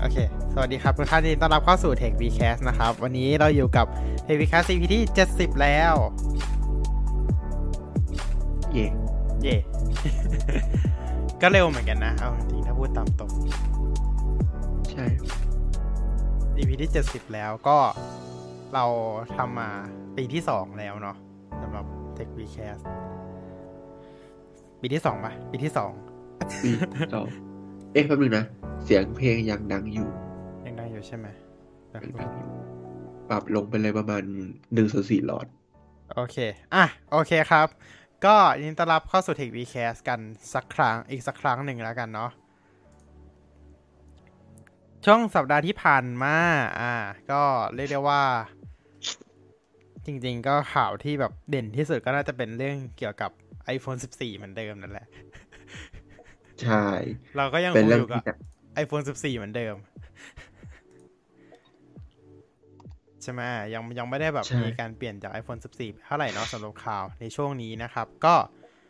โอเค สวัสดีครับทุกท่านยินดีต้อนรับเข้าสู่ Tech Vcast นะครับ วันนี้เราอยู่กับ Tech Vcast CP ที่ 70 แล้ว เย่เย่ ก็เร็วเหมือนกันนะ เอาจริงๆถ้าพูดตามตรง ใช่ EP ที่ 70 แล้วก็เราทำมาปีที่ 2 แล้วเนาะสำหรับ Tech Vcast ปีที่2ป่ะ ปีที่2ปีสองเอ๊ะแป๊บนึงนะ เสียงเพลงยังดังอยู่ยังได้อยู่ใช่ไหมยังดังอยู่ปรับลงไปเลยประมาณหนึ่งส่วนสี่หลอด โอเค อะ โอเคครับ ก็ยินดีต้อนรับเข้าสู่ Tech Vcast กันสักครั้งอีกสักครั้งหนึ่งแล้วกันเนาะช่วงสัปดาห์ที่ผ่านมา อ่า ก็เรียกได้ว่า จริง ๆ ก็ข่าวที่แบบเด่นที่สุดก็น่าจะเป็นเรื่องเกี่ยวกับ iPhone 14 เหมือนเดิมนั่นแหละ ใช่ เราก็ยังคเป็นงเรื่อองยู่กับที่จะ iPhone 14 เหมือนเดิม ใช่ไหมยังยังไม่ได้แบบมีการเปลี่ยนจาก iPhone 14 เท่าไหร่เนาะสำหรับข่าวในช่วงนี้นะครับ ก็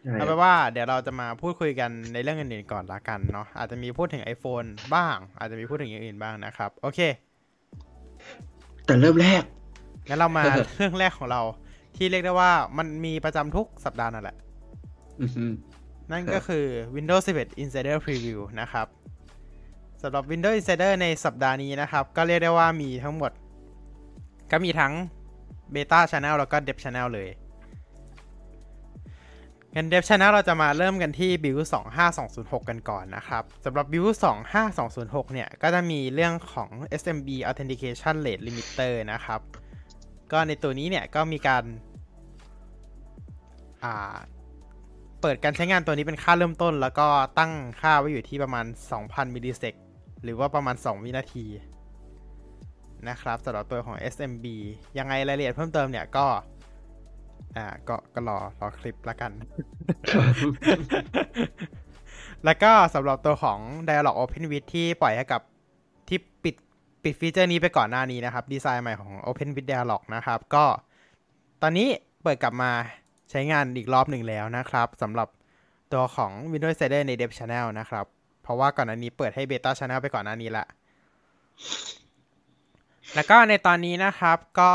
ใช่เอาไปนว่าเดี๋ยวเราจะมาพูดคุยกันในเรื่องอื่นๆก่อนละกันเนาะอาจจะมีพูดถึง iPhone บ้าง อาจจะมีพูดถึงอย่างอื่นบ้างนะครับ โอเค แต่เริ่มแรกงั้นเรามาเรื่องแรกของเรา ที่เรียกได้ว่ามันมีประจำทุกสัปดาห์นั่นแหละอือฮึนั่นครับก็คือ Windows 11 Insider Preview นะครับ สำหรับ Windows Insider ในสัปดาห์นี้นะครับ ก็เรียกได้ว่ามีทั้งหมด ก็มีทั้ง Beta Channel แล้วก็ Dev Channel เลยงั้น Dev Channel เราจะมาเริ่มกันที่ Build 25206 กันก่อนนะครับสำหรับ Build 25206 เนี่ย ก็จะมีเรื่องของ SMB Authentication Rate Limiter นะครับ ก็ในตัวนี้เนี่ย ก็มีการาเปิดการใช้งานตัวนี้เป็นค่าเริ่มต้น แล้วก็ตั้งค่าไว้อยู่ที่ประมาณ 2,000 มิลลิเซก หรือว่าประมาณ 2 วินาที นะครับสำหรับตัวของ SMB ยังไงรายละเอียดเพิ่มเติมเนี่ยก็ อ่าก็ก็รอรอคลิปละกัน แล้วก็สำหรับตัวของ Dialog OpenWidth ที่ปล่อยให้กับที่ปิดปิดฟีเจอร์นี้ไปก่อนหน้านี้นะครับ ดีไซน์ใหม่ของ OpenWidth Dialog นะครับ ก็ตอนนี้เปิดกลับมาใช้งานอีกรอบหนึ่งแล้วนะครับสำหรับตัวของ Windows Insider ใน Dev Channel นะครับ เพราะว่าก่อนหน้านี้เปิดให้ Beta Channel ไปก่อนหน้านี้ละ แล้วก็ในตอนนี้นะครับ ก็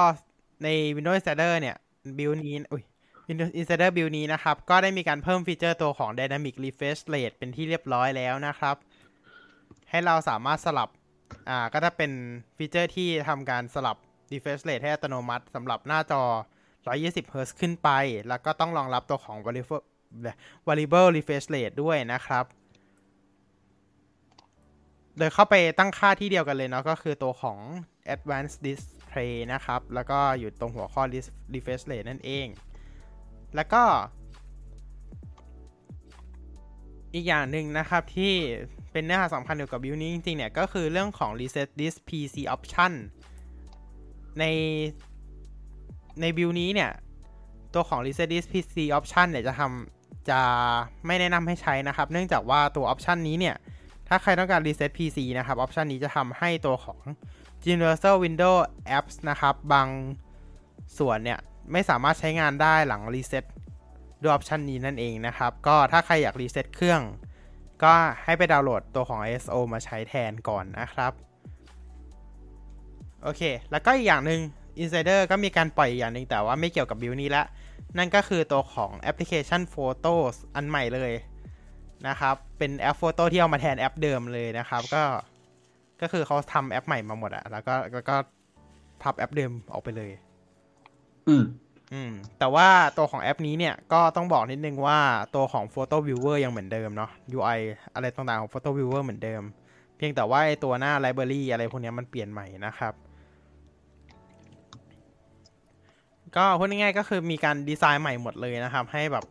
ใน Windows Insider เนี่ย build นี้อุ้ย Windows Insider build นี้นะครับ ก็ได้มีการเพิ่มฟีเจอร์ตัวของ Dynamic Refresh Rate เป็นที่เรียบร้อยแล้วนะครับ ให้เราสามารถสลับ อ่า ก็จะเป็นฟีเจอร์ที่ทำการสลับ refresh rate ให้อัตโนมัติสำหรับหน้าจอ 120 Hz ขึ้นไป แล้วก็ต้องรองรับตัวของ variable variable refresh rate ด้วยนะครับ โดยเข้าไปตั้งค่าที่เดียวกันเลยเนาะก็คือตัวของ advanced display นะครับ แล้วก็อยู่ตรงหัวข้อ refresh rate นั่นเอง แล้วก็ อีกอย่างหนึ่งนะครับที่เป็นเนื้อหาสำคัญเกี่ยวกับบิวนี้จริงๆเนี่ย ก็คือเรื่องของ reset this PC option ในในบิวนี้เนี่ย ตัวของ reset this PC option เนี่ยจะทำจะไม่แนะนำให้ใช้นะครับ เนื่องจากว่าตัว option นี้เนี่ย ถ้าใครต้องการ reset PC นะครับ option นี้จะทำให้ตัวของ Universal Windows Apps นะครับ บางส่วนเนี่ย ไม่สามารถใช้งานได้หลัง reset ด้วย option นี้นั่นเองนะครับ ก็ถ้าใครอยาก reset เครื่อง ก็ให้ไปดาวน์โหลดตัวของ ISO มาใช้แทนก่อนนะครับ โอเค แล้วก็อีกอย่างหนึ่ง Insider ก็มีการปล่อยอย่างหนึ่งแต่ว่าไม่เกี่ยวกับบิวนี้ละ นั่นก็คือตัวของแอปพลิเคชัน Photos อันใหม่เลย นะครับ เป็นแอป Photos ที่เอามาแทนแอปเดิมเลยนะครับ ก็ก็คือเขาทำแอปใหม่มาหมดอะแล้วก็แล้วก็พับแอปเดิมออกไปเลย อืมอืม แต่ว่าตัวของแอปนี้เนี่ยก็ต้องบอกนิดนึงว่าตัวของ Photo Viewer ยังเหมือนเดิมเนาะ UI อะไรต่างๆของ Photo Viewer เหมือนเดิม เพียงแต่ว่าไอ้ตัวหน้า Library อะไรพวกเนี้ยมันเปลี่ยนใหม่นะครับ ก็พูดง่ายๆก็คือมีการดีไซน์ใหม่หมดเลยนะครับ ให้แบบ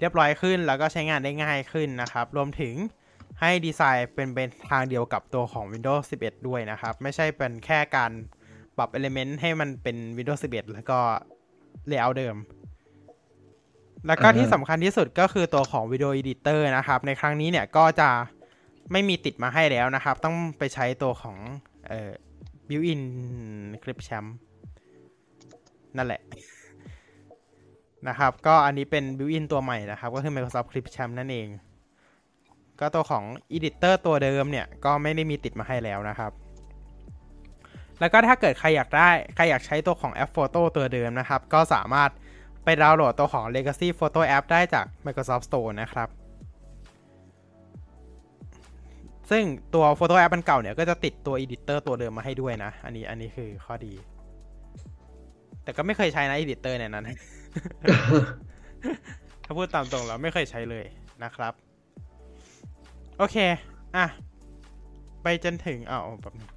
เรียบร้อยขึ้น แล้วก็ใช้งานได้ง่ายขึ้นนะครับ รวมถึงให้ดีไซน์เป็นเป็นทางเดียวกับตัวของ Windows 11 ด้วยนะครับ ไม่ใช่เป็นแค่การปรับ Element ให้มันเป็น Windows 11 แล้วก็ layout เดิม แล้วก็อ่าฮะที่สำคัญที่สุดก็คือตัวของ Video Editor นะครับ ในครั้งนี้เนี่ยก็จะไม่มีติดมาให้แล้วนะครับ ต้องไปใช้ตัวของเอ่อ built-in Clip Champ นั่นแหละ นะครับ ก็อันนี้เป็น built-in ตัวใหม่นะครับ ก็คือ Microsoft Clip Champ นั่นเอง ก็ตัวของ Editor ตัวเดิมเนี่ย ก็ไม่ได้มีติดมาให้แล้วนะครับ แล้วก็ถ้าเกิดใครอยากได้ ใครอยากใช้ตัวของแอป Photo ตัวเดิมนะครับ ก็สามารถไปดาวน์โหลดตัวของ Legacy Photo App ได้จาก Microsoft Store นะครับ ซึ่งตัว Photo App มันเก่าเนี่ย ก็จะติดตัว Editor ตัวเดิมมาให้ด้วยนะ อันนี้ อันนี้คือข้อดี แต่ก็ไม่เคยใช้นะ Editor เนี่ยนั้น ถ้าพูดตามตรงแล้วไม่เคยใช้เลยนะครับ โอเค อะ ไปจนถึงอ้าวแบบนึง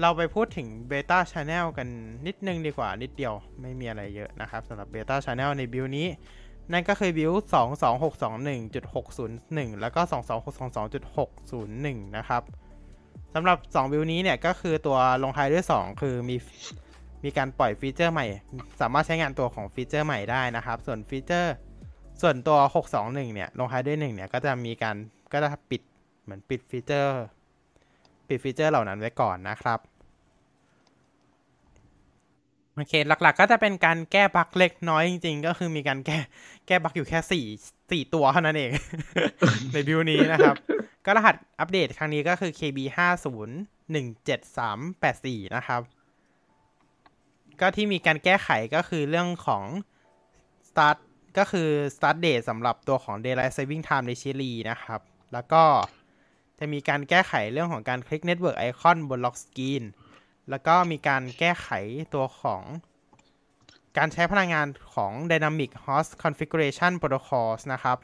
เราไปพูดถึง Beta Channel กันนิดนึงดีกว่านิดเดียวไม่มีอะไรเยอะนะครับสำหรับ Beta Channel ในบิลนี้ นั่นก็คือบิล22621.601 แล้วก็ 22622.601 นะครับสำหรับ 2 บิลนี้เนี่ย ก็คือตัวลงท้ายด้วย 2 คือมี มีการปล่อยฟีเจอร์ใหม่ สามารถใช้งานตัวของฟีเจอร์ใหม่ได้นะครับ ส่วนฟีเจอร์ ส่วนตัว 621 เนี่ย ลงท้ายด้วย 1 เนี่ย ก็จะมีการ ก็จะปิด เหมือนปิดฟีเจอร์ ปิดฟีเจอร์เหล่านั้นไว้ก่อนนะครับ โอเค หลักๆ ก็จะเป็นการแก้บั๊กเล็กน้อยจริงๆ ก็คือมีการแก้ แก้บั๊กอยู่แค่สี่สี่ตัวเท่านั้นเอง ในบิวนี้นะครับ ก็รหัสอัปเดตครั้งนี้ก็คือ KB 5 0 1 7 3 8 4นะครับ ก็ที่มีการแก้ไขก็คือเรื่องของ start ก็คือ start date สำหรับตัวของ daylight saving time ในชิลีนะครับ แล้วก็จะมีการแก้ไขเรื่องของการคลิก network icon บน lock screen แล้วก็มีการแก้ไขตัวของการใช้พลังงานของ Dynamic Host Configuration Protocols นะครับ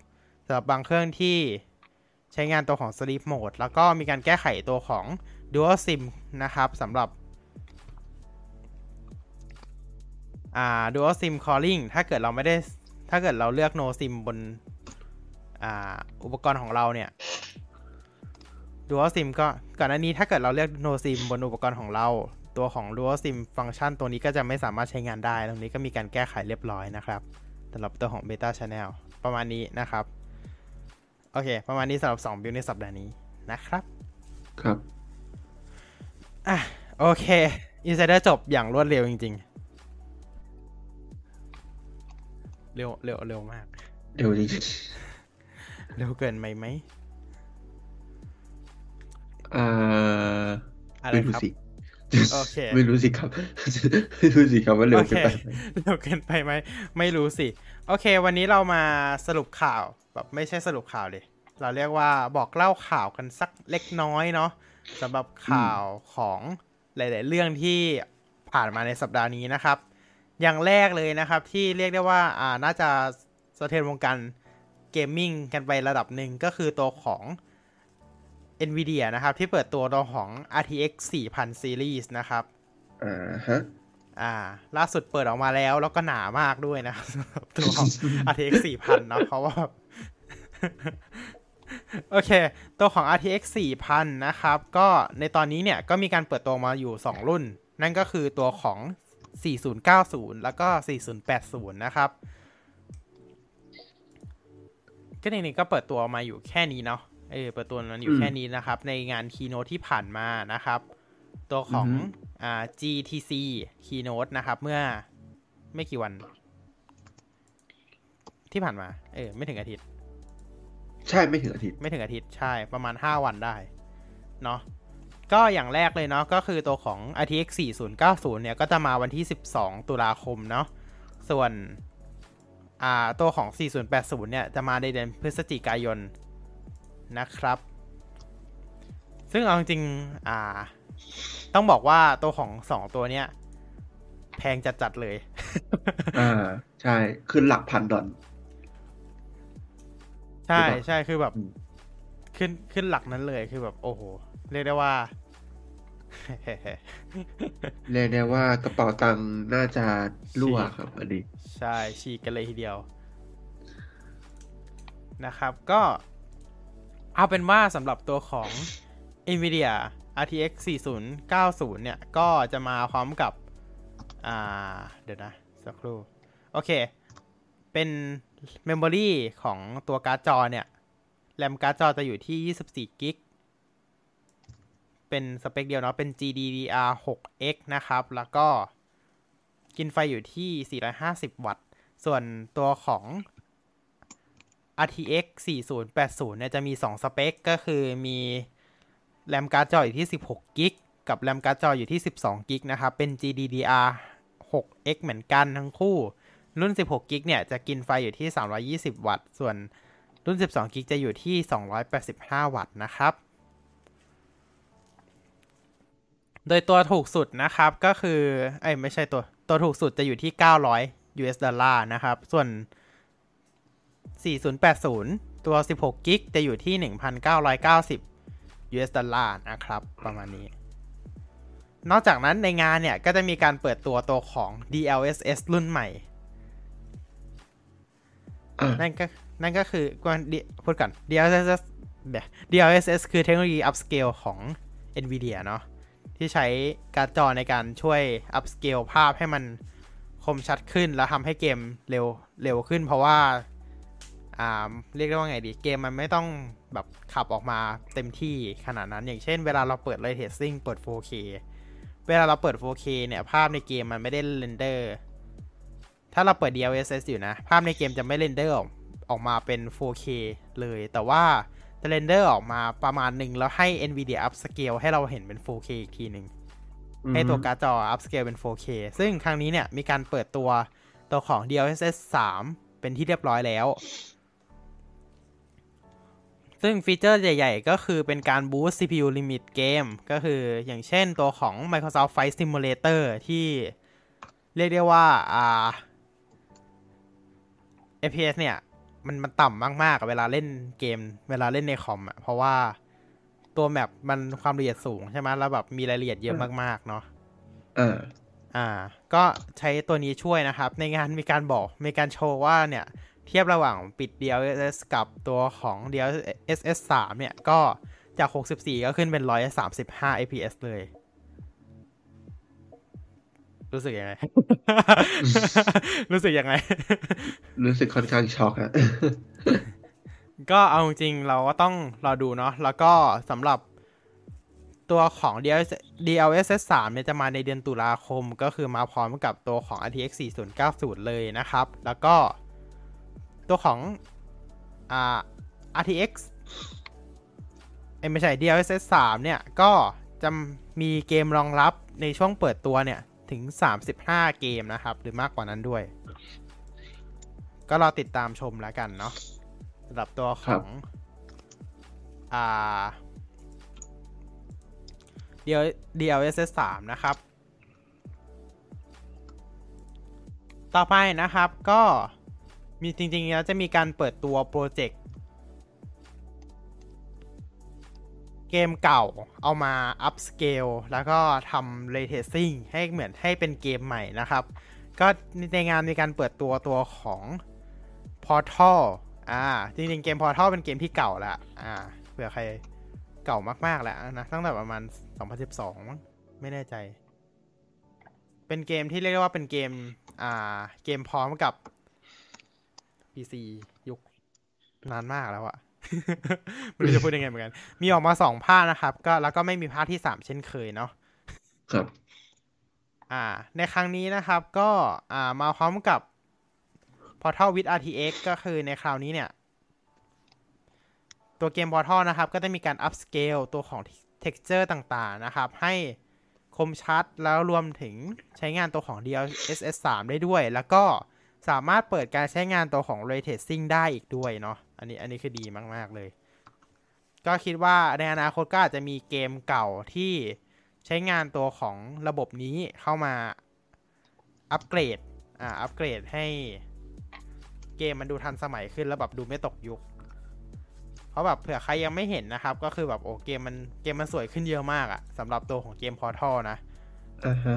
สำหรับบางเครื่องที่ใช้งานตัวของ Sleep Mode แล้วก็มีการแก้ไขตัวของ Dual SIM นะครับสำหรับ อ่า Dual SIM Calling ถ้าเกิดเราไม่ได้ ถ้าเกิดเราเลือก No SIM บน อ่า อุปกรณ์ของเราเนี่ย Dual SIM ก็ก่อนหน้านี้ถ้าเกิดเราเลือก No SIM บนอุปกรณ์ของเรา ตัวของ Dual SIM ฟังก์ชันตัวนี้ก็จะไม่สามารถใช้งานได้ ตรงนี้ก็มีการแก้ไขเรียบร้อยนะครับสำหรับตัวของ Beta Channel ประมาณนี้นะครับ โอเค ประมาณนี้สำหรับ2บิลในสัปดาห์นี้นะครับ ครับ อะ โอเค Insider จบอย่างรวดเร็วจริง ๆ เร็วเร็วเร็วมากเดี๋ยวจริงเร็วเกินไหมไหมอ่าอะไรไม่รู้ครับสิโอเคไม่รู้สิครับไม่รู้สิครับว่าเร็วเกินไปไหมเร็วเกินไปไหมไม่รู้สิ โอเค วันนี้เรามาสรุปข่าวแบบไม่ใช่สรุปข่าวเลยเราเรียกว่าบอกเล่าข่าวกันสักเล็กน้อยเนาะสำหรับข่าวของหลาย ๆ เรื่องที่ผ่านมาในสัปดาห์นี้นะครับ อย่างแรกเลยนะครับ ที่เรียกได้ว่าอ่าน่าจะสะเทือนวงการเกมมิ่งกันไประดับหนึ่งก็คือตัวของ NVIDIA นะครับ ที่เปิดตัวตัวของ RTX 4000 Series นะครับอ่าฮะอ่า ล่าสุดเปิดออกมาแล้วแล้วก็หนามากด้วยนะครับสำหรับตัวของ RTX 4000 เนอะเพราะว่าโอเค ตัวของ RTX 4000 นะครับ ก็ในตอนนี้เนี่ย ก็มีการเปิดตัวมาอยู่ 2 รุ่น นั่นก็คือตัวของ 4090 แล้วก็ 4080 นะครับ ก็ในนี้ก็เปิดตัวมาอยู่แค่นี้เนาะ เออ เปิดตัวมันอยู่แค่นี้นะครับ ในงาน Keynote ที่ผ่านมานะครับ ตัวของอ่า GTC Keynote นะครับ เมื่อไม่กี่วัน ที่ผ่านมา เออ ไม่ถึงอาทิตย์ ใช่ไม่ถึงอาทิตย์ ไม่ถึงอาทิตย์ ใช่ ประมาณ5วันได้ เนาะ ก็อย่างแรกเลยเนาะก็คือตัวของ RTX 4090 เนี่ย ก็จะมาวันที่ 12 ตุลาคมเนาะส่วนอ่าตัวของ 4080 เนี่ย จะมาในเดือนพฤศจิกายนนะครับ ซึ่งเอาจริงๆอ่าต้องบอกว่าตัวของ2ตัวเนี้ยแพงจัดๆเลย อ่า ใช่ขึ้นหลักพันดอลใช่หรือเปล่าใช่คือแบบอืมขึ้นขึ้นหลักนั้นเลยคือแบบ โอ้โห เรียกได้ว่า เรียกได้ว่ากระเป๋าตังค์น่าจะรั่วครับอันนี้ใช่ฉีกกันเลยทีเดียว นะครับ ก็เอาเป็นว่าสำหรับตัวของ NVIDIA RTX 4090 เนี่ย ก็จะมาพร้อมกับ อ่า เดี๋ยวนะ สักครู่ โอเค เป็น memory ของตัวการ์ดจอเนี่ย แรมการ์ดจอจะอยู่ที่ 24 gig เป็นสเปคเดียวเนาะเป็น GDDR6X นะครับ แล้วก็กินไฟอยู่ที่ 450 วัตต์ ส่วนตัวของ RTX 4080 เนี่ยจะมี 2 สเปค ก็คือมีแรมการ์ดจออยู่ที่ 16 gig กับแรมการ์ดจออยู่ที่ 12 gig นะครับ เป็น GDDR 6X เหมือนกันทั้งคู่ รุ่น 16 gig เนี่ยจะกินไฟอยู่ที่ 320 วัตต์ ส่วนรุ่น 12กิกจะอยู่ที่ 285 วัตต์นะครับ โดยตัวถูกสุดนะครับก็คือเอ้ยไม่ใช่ตัว ตัวถูกสุดจะอยู่ที่ 900 US ดอลลาร์นะครับ ส่วน 4080 ตัว 16กิกจะอยู่ที่ 1,990 US ดอลลาร์นะครับ ประมาณนี้ นอกจากนั้นในงานเนี่ย ก็จะมีการเปิดตัวตัวของ DLSS รุ่นใหม่อ่านั่นก็นั่นก็คือกวนพูดก่อน DLSS แบบ DLSS คือเทคโนโลยี upscale ของ NVIDIA เนาะ ที่ใช้การ์ดจอในการช่วย upscale ภาพให้มันคมชัดขึ้นแล้วทำให้เกมเร็วเร็วขึ้น เพราะว่าอ่าเรียกได้ว่าไงดีเกมมันไม่ต้องแบบขับออกมาเต็มที่ขนาดนั้น อย่างเช่นเวลาเราเปิด Ray Tracing เปิด 4K เวลาเราเปิด 4K เนี่ย ภาพในเกมมันไม่ได้ render ถ้าเราเปิด DLSS อยู่นะ ภาพในเกมจะไม่ render ออกออกมาเป็น 4K เลย แต่ว่า จะ render ออกมาประมาณหนึ่งแล้วให้ NVIDIA upscale ให้เราเห็นเป็น 4K อีกทีหนึ่งให้ตัวการ์ดจอ upscale เป็น 4K ซึ่งครั้งนี้เนี่ยมีการเปิดตัวตัวของ DLSS 3 เป็นที่เรียบร้อยแล้ว ซึ่ง feature ใหญ่ ๆ ก็คือเป็นการ boost CPU limit เกม ก็คืออย่างเช่นตัวของ Microsoft Flight Simulator ที่เรียกได้ว่าอ่า FPS เนี่ย มันมันต่ำมากๆอะเวลาเล่นเกม เวลาเล่นในคอมอะเพราะว่าตัวแมปมันความละเอียดสูงใช่ไหมแล้วแบบมีรายละเอียดเยอะมากๆเนาะอ่าอ่า ก็ใช้ตัวนี้ช่วยนะครับ ในงานมีการบอกมีการโชว์ว่าเนี่ย เทียบระหว่างปิด DLSS กับตัวของ DLSS 3 เนี่ย ก็จาก 64 ก็ขึ้นเป็น 135 fps เลย รู้สึกยังไง รู้สึกยังไง รู้สึกค่อนข้างช็อกอะก็เอาจริงๆเราก็ต้องรอดูเนาะแล้วก็สำหรับตัวของ DLS DLSS 3เนี่ยจะมาในเดือนตุลาคม ก็คือมาพร้อมกับตัวของ RTX 4090 เลยนะครับ แล้วก็ตัวของอ่า RTX เอ้ยไม่ใช่ DLSS 3เนี่ย ก็จะมีเกมรองรับในช่วงเปิดตัวเนี่ย ถึง 35 เกมนะครับ หรือมากกว่านั้นด้วย ก็รอติดตามชมแล้วกันเนาะสำหรับตัวของอ่า DL DLSS 3นะครับ ต่อไปนะครับก็มีจริงๆแล้วจะมีการเปิดตัวโปรเจกต์ เกมเก่าเอามา upscale แล้วก็ทำ ray tracing ให้เหมือนให้เป็นเกมใหม่นะครับ ก็ในงานมีการเปิดตัวตัวของ Portal อ่าจริงๆเกม Portal เป็นเกมที่เก่าแล้วอ่าเผื่อใครเก่ามากๆแล้วนะ ตั้งแต่ประมาณ 2012มั้งไม่แน่ใจ เป็นเกมที่เรียกได้ว่าเป็นเกมอ่าเกมพร้อมกับ PC ยุคนานมากแล้วอะ ไม่รู้จะพูดยังไงเหมือนกัน มีออกมาสองภาคนะครับ ก็แล้วก็ไม่มีภาคที่สามเช่นเคยเนาะครับ อ่า ในครั้งนี้นะครับ ก็อ่ามาพร้อมกับ Portal with RTX ก็คือในคราวนี้เนี่ย ตัวเกม Portal นะครับ ก็จะมีการ upscale ตัวของ texture ต่างๆนะครับ ให้คมชัดแล้วรวมถึงใช้งานตัวของ DLSS 3 ได้ด้วย แล้วก็สามารถเปิดการใช้งานตัวของ Ray Tracing ได้อีกด้วยเนาะ อันนี้อันนี้คือดีมาก ๆ เลย ก็คิดว่าในอนาคตก็อาจจะมีเกมเก่าที่ใช้งานตัวของระบบนี้เข้ามาอัปเกรด อ่า อัปเกรดให้เกมมันดูทันสมัยขึ้นแล้วแบบดูไม่ตกยุค เพราะแบบเผื่อใครยังไม่เห็นนะครับ ก็คือแบบโอ้เกมมันเกมมันสวยขึ้นเยอะมากอะสำหรับตัวของเกม Portal นะอ่าฮะ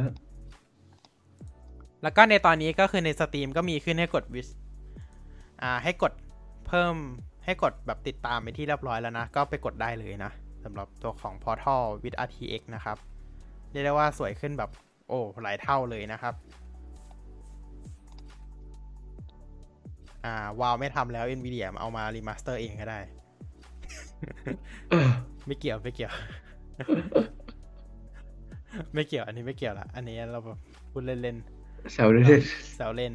แล้วก็ในตอนนี้ก็คือในสตรีมก็มีขึ้นให้กดวิชอ่าให้กด เพิ่มให้กดแบบติดตามไปที่เรียบร้อยแล้วนะ ก็ไปกดได้เลยนะสำหรับตัวของ Portal with RTX นะครับ เรียกได้ว่าสวยขึ้นแบบโอ้หลายเท่าเลยนะครับอ่าวาวไม่ทำแล้ว NVIDIA เอามา remaster เองก็ได้ ไม่เกี่ยวไม่เกี่ยว ไม่เกี่ยว อันนี้ไม่เกี่ยวละ อันนี้เราแบบพูดเล่นๆแซวเล่นแซวเล่น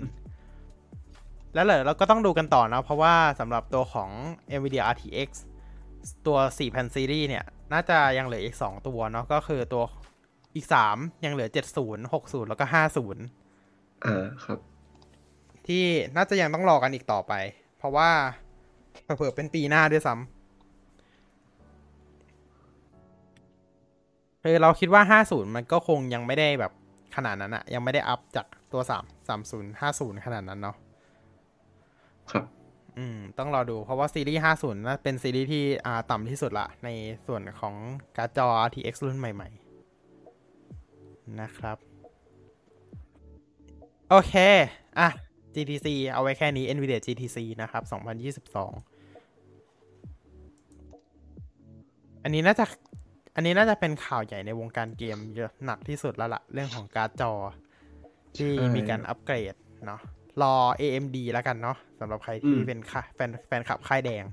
แล้วเหรอเราก็ต้องดูกันต่อนะเพราะว่าสำหรับตัวของ NVIDIA RTX ตัว 4000ซีรีส์เนี่ย น่าจะยังเหลืออีก 2 ตัวเนาะก็คือตัวอีก 3 ยังเหลือ 70 60 แล้วก็ 50อ่าครับ ที่น่าจะยังต้องรอกันอีกต่อไป เพราะว่าเผื่อๆเป็นปีหน้าด้วยซ้ำคือเราคิดว่า 50 มันก็คงยังไม่ได้แบบขนาดนั้นอะยังไม่ได้อัพจากตัว 3 30 50 ขนาดนั้นเนาะ ครับ อืม ต้องรอดูเพราะว่าซีรีส์ 50น่าเป็นซีรีส์ที่อ่าต่ำที่สุดละ ในส่วนของการ์ดจอ RTX รุ่นใหม่ ๆ นะครับ โอเค อะ GTC เอาไว้แค่นี้ NVIDIA GTC นะครับ 2022 อันนี้น่าจะ อันนี้น่าจะเป็นข่าวใหญ่ในวงการเกมเยอะหนักที่สุดแล้วละ่ะเรื่องของการ์ดจอ ที่ใช่มีการอัปเกรดเนาะ รอ AMD แล้วกันเนาะสำหรับใครที่อืมเป็นค่าแฟนแฟนคลับค่ายแดง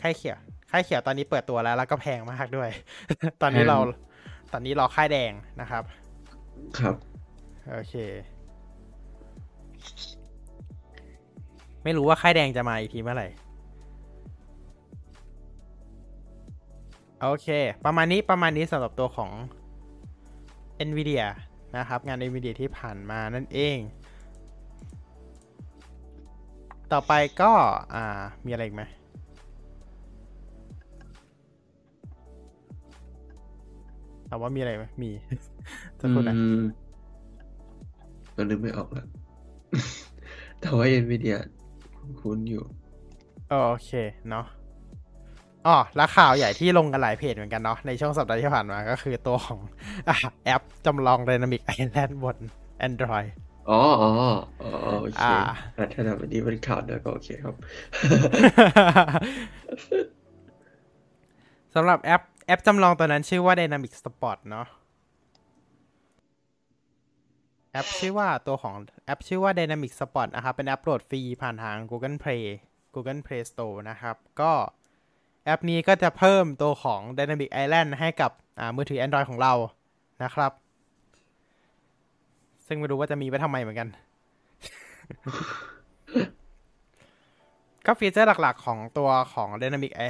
ค่ายเขียวค่ายเขียวตอนนี้เปิดตัวแล้ว แล้วก็แพงมากด้วย ตอนนี้เรา ตอนนี้รอค่ายแดงนะครับ ครับ โอเค ไม่รู้ว่าค่ายแดงจะมาอีกทีเมื่อไหร่โอเค ประมาณนี้ประมาณนี้สำหรับตัวของ NVIDIA นะครับ งาน NVIDIA ที่ผ่านมานั่นเอง ต่อไปก็อ่ามีอะไรอีกไหมถามว่ามีอะไรไหมมีสักครู่นะอืมก็นึกไม่ออกแล้วแต่ว่า NVIDIA คุ้นๆอยู่โอเคเนาะอ๋อแล้วข่าวใหญ่ที่ลงกันหลายเพจเหมือนกันเนาะในช่วงสัปดาห์ที่ผ่านมาก็คือตัวของอะแอปจำลอง Dynamic Island บน Android อ๋ออ๋ออ๋อโอเคอ่าอะถ้าทำอันนี้เป็นข่าวเนอะก็โอเคครับสำหรับแอป แอปจำลองตัวนั้นชื่อว่า Dynamic Spot เนาะแอปชื่อว่าตัวของแอปชื่อว่า Dynamic Spot นะครับ เป็นแอปโหลดฟรีผ่านทาง Google Play Google Play Store นะครับ ก็แอปนี้ก็จะเพิ่มตัวของ Dynamic Island ให้กับอ่ามือถือ Android ของเรานะครับ ซึ่งไม่รู้ว่าจะมีไว้ทำไมเหมือนกัน ก็ฟีเจอร์หลักๆของตัวของ Dynamic ไอ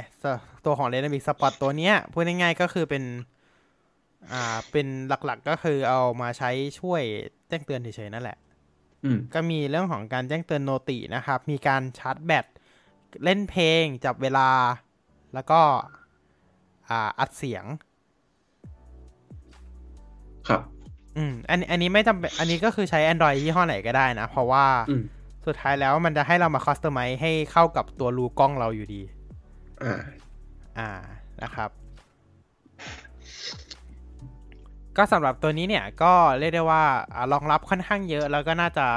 ตัวของ Dynamic Spot ตัวเนี้ย พูดง่ายๆก็คือเป็น อ่า เป็นหลักๆก็คือเอามาใช้ช่วยแจ้งเตือนเฉยๆนั่นแหละอืมก็มีเรื่องของการแจ้งเตือนโนตินะครับ มีการชาร์จแบต เล่นเพลง จับเวลา แล้วก็ อ่า อัดเสียง ครับ อืมอันอันนี้ไม่จำเป็นอันนี้ก็คือใช้ Android ยี่ห้อไหนก็ได้นะ เพราะว่าอืมสุดท้ายแล้วมันจะให้เรามาคอสตอมไมให้เข้ากับตัวรูกล้องเราอยู่ดี อ่า อ่านะครับ ก็สำหรับตัวนี้เนี่ย ก็เรียกได้ว่าอ่ารองรับค่อนข้างเยอะ แล้วก็น่าจะ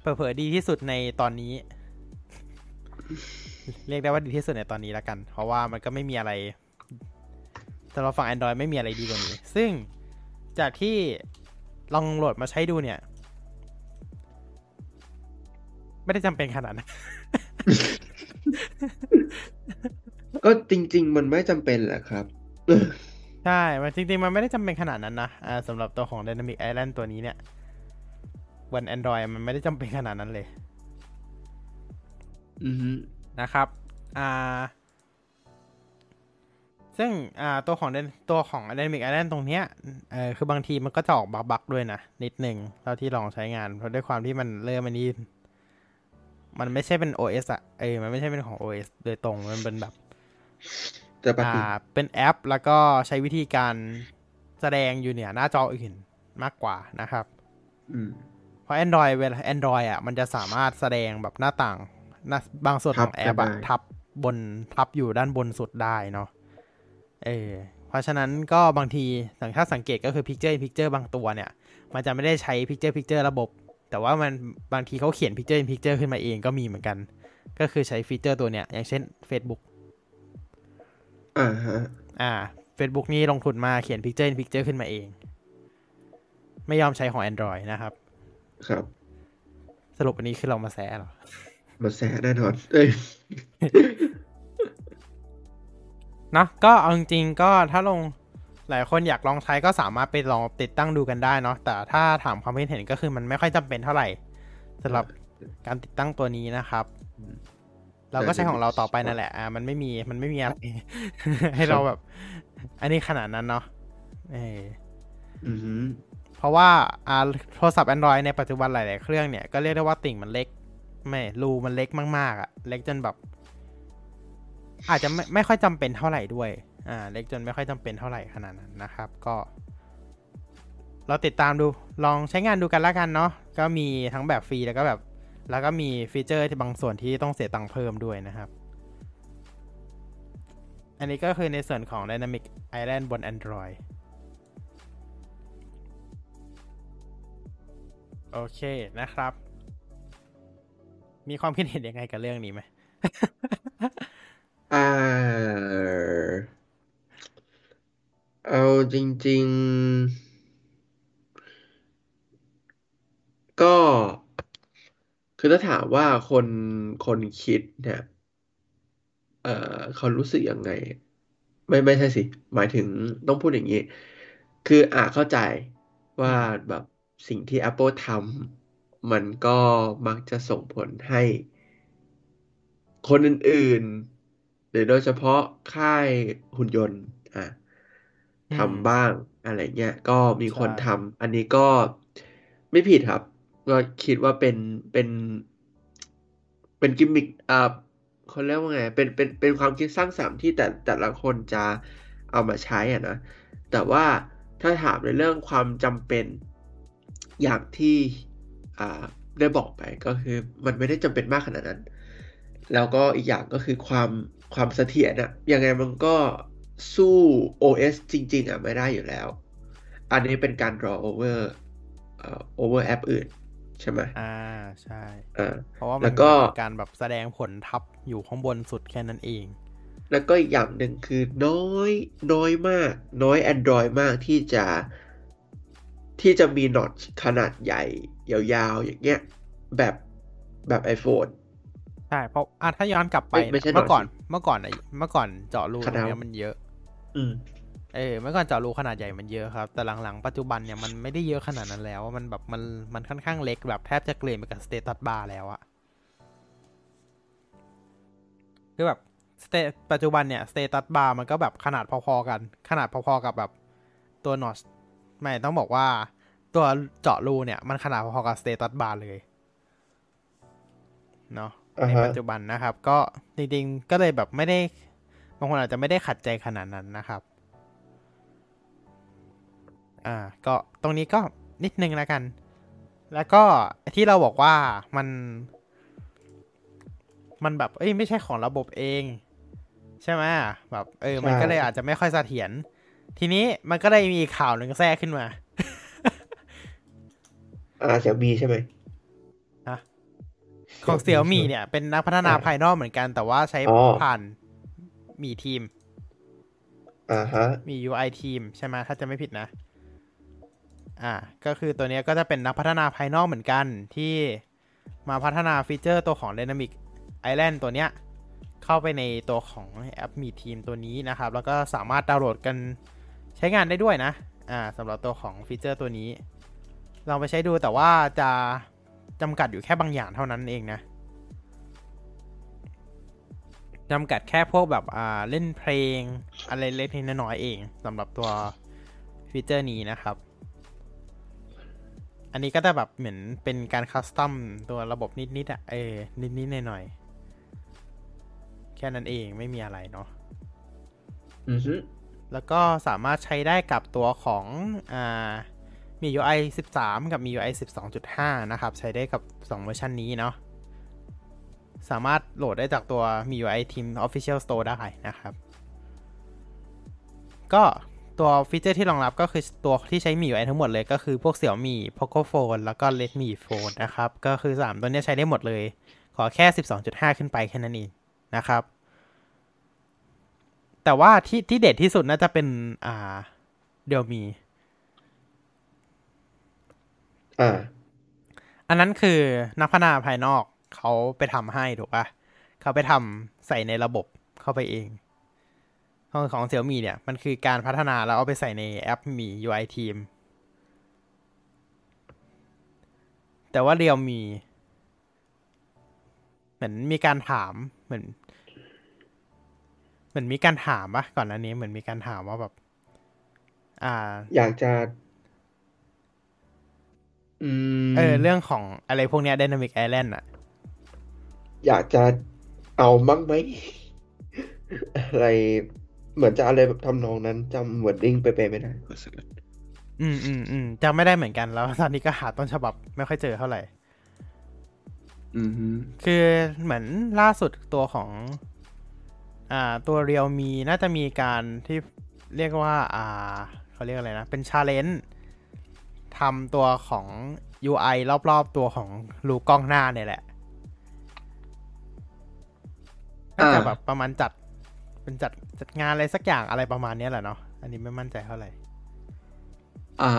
เผลอๆดีที่สุดในตอนนี้ เรียกได้ว่าดีที่สุดในตอนนี้แล้วกัน เพราะว่ามันก็ไม่มีอะไรสำหรับฝั่ง Android ไม่มีอะไรดีกว่านี้ ซึ่ง จากที่ลองโหลดมาใช้ดูเนี่ย ไม่ได้จำเป็นขนาดนั้น ก็จริง ๆ มันไม่จำเป็นแหละครับ ใช่ มันจริง ๆ มันไม่ได้จำเป็นขนาดนั้นนะอ่าสำหรับตัวของ Dynamic Island ตัวนี้เนี่ยบน Android มันไม่ได้จำเป็นขนาดนั้นเลย อือฮึนะครับ อ่า ซึ่งอ่าตัวของ Dyn- ตัวของ Dynamic Island ตรงเนี้ยเออคือบางทีมันก็จะออกบักๆด้วยนะ นิดหนึ่งเท่าที่ลองใช้งาน เพราะด้วยความที่มันเริ่มมันนี้ มันไม่ใช่เป็น OS อะเออมันไม่ใช่เป็นของ OS โดยตรง มันเป็นแบบแต่ปกอ่าติเป็นแอป แล้วก็ใช้วิธีการแสดงอยู่เนี่ยหน้าจออื่นมากกว่านะครับอืมเพราะ Android เวลา Android อะ มันจะสามารถแสดงแบบหน้าต่างหน้าบางส่วนของทับแอปอะได้ทับบนทับอยู่ด้านบนสุดได้เนาะ เออเพราะฉะนั้นก็บางทีสังถ้าสังเกตก็คือ Picture in Picture บางตัวเนี่ย มันจะไม่ได้ใช้ Picture Picture ระบบ แต่ว่ามันบางทีเขาเขียน Picture in Picture ขึ้นมาเองก็มีเหมือนกัน ก็คือใช้ฟีเจอร์ตัวเนี้ยอย่างเช่น Facebook อ่าฮะอ่า Facebook นี่ลงทุนมาเขียน Picture in Picture ขึ้นมาเอง ไม่ยอมใช้ของ Android นะครับ ครับ สรุปอันนี้คือเรามาแซะเหรอ มาแซะแน่นอนเอ้ยเนอะก็เอาจริงๆก็ถ้าลงหลายคนอยากลองใช้ก็สามารถไปลองติดตั้งดูกันได้เนาะแต่ถ้าถามความคิดเห็นก็คือมันไม่ค่อยจำเป็นเท่าไหร่สำหรับการติดตั้งตัวนี้นะครับอืมเราก็ใช้ของเราต่อไป Dynamic นั่นแหละอ่ามันไม่มีมันไม่มีอะไรให้เราแบบ อันนี้ขนาดนั้นเนาะเอออือหือเพราะว่าอ่าโทรศัพท์ Android ในปัจจุบันหลาย ๆ เครื่องเนี่ยก็เรียกได้ว่าติ่งมันเล็ก ไม่รูมันเล็กมาก ๆอะ เล็กจนแบบ อาจจะไม่ไม่ค่อยจำเป็นเท่าไหร่ด้วย อ่า เล็กจนไม่ค่อยจำเป็นเท่าไหร่ขนาดนั้นนะครับ ก็เราติดตามดูลองใช้งานดูกันล้วกันเนาะก็มีทั้งแบบฟรีแล้วก็แบบ แล้วก็มีฟีเจอร์บางส่วนที่ต้องเสียตังค์เพิ่มด้วยนะครับ อันนี้ก็คือในส่วนของ Dynamic Island บน Android โอเคนะครับ มีความคิดเห็นยังไงกับเรื่องนี้ไหม อ่า เอาจริง ๆ ก็ คือถ้าถามว่าคนคนคิดเนี่ย เอ่อเขารู้สึกยังไง ไม่ไม่ใช่สิ หมายถึงต้องพูดอย่างนี้ คืออ่าเข้าใจว่าแบบสิ่งที่ Apple ทำมันก็มักจะส่งผลให้ คนอื่นๆ หรือโดยเฉพาะค่ายหุ่นยนต์อะอืมทำบ้างอะไรเงี้ยก็มีคนใช่ทำอันนี้ก็ไม่ผิดครับ ก็คิดว่าเป็นเป็น เป็นกิมมิคอ่าเขาเรียกว่าไงเป็นเป็นเป็นความคิดสร้างสรรค์ที่แต่แต่ละคนจะเอามาใช้อะนะแต่ว่าถ้าถามในเรื่องความจำเป็นอย่างที่อ่าได้บอกไปก็คือมันไม่ได้จำเป็นมากขนาดนั้น แล้วก็อีกอย่างก็คือความ ความเสถียรอะยังไงมันก็สู้ OS จริง ๆอะไม่ได้อยู่แล้ว อันนี้เป็นการ draw over เอ่อ over แอปอื่น ใช่ไหมอ่า ใช่อ่าเพราะว่าแล้มันวก็เป็นการแบบแสดงผลทับอยู่ข้างบนสุดแค่นั้นเอง แล้วก็อีกอย่างหนึ่งคือน้อยน้อยมาก น้อย Android มากที่จะที่จะมีนอตขนาดใหญ่ ยาวๆ อย่างเงี้ย แบบแบบ iPhone ใช่เพราะอะถ้าย้อนกลับไปไม่ไม่ใช่นะเมื่อก่อนหน่อยสิเมื่อก่อนอะเมื่อก่อนเจาะรูตขรนาดงเนี้ยมันเยอะ อืมเออเมื่อก่อนเจาะรูขนาดใหญ่มันเยอะครับ แต่หลังๆปัจจุบันเนี่ยมันไม่ได้เยอะขนาดนั้นแล้วมันแบบมันมันค่อนข้างเล็กแบบแทบจะเกลื่อนไปกับสเตตัสบาร์แล้วอะคือแบบสเตปัจจุบันเนี่ยสเตตัสบาร์มันก็แบบขนาดพอๆกัน ขนาดพอๆกับแบบตัวนอชไม่ต้องบอกว่า ตัวเจาะรูเนี่ย มันขนาดพอๆกับสเตตัสบาร์เลยเนาะอ่า ในฮะปัจจุบันนะครับ ก็จริงๆก็เลยแบบไม่ได้บางคนอาจจะไม่ได้ขัดใจขนาดนั้นนะครับ อ่า ก็ตรงนี้ก็นิดนึงแล้วกัน แล้วก็ที่เราบอกว่ามัน มันแบบเอ้ยไม่ใช่ของระบบเอง ใช่ไหมแบบเออ มันก็เลยอาจจะไม่ค่อยเสถียรทีนี้มันก็เลยมีข่าวหนึ่งแทรกขึ้นมา อ่าเสี่ยมีใช่ไหมฮะ ของเสี่ยวมี่เนี่ยเป็นนักพัฒนาภายนอกเหมือนกัน แต่ว่าใช้อ๋อผ่านมีทีมอ่าฮะมี UI ทีมใช่ไหมถ้าจะไม่ผิดนะ อ่า ก็คือตัวเนี้ยก็จะเป็นนักพัฒนาภายนอกเหมือนกันที่มาพัฒนา feature ตัวของ Dynamic Island ตัวเนี้ย เข้าไปในตัวของแอปมีทีมตัวนี้นะครับ แล้วก็สามารถดาวน์โหลดกันใช้งานได้ด้วยนะ อ่าสำหรับตัวของ feature ตัวนี้ ลองไปใช้ดูแต่ว่าจะ จำกัดอยู่แค่บางอย่างเท่านั้นเองนะจำกัดแค่พวกแบบอ่าเล่นเพลง อะไรเล็กๆน้อยๆเองสำหรับตัว feature นี้นะครับ อันนี้ก็จะแบบเหมือนเป็นการคัสตอมตัวระบบนิดๆอะเออนิดๆหน่อยๆแค่นั้นเองไม่มีอะไรเนาะอือฮึแล้วก็สามารถใช้ได้กับตัวของอ่า มี UI 13 กับ MIUI 12.5 นะครับ ใช้ได้กับ 2 เวอร์ชันนี้เนาะสามารถโหลดได้จากตัว MIUI Team Official Store ได้นะครับ ก็ตัวฟีเจอร์ที่รองรับก็คือตัวที่ใช้ MIUI ทั้งหมดเลยก็คือพวก Xiaomi Poco Phone แล้วก็ Redmi Phone นะครับ ก็คือ 3 ตัวนี้ใช้ได้หมดเลย ขอแค่ 12.5 ขึ้นไปแค่นั้นเองนะครับ แต่ว่าที่ที่เด็ดที่สุดน่าจะเป็นอ่าเดลมี อ่าอันนั้นคือนักพัฒนาภายนอกเขาไปทำให้ถูกปะเขาไปทำใส่ในระบบเข้าไปเอง ของของเสี่ยมีเนี่ย มันคือการพัฒนาแล้วเอาไปใส่ในแอปมี UI Team แต่ว่าเรียวมี เหมือนมีการถามเหมือน เหมือนมีการถามปะก่อนหน้านี้เหมือนมีการถามว่าแบบ อ่า อยากจะอืม เออ เรื่องของอะไรพวกเนี้ย Dynamic Island อะ อยากจะเอาบ้างไหม อะไรเหมือนจะอะไรแบบทำนองนั้นจำ wording ไปไปไม่ได้ขอสักนิดอืมอืมอืมจำไม่ได้เหมือนกันแล้ว ตอนนี้ก็หาต้นฉบับไม่ค่อยเจอเท่าไหร่อืมฮึคือเหมือนล่าสุดตัวของ อ่า ตัวเรียวมีน่าจะมีการที่เรียกว่า อ่า เขาเรียกอะไรนะ เป็นชาเลนจ์ ทำตัวของ UI รอบๆตัวของรูกล้องหน้าเนี่ยแหละน่าจะแบบประมาณจัด เป็นจัดจัดงานอะไรสักอย่างอะไรประมาณเนี้ยแหละเนาะอันนี้ไม่มั่นใจเท่าไหร่อ่า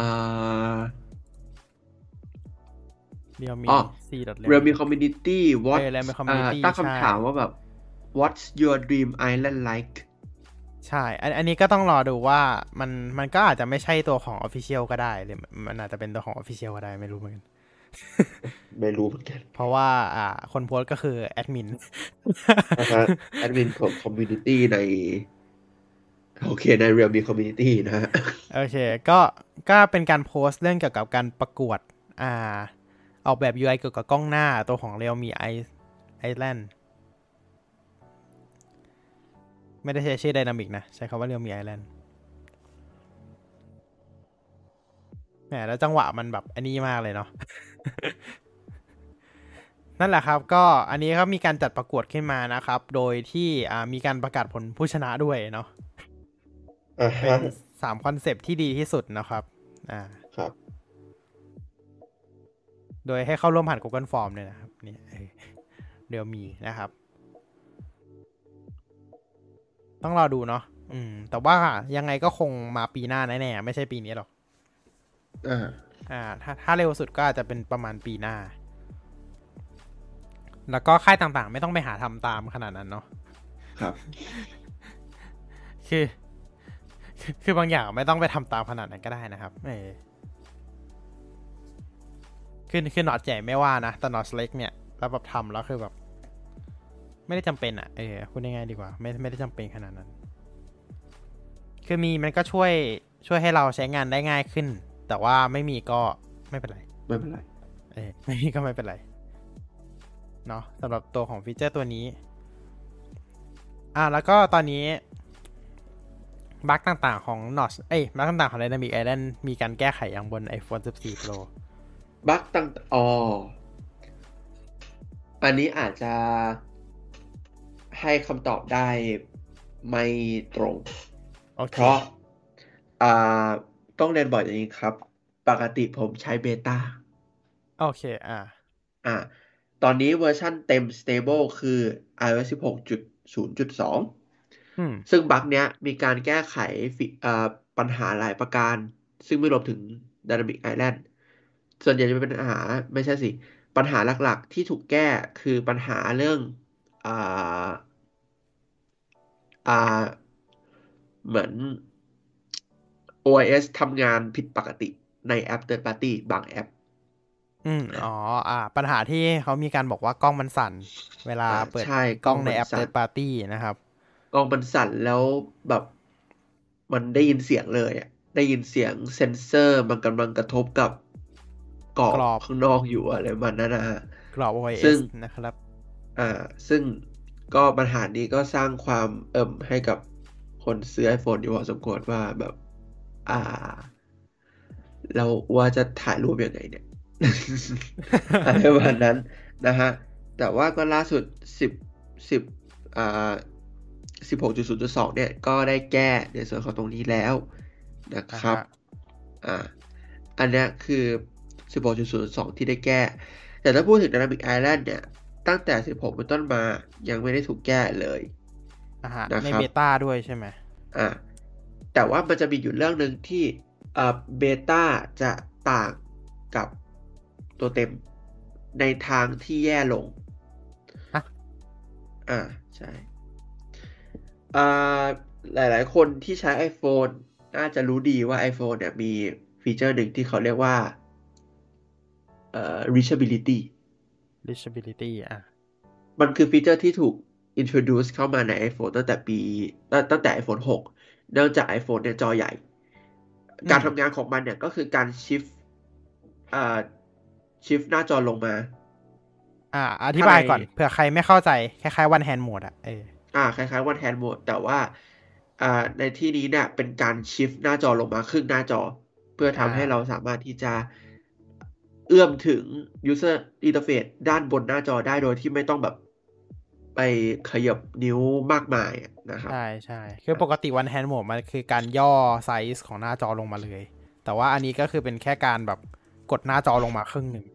เรียวมีอ๋อ C dot Realme Community what เออ Realme Community อ่าตั้งใช่คำถามว่าแบบ What's your dream island like ใช่อันอันนี้ก็ต้องรอดูว่ามันมันก็อาจจะไม่ใช่ตัวของ Official ก็ได้หรือมันอาจจะเป็นตัวของ Official ก็ได้ไม่รู้เหมือนกันไม่รู้เหมือนกัน เพราะว่า อ่า คนโพสต์ก็คือแอดมินนะฮะแอดมินของ Community ใน โอเค ใน Realme Community นะฮะโอเค ก็ก็เป็นการโพสต์เรื่องเกี่ยวกับการประกวด อ่า ออกแบบ UI เกี่ยวกับกล้องหน้าตัวของ Realme i Island ไม่ได้ใช้ชื่อ Dynamic นะ ใช้คำว่า Realme Island แหมแล้วจังหวะมันแบบอันนี้มากเลยเนาะนั่นแหละครับก็อันนี้เขามีการจัดประกวดขึ้นมานะครับ โดยที่อ่ามีการประกาศผลผู้ชนะด้วยเนาะอ่าเป็นฮะสามคอนเซปต์ที่ดีที่สุดนะครับอ่าครับ โดยให้เข้าร่วมผ่าน Google Form เนี่ยนะครับนี่เออเดี๋ยวมีนะครับ ต้องรอดูเนาะอืม แต่ว่ายังไงก็คงมาปีหน้าแน่ๆไม่ใช่ปีนี้หรอกอ่าอ่า ถ้าถ้าเร็วสุดก็อาจจะเป็นประมาณปีหน้า แล้วก็ค่ายต่างๆ ไม่ต้องไปหาทำตามขนาดนั้นเนาะครับ คือ คือคือบางอย่างไม่ต้องไปทำตามขนาดนั้นก็ได้นะครับเออคือคือหนอตใหญ่ไม่ว่านะแต่หนอตเล็กเนี่ยแล้วแบบทำแล้วคือแบบ ไม่ได้จำเป็นอะ่ะเออพูดง่ายๆดีกว่า ไม่ไม่ได้จำเป็นขนาดนั้น คือมีมันก็ช่วยช่วยให้เราใช้งานได้ง่ายขึ้น แต่ว่าไม่มีก็ไม่เป็นไร ไม่เป็นไร เออไม่มีก็ไม่เป็นไร เนาะสำหรับตัวของฟีเจอร์ตัวนี้ อ่าแล้วก็ตอนนี้บั๊กต่างๆของ Notch เอ้ยบั๊กต่างๆของ Dynamic Island มีการแก้ไขอย่างบน iPhone 14 Pro บั๊กตั้งอ๋อ อันนี้อาจจะ ให้คำตอบได้ไม่ตรงโอเคเพราะอ่าต้องเรียนบ่อยอย่างนี้ครับ ปกติผมใช้เบต้าโอเค อ่า อ่า ตอนนี้เวอร์ชันเต็ม stable คือ iOS 16.0.2อืมซึ่งบั๊กเนี้ยมีการแก้ไขฟิอ่าปัญหาหลายประการ ซึ่งไม่รวมถึง Dynamic Island ส่วนใหญ่จะเป็นปัญหาไม่ใช่สิ ปัญหาหลักๆ ที่ถูกแก้คือปัญหาเรื่อง อ่าอ่าเหมือน OIS ทำงานผิดปกติในแอป Third Party บางแอป อืมอ๋อ อ่า ปัญหาที่เขามีการบอกว่ากล้องมันสั่น เวลาอ่าเปิดใช่กล้องในกล้องมันแอปสั่น Third Party นะครับ กล้องมันสั่นแล้วแบบมันได้ยินเสียงเลยอะได้ยินเสียงเซนเซอร์มันกำลังกระทบกับกรอบกรอบข้างนอกอยู่อะไรประมันนั่นนะฮะกรอบ OIS ซึ่งนะครับ อ่า ซึ่ง ก็ปัญหานี้ก็สร้างความเอิ่มให้กับคนซื้อ iPhone อยู่พอสมควรว่าแบบ อ่า เราว่าจะถ่ายรูปยังไงเนี่ยอะไรประมาณนั้นนะฮะ แต่ว่าก็ล่าสุด 10 10อ่า16.0.2 เนี่ย ก็ได้แก้ในส่วนของตรงนี้แล้วนะครับ อ่าฮะอ่าอันเนี้ยคือ 16.0.2 ที่ได้แก้ แต่ถ้าพูดถึง Dynamic Island เนี่ย ตั้งแต่ 16 เป็นต้นมายังไม่ได้ถูกแก้เลยอ่าฮะนะครับในเบต้าด้วยใช่ไหมอ่าแต่ว่ามันจะมีอยู่เรื่องหนึ่งที่อ่าเบต้าจะต่างกับตัวเต็มในทางที่แย่ลงฮะอ่าใช่อ่าหลาย ๆ คนที่ใช้ iPhone น่าจะรู้ดีว่า iPhone เนี่ยมีฟีเจอร์หนึ่งที่เขาเรียกว่าเอ่อ reachability reachability อะ มันคือฟีเจอร์ที่ถูก introduce เข้ามาใน iPhone ตั้งแต่ปี ตั้งแต่ iPhone 6 เนื่องจาก iPhone เนี่ยจอใหญ่ การทำงานของมันเนี่ยก็คือการ shift อ่า shift หน้าจอลงมา อ่า อธิบายก่อนเผื่อใครไม่เข้าใจ คล้ายๆ one hand mode อะเอออ่า คล้ายๆ one hand mode แต่ว่าอ่าในที่นี้เนี่ยเป็นการ shift หน้าจอลงมาครึ่งหน้าจอ เพื่อทำให้เราสามารถที่จะ เอื้อมถึง user interface ด้านบนหน้าจอได้โดยที่ไม่ต้องแบบไปขยับนิ้วมากมายนะครับใช่ใช่คือปกติ one hand mode มันคือการย่อไซส์ของหน้าจอลงมาเลย แต่ว่าอันนี้ก็คือเป็นแค่การแบบกดหน้าจอลงมาครึ่งหนึ่ง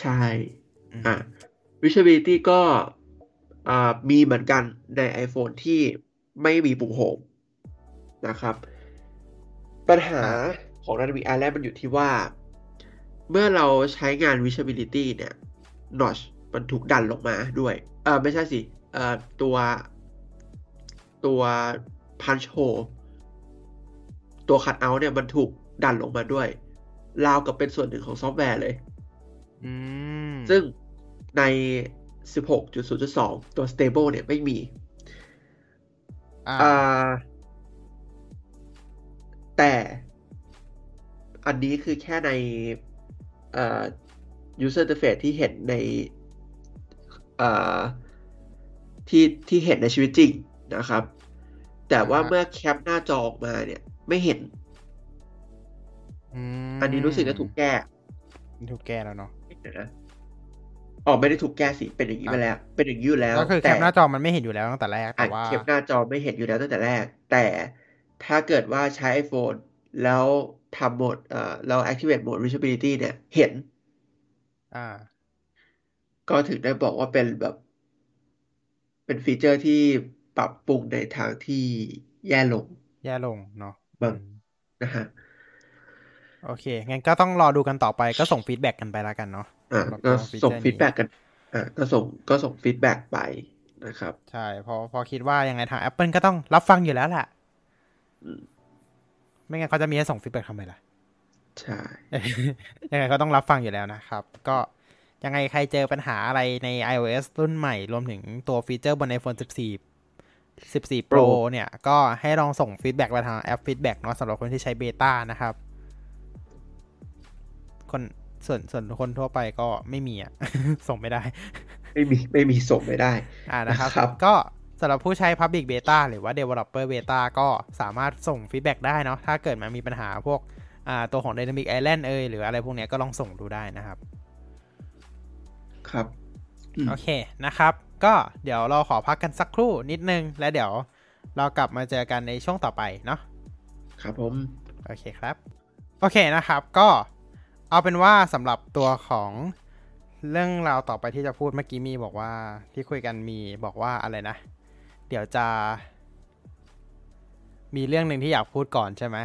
ใช่อะ visibility ก็อ่ามีเหมือนกันใน iPhone ที่ไม่มีปุ่มโฮมนะครับ ปัญหาของ Dynamic Island มันอยู่ที่ว่า เมื่อเราใช้งาน visibility เนี่ย notch มันถูกดันลงมาด้วย เออไม่ใช่สิ เอ่อตัวตัว punch hole ตัว cut out เนี่ยมันถูกดันลงมาด้วย ราวกับเป็นส่วนหนึ่งของซอฟต์แวร์เลยอืมซึ่งใน 16.0.2 ตัว stable เนี่ยไม่มีอ่าอ่าแต่อันนี้คือแค่ในอ่า user interface ที่เห็นในอ่าที่ที่เห็นในชีวิตจริงนะครับ แต่ว่าอ่าฮะเมื่อแคปหน้าจอออกมาเนี่ย ไม่เห็นมอันนี้รู้สึกจะถูกแก้ถูกแก้แล้วเนาะเดี๋ยวนะอ๋อไม่ได้ถูกแก้สิ เป็นอย่างนี้อะไปแล้ว เป็นอย่างนี้อยู่แล้วก็คือแคแต่ปหน้าจอมันไม่เห็นอยู่แล้วตั้งแต่แรกอะแต่ว่าเข็มหน้าจอไม่เห็นอยู่แล้วตั้งแต่แรก แต่ถ้าเกิดว่าใช้ iPhone แล้ว ทำโหมดเอ่อเรา activate โหมด reachability เนี่ย เห็น อ่า ก็ถึงได้บอกว่าเป็นแบบ เป็นฟีเจอร์ที่ปรับปรุงในทางที่แย่ลง แย่ลงเนาะบางอืมนะฮะโอเค งั้นก็ต้องรอดูกันต่อไปก็ส่ง feedback กันไปแล้วกันเนาะอะสำหรับก็ตัวฟีเจอส่งร์ฟีนี้ดแบ็กกันอะก็ส่งก็ส่งฟีดแบ็กไปนะครับ ใช่เพอพอคิดว่ายังไงทาง Apple ก็ต้องรับฟังอยู่แล้วแหละอืม ไม่งั้นเขาจะมีให้ส่ง feedback ทำไมล่ะ ใช่ ยังไงก็ต้องรับฟังอยู่แล้วนะครับ ก็ยังไงใครเจอปัญหาอะไรใน iOS รุ่นใหม่ รวมถึงตัว feature บน iPhone 14 14 Pro เนี่ย ก็ให้ลองส่ง feedback มาทางแอป feedback เนาะสำหรับคนที่ใช้ beta นะครับ คนส่วนส่วนคนทั่วไปก็ไม่มีอะ ส่งไม่ได้ ไม่มีไม่มีส่งไม่ได้ อ่านะครับนะครับก็ สำหรับผู้ใช้ Public Beta หรือว่า Developer Beta ก็สามารถส่งฟีดแบ็กได้เนาะถ้าเกิดมันมีปัญหาพวกอ่าตัวของ Dynamic Island เอยหรืออะไรพวกเนี้ยก็ลองส่งดูได้นะครับ ครับอืมโอเคนะครับ ก็เดี๋ยวเราขอพักกันสักครู่นิดนึง แล้วเดี๋ยวเรากลับมาเจอกันในช่วงต่อไปเนาะครับผม โอเคครับ โอเคนะครับ ก็เอาเป็นว่าสำหรับตัวของเรื่องราวต่อไปที่จะพูดเมื่อกี้มีบอกว่าที่คุยกันมีบอกว่าอะไรนะ เดี๋ยวจะ มีเรื่องหนึ่งที่อยากพูดก่อนใช่ไหม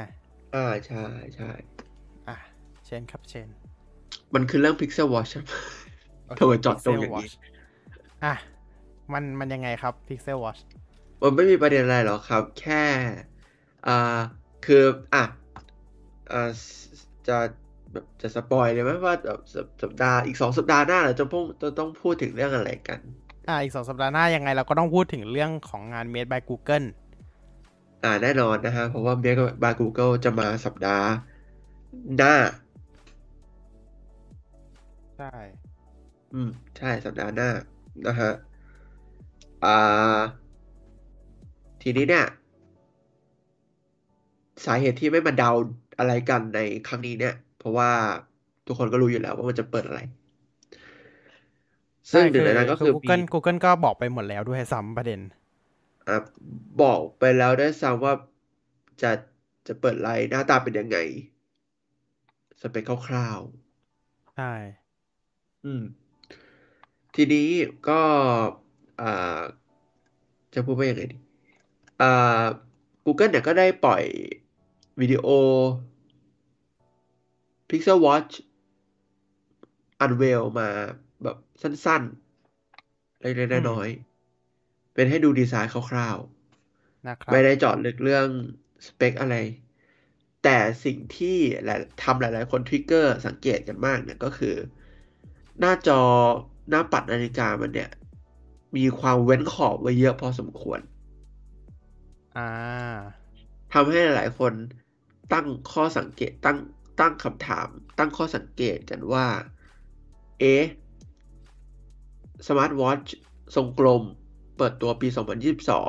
อ่าใช่ใช่อะเช่นครับเช่นมันคือเรื่อง Pixel Watch ครับโอเคทำไมจอดตรงอย่างนี้ Pixel Watch อะมันมันยังไงครับ Pixel Watch มันไม่มีประเด็นอะไรหรอกครับ แค่อ่าคืออะอ่าจะแบบจะสปอยเลยไหมว่าแบบสัปสัปดาห์อีกสองสัปดาห์หน้าเราจะพูดจะต้องพูดถึงเรื่องอะไรกัน อะอีกสองสัปดาห์หน้ายังไงเราก็ต้องพูดถึงเรื่องของงาน Made by Google อ่าแน่นอนนะฮะ เพราะว่า Make by Google จะมาสัปดาห์หน้า ใช่ อืม ใช่สัปดาห์หน้านะฮะ อ่า ทีนี้เนี่ย สาเหตุที่ไม่มาเดาอะไรกันในครั้งนี้เนี่ย เพราะว่าทุกคนก็รู้อยู่แล้วว่ามันจะเปิดอะไร ซึ่งหนึ่งในนั้นก็คือมี Google Google ก็บอกไปหมดแล้วด้วยซ้ำประเด็นอะบอกไปแล้วด้วยซ้ำว่าจะจะเปิดไลน์หน้าตาเป็นยังไง สเปคคร่าวๆใช่อืม ทีนี้ก็อ่าจะพูดว่ายังไงดีอ่า Google เนี่ยก็ได้ปล่อยวิดีโอ Pixel Watch Unveil มาแบบ สั้นๆเล็กๆน้อยๆเป็นให้ดูดีไซน์คร่าวๆนะครับไม่ได้เจาะลึกเรื่องสเปคอะไร แต่สิ่งที่หลายทำหลายๆ คน trigger สังเกตกันมากเนี่ยก็คือ หน้าจอหน้าปัดนาฬิกามันเนี่ย มีความเว้นขอบไว้เยอะพอสมควร อ่าทำให้หลายๆ คนตั้งข้อสังเกตตั้งตั้งคำถาม ตั้งข้อสังเกตกันว่า เอ๊ะ สมาร์ทวอทช์ทรงกลม เปิดตัวปี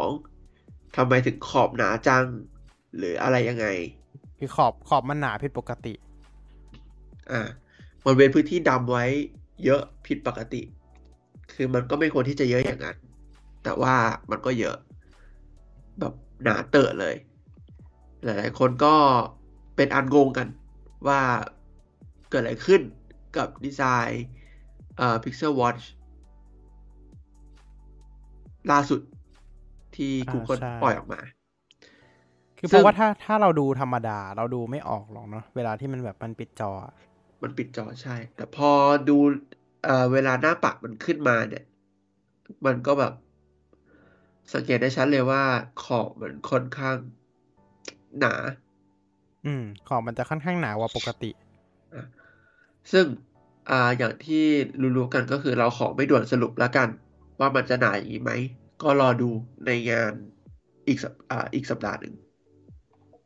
2022 ทำไมถึงขอบหนาจัง หรืออะไรยังไง คือขอบขอบมันหนาผิดปกติ อ่า มันเว้นพื้นที่ดำไว้เยอะผิดปกติ คือมันก็ไม่ควรที่จะเยอะอย่างนั้น แต่ว่ามันก็เยอะ แบบหนาเตอะเลย หลาย ๆ คนก็เป็นอันงงกันว่าเกิดอะไรขึ้นกับดีไซน์เอ่อ Pixel Watch ล่าสุดที่อ่า Google ใช่ปล่อยออกมา คือเพซึ่งราะว่าถ้าถ้าเราดูธรรมดาเราดูไม่ออกหรอกเนาะเวลาที่มันแบบมันปิดจออะมันปิดจอใช่ แต่พอดูเอ่อเวลาหน้าปัดมันขึ้นมาเนี่ย มันก็แบบสังเกตได้ชัดเลยว่าขอบมันค่อนข้างหนา อืม ขอบมันจะค่อนข้างหนากว่าปกติอะซึ่งอ่าอย่างที่รู้ๆกันก็คือเราขอไม่ด่วนสรุปแล้วกัน ว่ามันจะหนาอย่างนี้ไหม ก็รอดูในงานอีกสัปอ่าอีกสัปดาห์หนึ่ง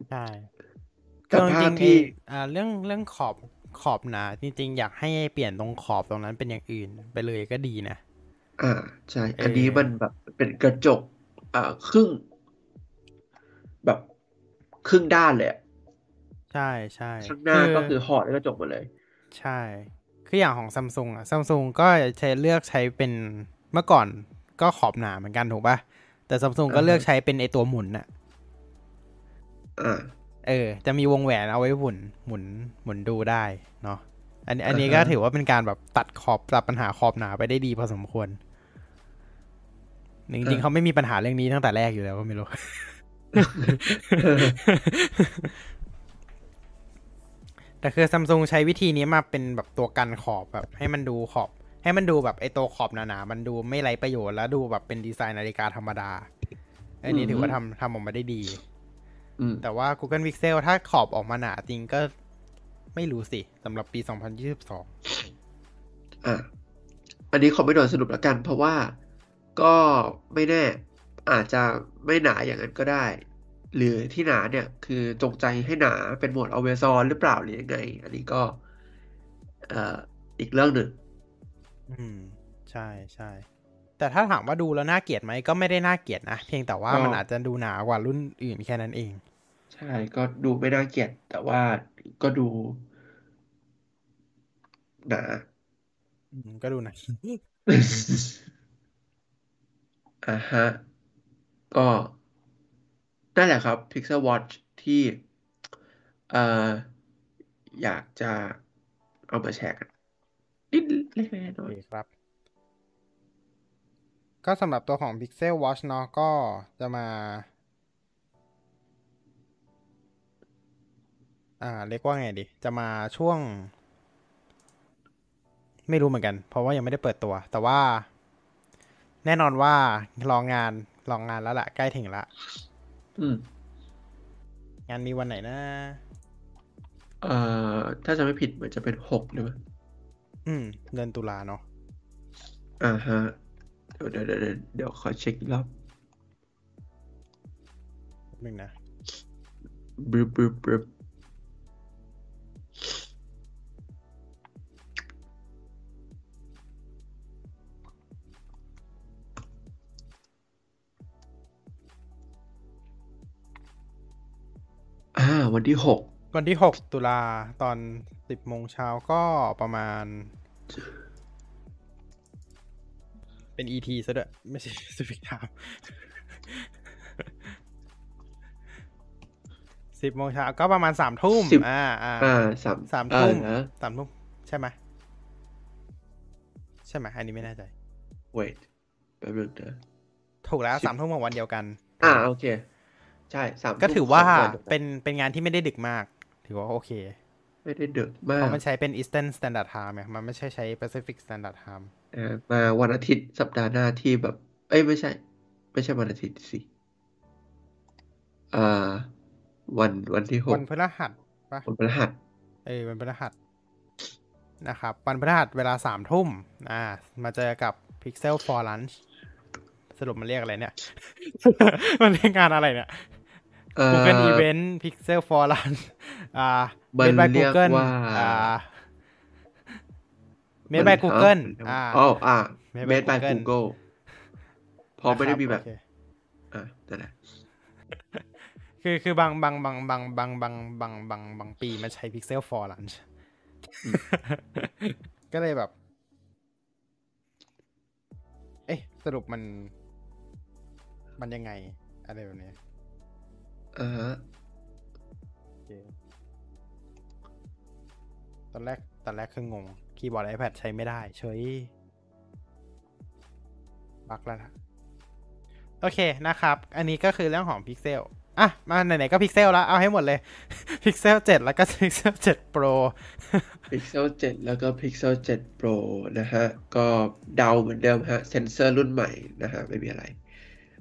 ใช่แต่คือภาจพริงๆที่ไอ้อ่าเรื่องเรื่องขอบขอบหนาจริง ๆ อยากให้เปลี่ยนตรงขอบตรงนั้นเป็นอย่างอื่นไปเลยก็ดีนะอ่าใช่เอออัอันนี้มันแบบเป็นกระจก อ่าครึ่ง แบบครึ่งด้านเลยอะใช่ใช่ข้างหน้าก็คือห่อด้วยกระจกหมดเลย ใช่ คืออย่างของซัมซุงอะซัมซุงก็ใช้เลือกใช้เป็น เมื่อก่อนก็ขอบหนาเหมือนกันถูกปะแต่ซัมซุงก็อ่าฮะเลือกใช้เป็นไอตัวหมุนอะอ่าเออ จะมีวงแหวนเอาไว้หมุน หมุน หมุนดูได้เนาะ อันนี้ อันนี้อ่าฮะก็ถือว่าเป็นการแบบตัดขอบตัดปัญหาขอบหนาไปได้ดีพอสมควร จริงๆเขาไม่มีปัญหาเรื่องนี้ตั้งแต่แรกอยู่แล้วก็ไม่รู้ แต่คือซัมซุงใช้วิธีนี้มาเป็นแบบตัวกันขอบแบบ ให้มันดูขอบ ให้มันดูแบบไอตัวขอบหนาๆมันดูไม่ไร้ประโยชน์แล้วดูแบบเป็นดีไซน์นาฬิกาธรรมดา อันนี้ถือว่าทำทำออกมาได้ดีอืมแต่ว่า Google Pixel ถ้าขอบออกมาหนาจริงก็ไม่รู้สิสำหรับปี 2022อะอันนี้ขอไม่ด่วนสรุปแล้วกัน เพราะว่าก็ไม่แน่ อาจจะไม่หนาอย่างนั้นก็ได้ หรือที่หนาเนี่ย คือจงใจให้หนาเป็นโหมด always on หรือเปล่าหรือยังไง อันนี้ก็เอ่ออีกเรื่องหนึ่ง อืม ใช่ใช่ แต่ถ้าถามว่าดูแล้วน่าเกลียดไหมก็ไม่ได้น่าเกลียดนะ เพียงแต่ว่าก็มันอาจจะดูหนากว่ารุ่นอื่นแค่นั้นเอง ใช่ก็ดูไม่น่าเกลียด แต่ว่าก็ดูหนาอืมก็ดูหนะอ่าฮะ ก็นั่นแหละครับ Pixel Watch ที่เอ่ออยากจะเอามาแชร์กัน นิดเล็กๆน้โออยเคครับ ก็สำหรับตัวของ Pixel Watch เนาะก็จะมา อ่า เรียกว่าไงดี จะมาช่วง ไม่รู้เหมือนกัน เพราะว่ายังไม่ได้เปิดตัว แต่ว่า แน่นอนว่าลองงานลองงานแล้วละใกล้ถึงละอืมงานมีวันไหนนะ เอ่อ ถ้าจะไม่ผิดเหมือนจะเป็นหกหรือเปล่า อืม เดือนตุลาเนาะอ่าฮะ เดี๋ยวเดี๋ยวเดี๋ยวเดี๋ยวขอเช็คอีกรอบแป๊บนึงนะบรึบรึบรึบอ่า วันที่หก วันที่ 6 ตุลาตอน 10โมงเช้าก็ประมาณ เป็น ET ซะด้วย ไม่ใช่ Pacific Time สิบโมงเช้าก็ประมาณสามทุ่มสิบอ่าอ่าอ่าสามสามอ่ทุ่มนะ สามทุ่มใช่ไหมใช่ไหมอันนี้ไม่แน่ใจ wait แป๊บนึงนะ ถูกแล้วสิบสามทุ่มของวันเดียวกัน อ่าโอเค ใช่สามก็ทุ่มถือว่าของวันดียวกัเป็นเป็นงานที่ไม่ได้ดึกมาก ถือว่าโอเค ไม่ได้ดึกมาเพกราะมันใช้เป็น Eastern Standard Time ไงมันไม่ใช่ใช้ Pacific Standard Time เอ่อมาวันอาทิตย์สัปดาห์หน้าที่แบบ เอ้ยไม่ใช่ ไม่ใช่วันอาทิตย์สิอ่าวันวันที่หวักนพฤหัสปะวันพฤหัสเออวันพฤหัสนะครับ วันพฤหัสเวลาสามทุ่มอ่า มาเจอกับ Pixel for Lunch สรุปมันเรียกอะไรเนี่ย มันเรียกงานอะไรเนี่ยเอ่อ Google Event Pixel for Launch อ่ามัน Made by เรียก Google ว่าอ่า Made by Google อ่าอ๋ออ่า Made by made by Google Google พอไม่ได้มีแบบโอเคอะนั่นแหละคือคือบางบางบางบางบางบางบางบางบางปีมันใช้ Pixel for Launch ก็เลยแบบ เอ๊ะ สรุปมัน มันยังไง อะไรแบบนี้ อ่าฮะโอเคตอนแรกตอนแรกคืองง คีย์บอร์ด iPad ใช้ไม่ได้ เฉยบักแล้วนะ โอเคนะครับ อันนี้ก็คือเรื่องของ Pixel อะ มาไหนๆก็ Pixel แล้ว เอาให้หมดเลย Pixel 7แล้วก็ Pixel 7 Pro Pixel 7แล้วก็ Pixel 7 Pro นะฮะ ก็เดาเหมือนเดิมฮะ เซนเซอร์รุ่นใหม่นะฮะ ไม่มีอะไร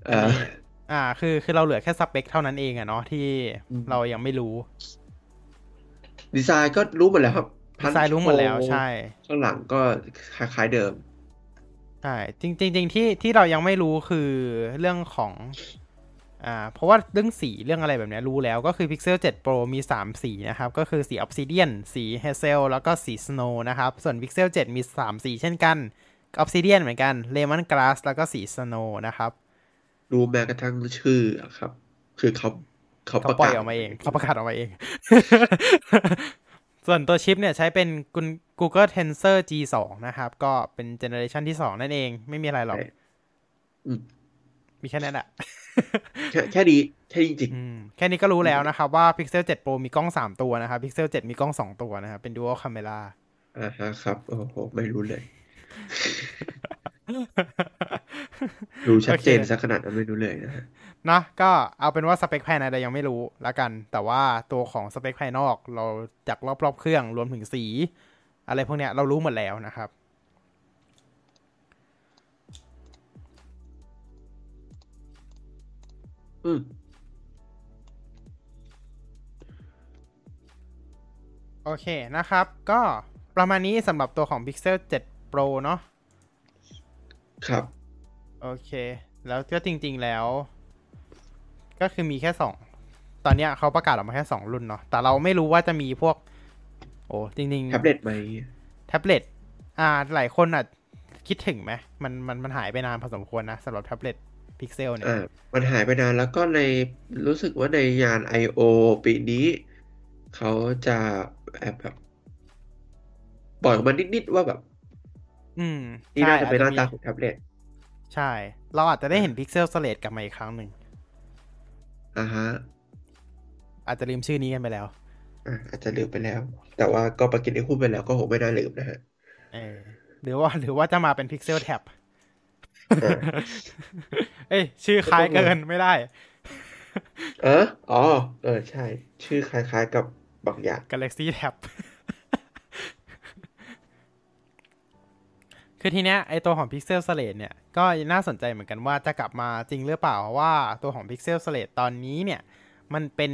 เอ่อ อ่า คือคือเราเหลือแค่สเปคเท่านั้นเองอะเนาะที่อืมเรายังไม่รู้ ดีไซน์ก็รู้หมดแล้วครับดีไซน์รู้หมดแล้วใช่ข้างหลังก็คล้ายๆเดิมใช่จริงจริงๆที่ที่เรายังไม่รู้คือเรื่องของอ่าเพราะว่าเรื่องสีเรื่องอะไรแบบเนี้ยรู้แล้วก็คือ Pixel 7 Pro มี 3 สีนะครับ ก็คือสี Obsidian สี Hazel แล้วก็สี Snow นะครับ ส่วน Pixel 7 มี 3 สีเช่นกัน Obsidian เหมือนกัน Lemon Grass แล้วก็สี Snow นะครับ รู้แม้กระทั่งชื่ออะครับ คือเขาเขาเขาประปล่อยกาศออกมาเองเขาประกาศออกมาเอง ส่วนตัวชิปเนี่ยใช้เป็น Google Tensor G2 นะครับ ก็เป็น generation ที่2นั่นเอง ไม่มีอะไรหรอกใช่อืมมีแค่นั้นแหละแค่แค่นี้แค่จริงอืมแค่นี้ก็รู้แล้วนะครับ ว่า Pixel 7 Pro มีกล้อง 3 ตัวนะครับ Pixel 7 มีกล้อง 2 ตัวนะครับ เป็น Dual Camera ๆอ่าฮะครับ โอ้โห ไม่รู้เลย ดูชัดเจนโอเคซะขนาดนั้นไม่รู้เลยนะฮะนะก็เอาเป็นว่าสเปคภายในเรายังไม่รู้แล้วกัน แต่ว่าตัวของสเปคภายนอกเราจากรอบๆเครื่องรวมถึงสี อะไรพวกเนี้ยเรารู้หมดแล้วนะครับอืมโอเคนะครับ ก็ประมาณนี้สำหรับตัวของ Pixel 7 Pro เนาะครับ โอเค แล้วก็จริง ๆแล้ว ก็คือมีแค่สองตอนเนี้ยเขาประกาศออกมาแค่สองรุ่นเนาะแต่เราไม่รู้ว่าจะมีพวก โอ้จริงๆแท็บเล็ตไหมแท็บเล็ตอ่าหลายคนอะคิดถึงไหมมันมันมันหายไปนานพอสมควรนะสำหรับ tablet Pixel เนี่ยอ่ามันหายไปนานแล้วก็ในรู้สึกว่าในงาน I/O ปีนี้ เขาจะแอบแบบปล่อยออกมานิด ๆ ว่าแบบ อืม นี่น่าจะเป็นหน้าอจตามีของแท็บเล็ต ใช่ เราอาจจะได้เห็นพิกเซลสเลดกลับมาอีกครั้งหนึ่งอ่าฮะ อาจจะลืมชื่อนี้กันไปแล้ว อะอาจจะลืมไปแล้ว แต่ว่าก็ประกินไอ้หุ้นไปแล้วก็คงไม่น่าลืมนะฮะเออหรือว่าหรือว่าจะมาเป็นพิกเซลแท็บเออเอ้ยชื่อคล้ายเกินไม่ได้ เอออ๋อ เออใช่ ชื่อคล้ายๆกับ บางอย่าง Galaxy Tab คือทีเนี้ยไอตัวของ Pixel Slate เนี่ยก็น่าสนใจเหมือนกันว่าจะกลับมาจริงหรือเปล่าเพราะว่าตัวของ Pixel Slate ตอนนี้เนี่ย มันเป็น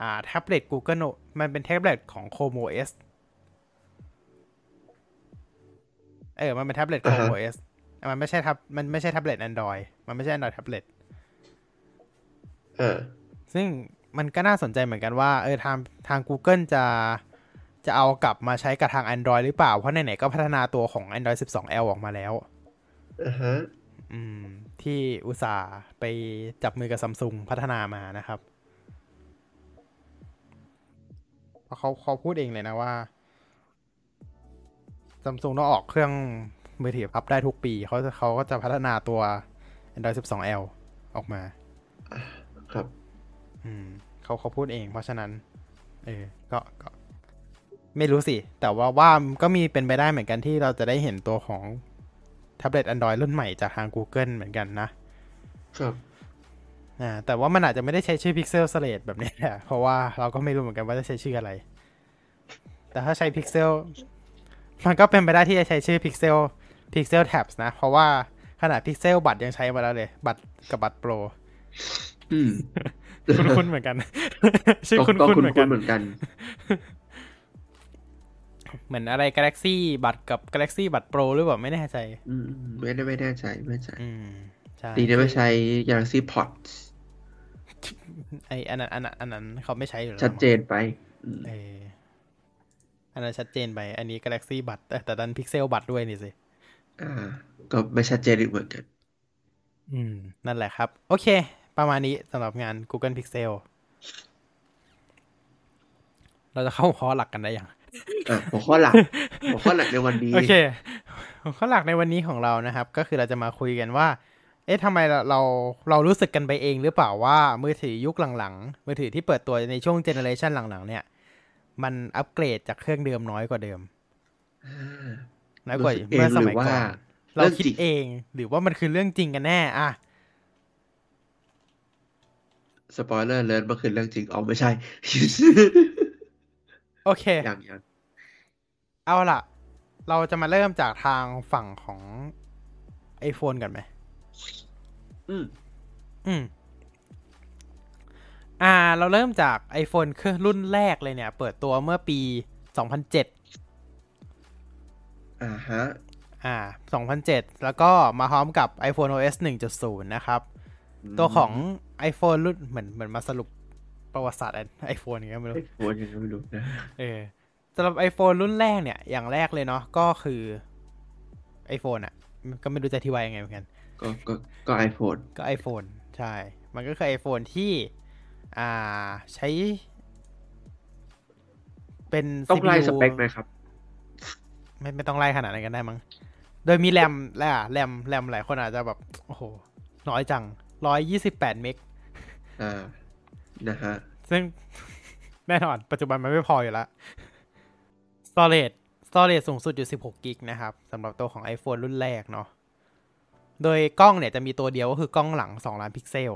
อ่าแท็บเล็ต Google No มันเป็นแท็บเล็ตของ Chrome OS เออ มันเป็นแท็บเล็ต Chrome อ่าฮะ OS มันไม่ใช่ทับมันไม่ใช่แท็บเล็ต Android มันไม่ใช่ Android แท็บเล็ตเออซึ่งมันก็น่าสนใจเหมือนกันว่าเออทางทาง Google จะ จะเอากลับมาใช้กับทาง Android หรือเปล่า เพราะไหนๆก็พัฒนาตัวของ Android 12L ออกมาแล้วอ่าฮะอืม ที่อุตส่าห์ไปจับมือกับซัมซุงพัฒนามานะครับเพราะเขาเขาพูดเองเลยนะว่าซัมซุงต้องออกเครื่องมือถือพับได้ทุกปี เขาจะเขาก็จะพัฒนาตัว Android 12L ออกมา ครับ อืมเขาเขาพูดเองเพราะฉะนั้น เออ ก็ก็ ไม่รู้สิ แต่ว่าว่าก็มีเป็นไปได้เหมือนกันที่เราจะได้เห็นตัวของแท็บเล็ต Android รุ่นใหม่จากทาง Google เหมือนกันนะ ครับอ่าแต่ว่ามันอาจจะไม่ได้ใช้ชื่อ Pixel Slate แบบนี้แหละเพราะว่าเราก็ไม่รู้เหมือนกันว่าจะใช้ชื่ออะไร แต่ถ้าใช้ Pixel มันก็เป็นไปได้ที่จะใช้ชื่อ Pixel Pixel Tabs นะ เพราะว่าขนาด Pixel บัตรยังใช้มาแล้วเลย บัตรกับบัตร Pro อืมคุ้นๆเหมือนกัน ชื่อก็คุ้นก็ๆคุ้เหมือนกันนๆเหมือนกัน เหมือนอะไร Galaxy บัตรกับ Galaxy บัตร Pro หรือเปล่าไม่แน่ใจ อืมไม่ได้ไม่แน่ใจไม่แน่ใจอืมใช่ดีนะไม่ใช้ Galaxy Pod ไออันนั้นอันนั้นอันนั้นเขาไม่ใช้อยู่แล้วชัดเจนไปอืมเอออันนั้นชัดเจนไป อันนี้ Galaxy บัตแต่แต่ดันพิกเซลบัตด้วยนี่สิอ่า ก็ไม่ชัดเจนอีกเหมือนกัน อืม นั่นแหละครับ โอเค ประมาณนี้สำหรับงาน Google Pixel เราจะเข้าหัวข้อหลักกันได้ยังอะ หัวข้อหลักหัวข้อหลักในวันนี้โอเคหัวข้อหลักในวันนี้ของเรานะครับ ก็คือเราจะมาคุยกันว่า เอ๊ะทำไมเราเราเรารู้สึกกันไปเองหรือเปล่าว่ามือถือยุคหลังๆมือถือที่เปิดตัวในช่วงเจเนอเรชันหลังๆ เนี่ย มันอัปเกรดจากเครื่องเดิมน้อยกว่าเดิมอ่าน้อยกว่ารู้สึกเองเมื่อสมัยหรือว่าก่อนเรื่เราองคิดจริงเราคิดเองหรือว่ามันคือเรื่องจริงกันแน่อะ spoiler alert มันคือเรื่องจริงอ๋อไม่ใช่ โอเค อย่างอย่าง เอาล่ะ เราจะมาเริ่มจากทางฝั่งของ iPhone กันไหม อืม อืม อ่า เราเริ่มจาก iPhone เครื่องรุ่นแรกเลยเนี่ย เปิดตัวเมื่อปี 2007 อ่าฮะ อ่า 2007 แล้วก็มาพร้อมกับ iPhone OS 1.0 นะครับ ตัวของ iPhone รุ่นเหมือนเหมือนมาสรุปประวัติศาสตร์ไอโฟนอย่างเงี้ยไม่รู้ไอโฟนยังไงไม่รู้นะ เออ สำหรับ iPhone รุ่นแรกเนี่ย อย่างแรกเลยเนาะก็คือ iPhone อะ ก็ไม่รู้จะอธิบายยังไงเหมือนกัน ก็ก็ก็ไอโฟนก็ iPhone ใช่ มันก็คือ iPhone ที่ อ่าใช้ เป็นต้องไล่ CPU สเปคไหมครับ ไม่ไม่ต้องไล่ขนาดนั้นก็ได้มั้งโดยมีแรมแหละแรมแรมหลายคนอาจจะแบบ โอ้โห น้อยจังร้อยยี่สิบแปดเมกอ่านะฮะซึ่งแน่นอน ปัจจุบันมันไม่พออยู่แล้ว storage storage สูงสุดอยู่ 16กิกนะครับสำหรับตัวของ iPhone รุ่นแรกเนาะโดยกล้องเนี่ยจะมีตัวเดียวก็คือกล้องหลัง 2 ล้านพิกเซล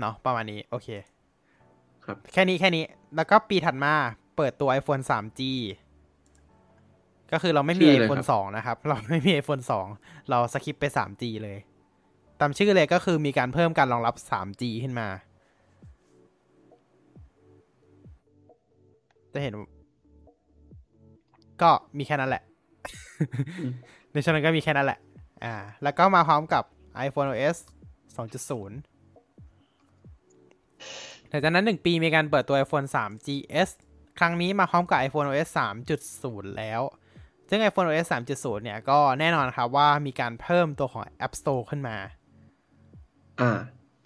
เนาะประมาณนี้ โอเค ครับ แค่นี้แค่นี้แล้วก็ปีถัดมาเปิดตัว iPhone 3G ก็คือเราไม่มีชื่ออะไร iPhone ครับ2นะครับ เราไม่มี iPhone 2 เราสคิปไป 3G เลย ตามชื่อเลยก็คือมีการเพิ่มการรองรับ 3G ขึ้นมา จะเห็น ก็มีแค่นั้นแหละอืมในช่วงนั้นก็มีแค่นั้นแหละ อ่า แล้วก็มาพร้อมกับ iPhone OS 2.0แต่จากนั้นหนึ่งปีมีการเปิดตัว iPhone 3 GS ครั้งนี้มาพร้อมกับ iPhone OS 3.0 แล้ว ซึ่ง iPhone OS 3.0 เนี่ย ก็แน่นอนครับว่ามีการเพิ่มตัวของ App Store ขึ้นมา อ่า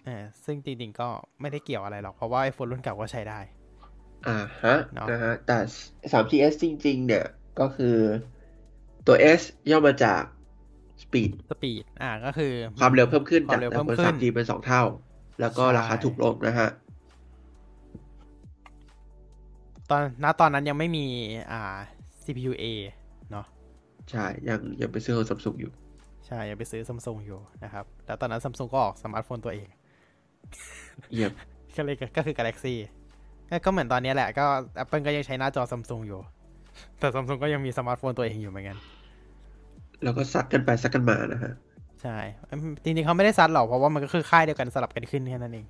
เออซึ่งจริงๆ ก็ไม่ได้เกี่ยวอะไรหรอก เพราะว่า iPhone รุ่นเก่าก็ใช้ได้ อ่าฮะเนอะนะฮะแต่ 3GS จริง ๆ เนี่ยก็คือตัว S ย่อมาจาก Speed สปีดอ่าก็คือ ความเร็วเพิ่มขึ้นควาจากมเร็วเพิ่ม iPhone ขึ้น 3G เป็นสองเท่า แล้วก็ใช่ราคาถูกลงนะฮะตอนณตอนนั้นยังไม่มีอ่า CPU A เนาะใช่ ยังยังไปซื้อของซัมซุงอยู่ ใช่ ยังไปซื้อซัมซุงอยู่นะครับ แล้วตอนนั้นซัมซุงก็ออกสมาร์ทโฟนตัวเองเยี่ยมก็เลยก็คือ Galaxy ก็ก็เหมือนตอนนี้แหละก็ Apple ก็ยังใช้หน้าจอซัมซุงอยู่ แต่ซัมซุงก็ยังมีสมาร์ทโฟนตัวเองอยู่เหมือนกันแล้วก็ซัดกันไปซัดกันมานะฮะ ใช่อืมจริงๆเขาไม่ได้ซัดหรอกเพราะว่ามันก็คือค่ายเดียวกันสลับกันขึ้นแค่นั้นเอง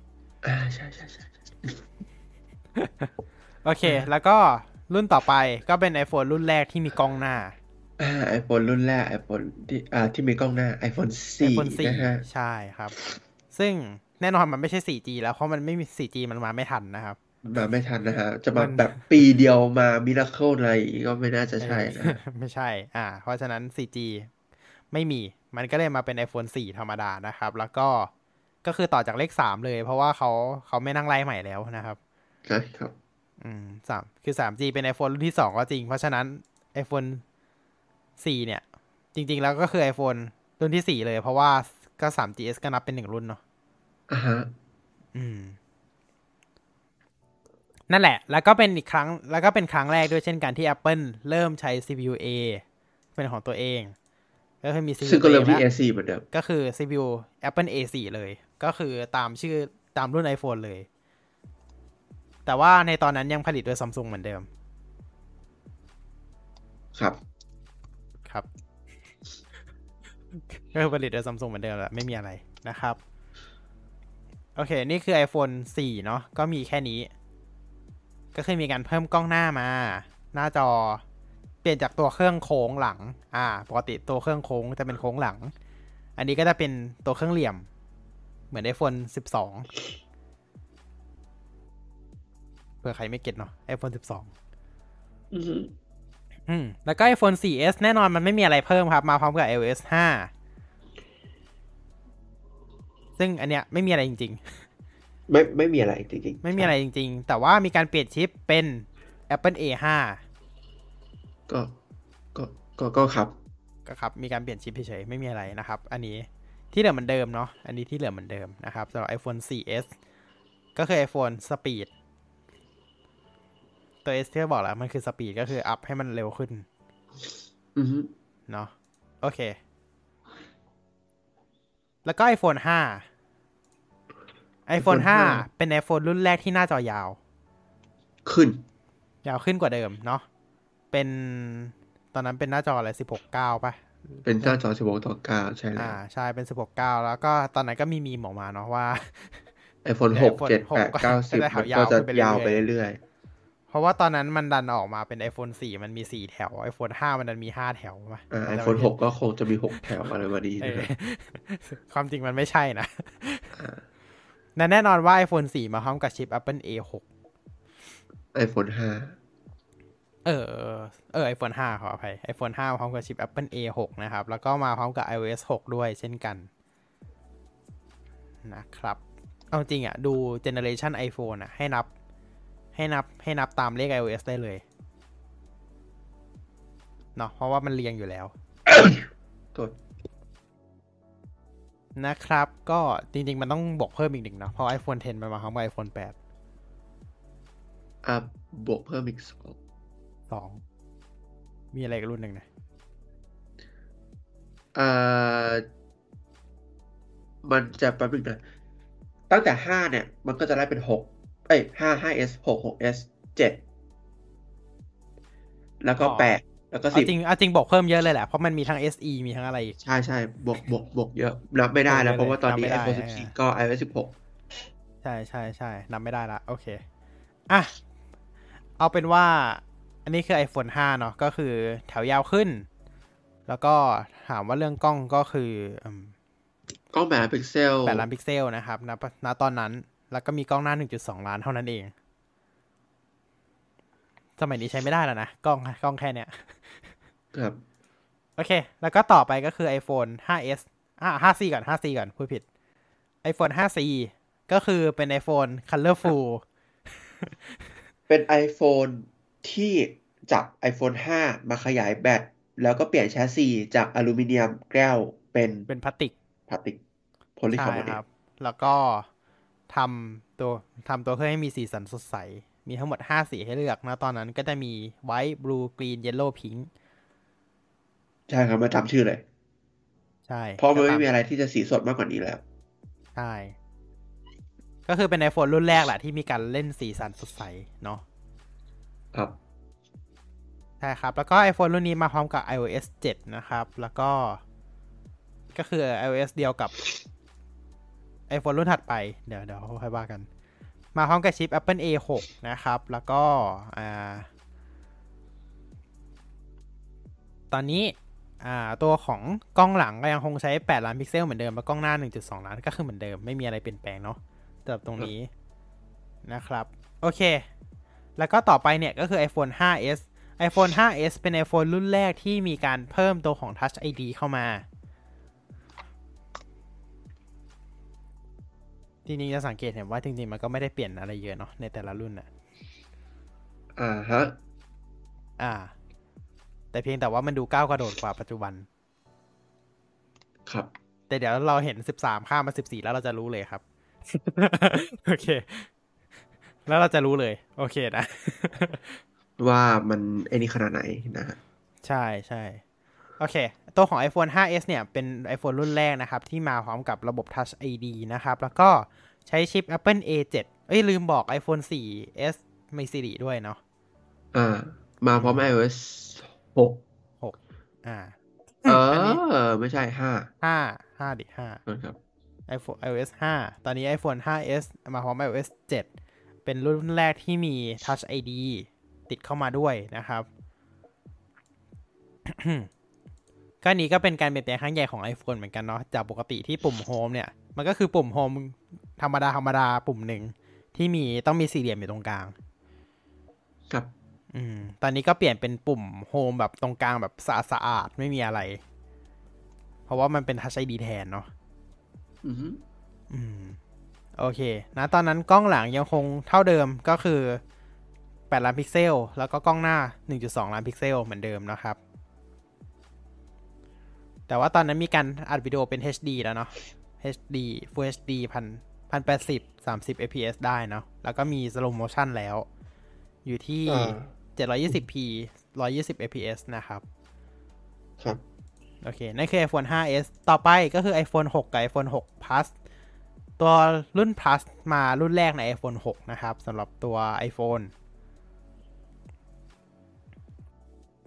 อ่าใช่ใช่ใช่โอเค แล้วก็รุ่นต่อไปก็เป็น iPhone รุ่นแรกที่มีกล้องหน้าอ่า iPhone รุ่นแรก iPhone ที่อ่าที่มีกล้องหน้า iPhone iPhone 4นะฮะ4ใช่ครับ ซึ่งแน่นอนมันไม่ใช่ 4G แล้วเพราะมันไม่มี 4G มันมาไม่ทันนะครับ มาไม่ทันนะฮะ จะมามันแบบปีเดียวมามิราเคิลอะไรอย่างงี้ก็ไม่น่าจะใช่นะเออไม่ใช่ อ่า เพราะฉะนั้น 4G ไม่มี มันก็เลยมาเป็น iPhone 4 ธรรมดานะครับ แล้วก็ ก็คือต่อจากเลข 3 เลย เพราะว่าเขาเขาไม่นั่งไล่ใหม่แล้วนะครับ ใช่ครับ อืมสามคือ 3G เป็น iPhone รุ่นที่ 2 ก็จริง เพราะฉะนั้น iPhone 4 เนี่ย จริง ๆ แล้วก็คือ iPhone รุ่นที่ 4 เลย เพราะว่าก็ 3GS ก็นับเป็นหนึ่งรุ่นเนาะ อ่าฮะ อืม นั่นแหละ แล้วก็เป็นอีกครั้ง แล้วก็เป็นครั้งแรกด้วยเช่นกันที่ Apple เริ่มใช้ CPU A เป็นของตัวเอง ก็คือมี CPU ซึ่งก็เริ่มที่ A แล้ว A4 เหมือนเดิม ก็คือ CPU Apple A4 เลย ก็คือตามชื่อตามรุ่น iPhone เลย แต่ว่าในตอนนั้นยังผลิตโดยซัมซุงเหมือนเดิม ครับ ครับ ก็คือผลิตโดยซัมซุงเหมือนเดิมแหละไม่มีอะไรนะครับ โอเค นี่คือ iPhone 4 เนาะ ก็มีแค่นี้ ก็คือมีการเพิ่มกล้องหน้ามา หน้าจอ เปลี่ยนจากตัวเครื่องโค้งหลัง อ่า ปกติตัวเครื่องโค้งจะเป็นโค้งหลัง อันนี้ก็จะเป็นตัวเครื่องเหลี่ยม เหมือน iPhone 12เผื่อใครไม่เก็ตเนาะ iPhone 12อือฮึอืมแล้วก็ iPhone 4S แน่นอนมันไม่มีอะไรเพิ่มครับ มาพร้อมกับ iOS 5 ซึ่งอันเนี้ยไม่มีอะไรจริง ๆ ไม่ไม่มีอะไรจริงๆ ไม่มีอะไรจริง ๆ แต่ว่ามีการเปลี่ยนชิปเป็น Apple A5 ก็ก็ก็ก็ครับก็ครับ มีการเปลี่ยนชิปเฉยๆไม่มีอะไรนะครับ อันนี้ที่เหลือเหมือนเดิมเนาะอันนี้ที่เหลือเหมือนเดิมนะครับสำหรับ iPhone 4S ก็คือ iPhone Speed ตัว S ที่บอกแล้วมันคือ Speed ก็คืออัพให้มันเร็วขึ้นอือฮึเนาะโอเค แล้วก็ iPhone 5 iPhone 5 เป็น iPhone รุ่นแรกที่หน้าจอยาว ขึ้น ยาวขึ้นกว่าเดิมเนาะเป็นตอนนั้นเป็นหน้าจออะไรสิบหกเก้าป่ะ เป็นหน้าจอ16ต่อ9ใช่แล้วอ่าใช่เป็นสิบหกเก้าแล้วก็ตอนนั้นก็มีมีมออกมาเนาะว่า iPhone เดี๋ยว6 7 iPhone 8 9 10ก็จะมันยาก็วจะขึ้นไปเรื่อยๆยาวไปเรื่อยเพราะว่าตอนนั้นมันดันออกมาเป็น iPhone 4 มันมีสี่แถว iPhone 5 มันดันมีห้าแถวป่ะๆอ่าจำไม่ iPhone ผิด6ก็คงจะมี 6 แถวอะไรมาดีเอนะอครับความจริงมันไม่ใช่นะ อ่าและแน่นอนว่า iPhone 4 มาพร้อมกับชิป Apple A6 iPhone 5 เออ เออ iPhone 5 ขออภัย iPhone 5มาพร้อมกับชิป Apple A6 นะครับ แล้วก็มาพร้อมกับ iOS 6 ด้วยเช่นกัน นะครับ เอาจริงอะ ดู generation iPhone อะ ให้นับ ให้นับ ให้นับตามเลข iOS ได้เลย เนาะเพราะว่ามันเรียงอยู่แล้วตัว นะครับ ก็จริง ๆ มันต้องบวกเพิ่มอีกหนึ่งเนาะเพราะ iPhone 10 มันมาพร้อมกับ iPhone 8อะบวกเพิ่มอีก2 2มีอะไรอีกรุ่นหนึ่งนะอ่ามันจะแป๊บนึงนะตั้งแต่5เนี่ย มันก็จะไล่เป็น6เอ้ย5 5s 6 6s 7แล้วก็อ๋อ8 แล้วก็เอาจริง10เอาจริงบวกเพิ่มเยอะเลยแหละ เพราะมันมีทั้ง SE มีทั้งอะไรอีกใช่ใช่บวกบวกบวกเยอะนับไม่ได้แล้วบวกเยอะเพราะว่าตอนนี้นับไม่ได้ iPhone อ่า14 ก็ iOS ใช่ใช่ใช่นับไม่ได้ละ โอเค อะ เอาเป็นว่า อันนี้คือ iPhone 5 เนาะก็คือแถวยาวขึ้น แล้วก็ถามว่าเรื่องกล้องก็คืออืม16กล้องแบบพิกเซลแปดล้านพิกเซลนะครับณณตอนนั้น แล้วก็มีกล้องหน้า 1.2 ล้านเท่านั้นเอง สมัยนี้ใช้ไม่ได้แล้วนะ กล้องกล้องแค่เนี้ย ครับ โอเค แล้วก็ต่อไปก็คือ iPhone 5s อ่า 5c ก่อน 5c ก่อนพูดผิด iPhone 5c ก็คือเป็น iPhone colorful เป็น iPhone ที่จับ iPhone 5 มาขยายแบตแล้วก็เปลี่ยนแชสซีจากอลูมิเนียมแก้วเป็นเป็นพลาสติกพลาสติกโพลีใช่คาร์บอเนคตรับแล้วก็ทำตัวทำตัวเครื่องให้มีสีสันสดใส มีทั้งหมด 5 สีให้เลือกนะตอนนั้นก็จะมี white blue green yellow pink ใช่ครับมาจำชื่อเลย ใช่เพราะมันก็ตไม่มีอะไรที่จะสีสดมากกว่านี้แล้ว ใช่ ก็คือเป็น iPhone รุ่นแรกแหละที่มีการเล่นสีสันสดใสเนาะครับใช่ครับ แล้วก็ iPhone รุ่นนี้มาพร้อมกับ iOS 7 นะครับ แล้วก็ ก็คือ iOS เดียวกับ iPhone รุ่นถัดไป เดี๋ยวเดี๋ยวค่อยว่ากัน มาพร้อมกับชิป Apple A6 นะครับ แล้วก็ อ่า ตอนนี้อ่า ตัวของกล้องหลังก็ยังคงใช้ 8 ล้านพิกเซลเหมือนเดิมแล้วกล้องหน้า 1.2 ล้านก็คือเหมือนเดิม ไม่มีอะไรเปลี่ยนแปลงเนาะสำหรับตรงนี้นะครับ โอเค แล้วก็ต่อไปเนี่ยก็คือ iPhone 5s iPhone 5s เป็น iPhone รุ่นแรกที่มีการเพิ่มตัวของ Touch ID เข้ามา ทีนี้จะสังเกตเห็นว่าจริงๆ มันก็ไม่ได้เปลี่ยนอะไรเยอะเนาะในแต่ละรุ่นอะอ่าฮะ อ่า แต่เพียงแต่ว่ามันดูก้าวกระโดดกว่าปัจจุบัน ครับ แต่เดี๋ยวเราเห็น13ข้ามมา14แล้วเราจะรู้เลยครับ โอเค แล้วเราจะรู้เลย โอเคนะ ว่ามันไอ้นี่ขนาดไหนนะฮะใช่ใช่โอเค ตัวของ iPhone 5s เนี่ย เป็น iPhone รุ่นแรกนะครับ ที่มาพร้อมกับระบบ Touch ID นะครับ แล้วก็ใช้ชิป Apple A7 เอ้ย ลืมบอก iPhone 4s ไม่ Siri ด้วยเนาะอ่า มาพร้อม iOS 6อ่า เออันนี้อไม่ใช่ห้าห้าห้าดิห้าครับ iPhone iOS 5 ตอนนี้ iPhone 5s มาพร้อม iOS 7 เป็นรุ่นแรกที่มี Touch ID ติดเข้ามาด้วยนะครับ ก็นี้ก็เป็นการเปลี่ยนแปลงครั้งใหญ่ของ iPhone เหมือนกันเนาะ จากปกติที่ปุ่มโฮมเนี่ย มันก็คือปุ่ม home ธรรมดาธรรมดาปุ่มหนึ่งที่มีต้องมีสี่เหลี่ยมอยู่ตรงกลาง ครับ อืม ตอนนี้ก็เปลี่ยนเป็นปุ่ม home แบบตรงกลางแบบสะอาดสะอาดไม่มีอะไร เพราะว่ามันเป็น Touch ID แทนเนาะอือฮึอืม โอเค นะ ตอนนั้นกล้องหลังยังคงเท่าเดิมก็คือ 8 ล้านพิกเซล แล้วก็กล้องหน้า 1.2 ล้านพิกเซลเหมือนเดิมนะครับ แต่ว่าตอนนั้นมีการอัดวิดีโอเป็น HD แล้วเนาะ HD Full HD พันพันแปดสิบสามสิบ fps ได้เนาะ แล้วก็มี slow motion แล้ว อยู่ที่อ่า 720p 120 fps นะครับ ครับ โอเค นั่นคือ iPhone 5s ต่อไปก็คือ iPhone 6 กับ iPhone 6 plus ตัวรุ่น plus มารุ่นแรกใน iPhone 6 นะครับสำหรับตัว iPhone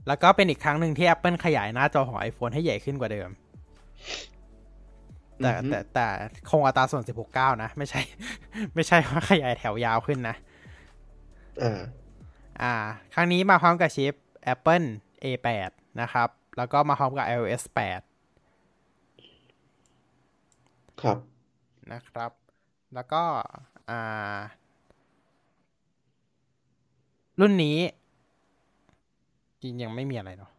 แล้วก็เป็นอีกครั้งหนึ่งที่ Apple ขยายหน้าจอของ iPhone ให้ใหญ่ขึ้นกว่าเดิม แต่อือฮึแต่แต่คงอัตราส่วน 16:9 นะ ไม่ใช่ ไม่ใช่ว่าขยายแถวยาวขึ้นนะอ่า อ่าครั้งนี้มาพร้อมกับชิป Apple A8 นะครับ แล้วก็มาพร้อมกับ iOS 8 ครับนะครับ แล้วก็อ่ารุ่นนี้ จริงยังไม่มีอะไรเนาะ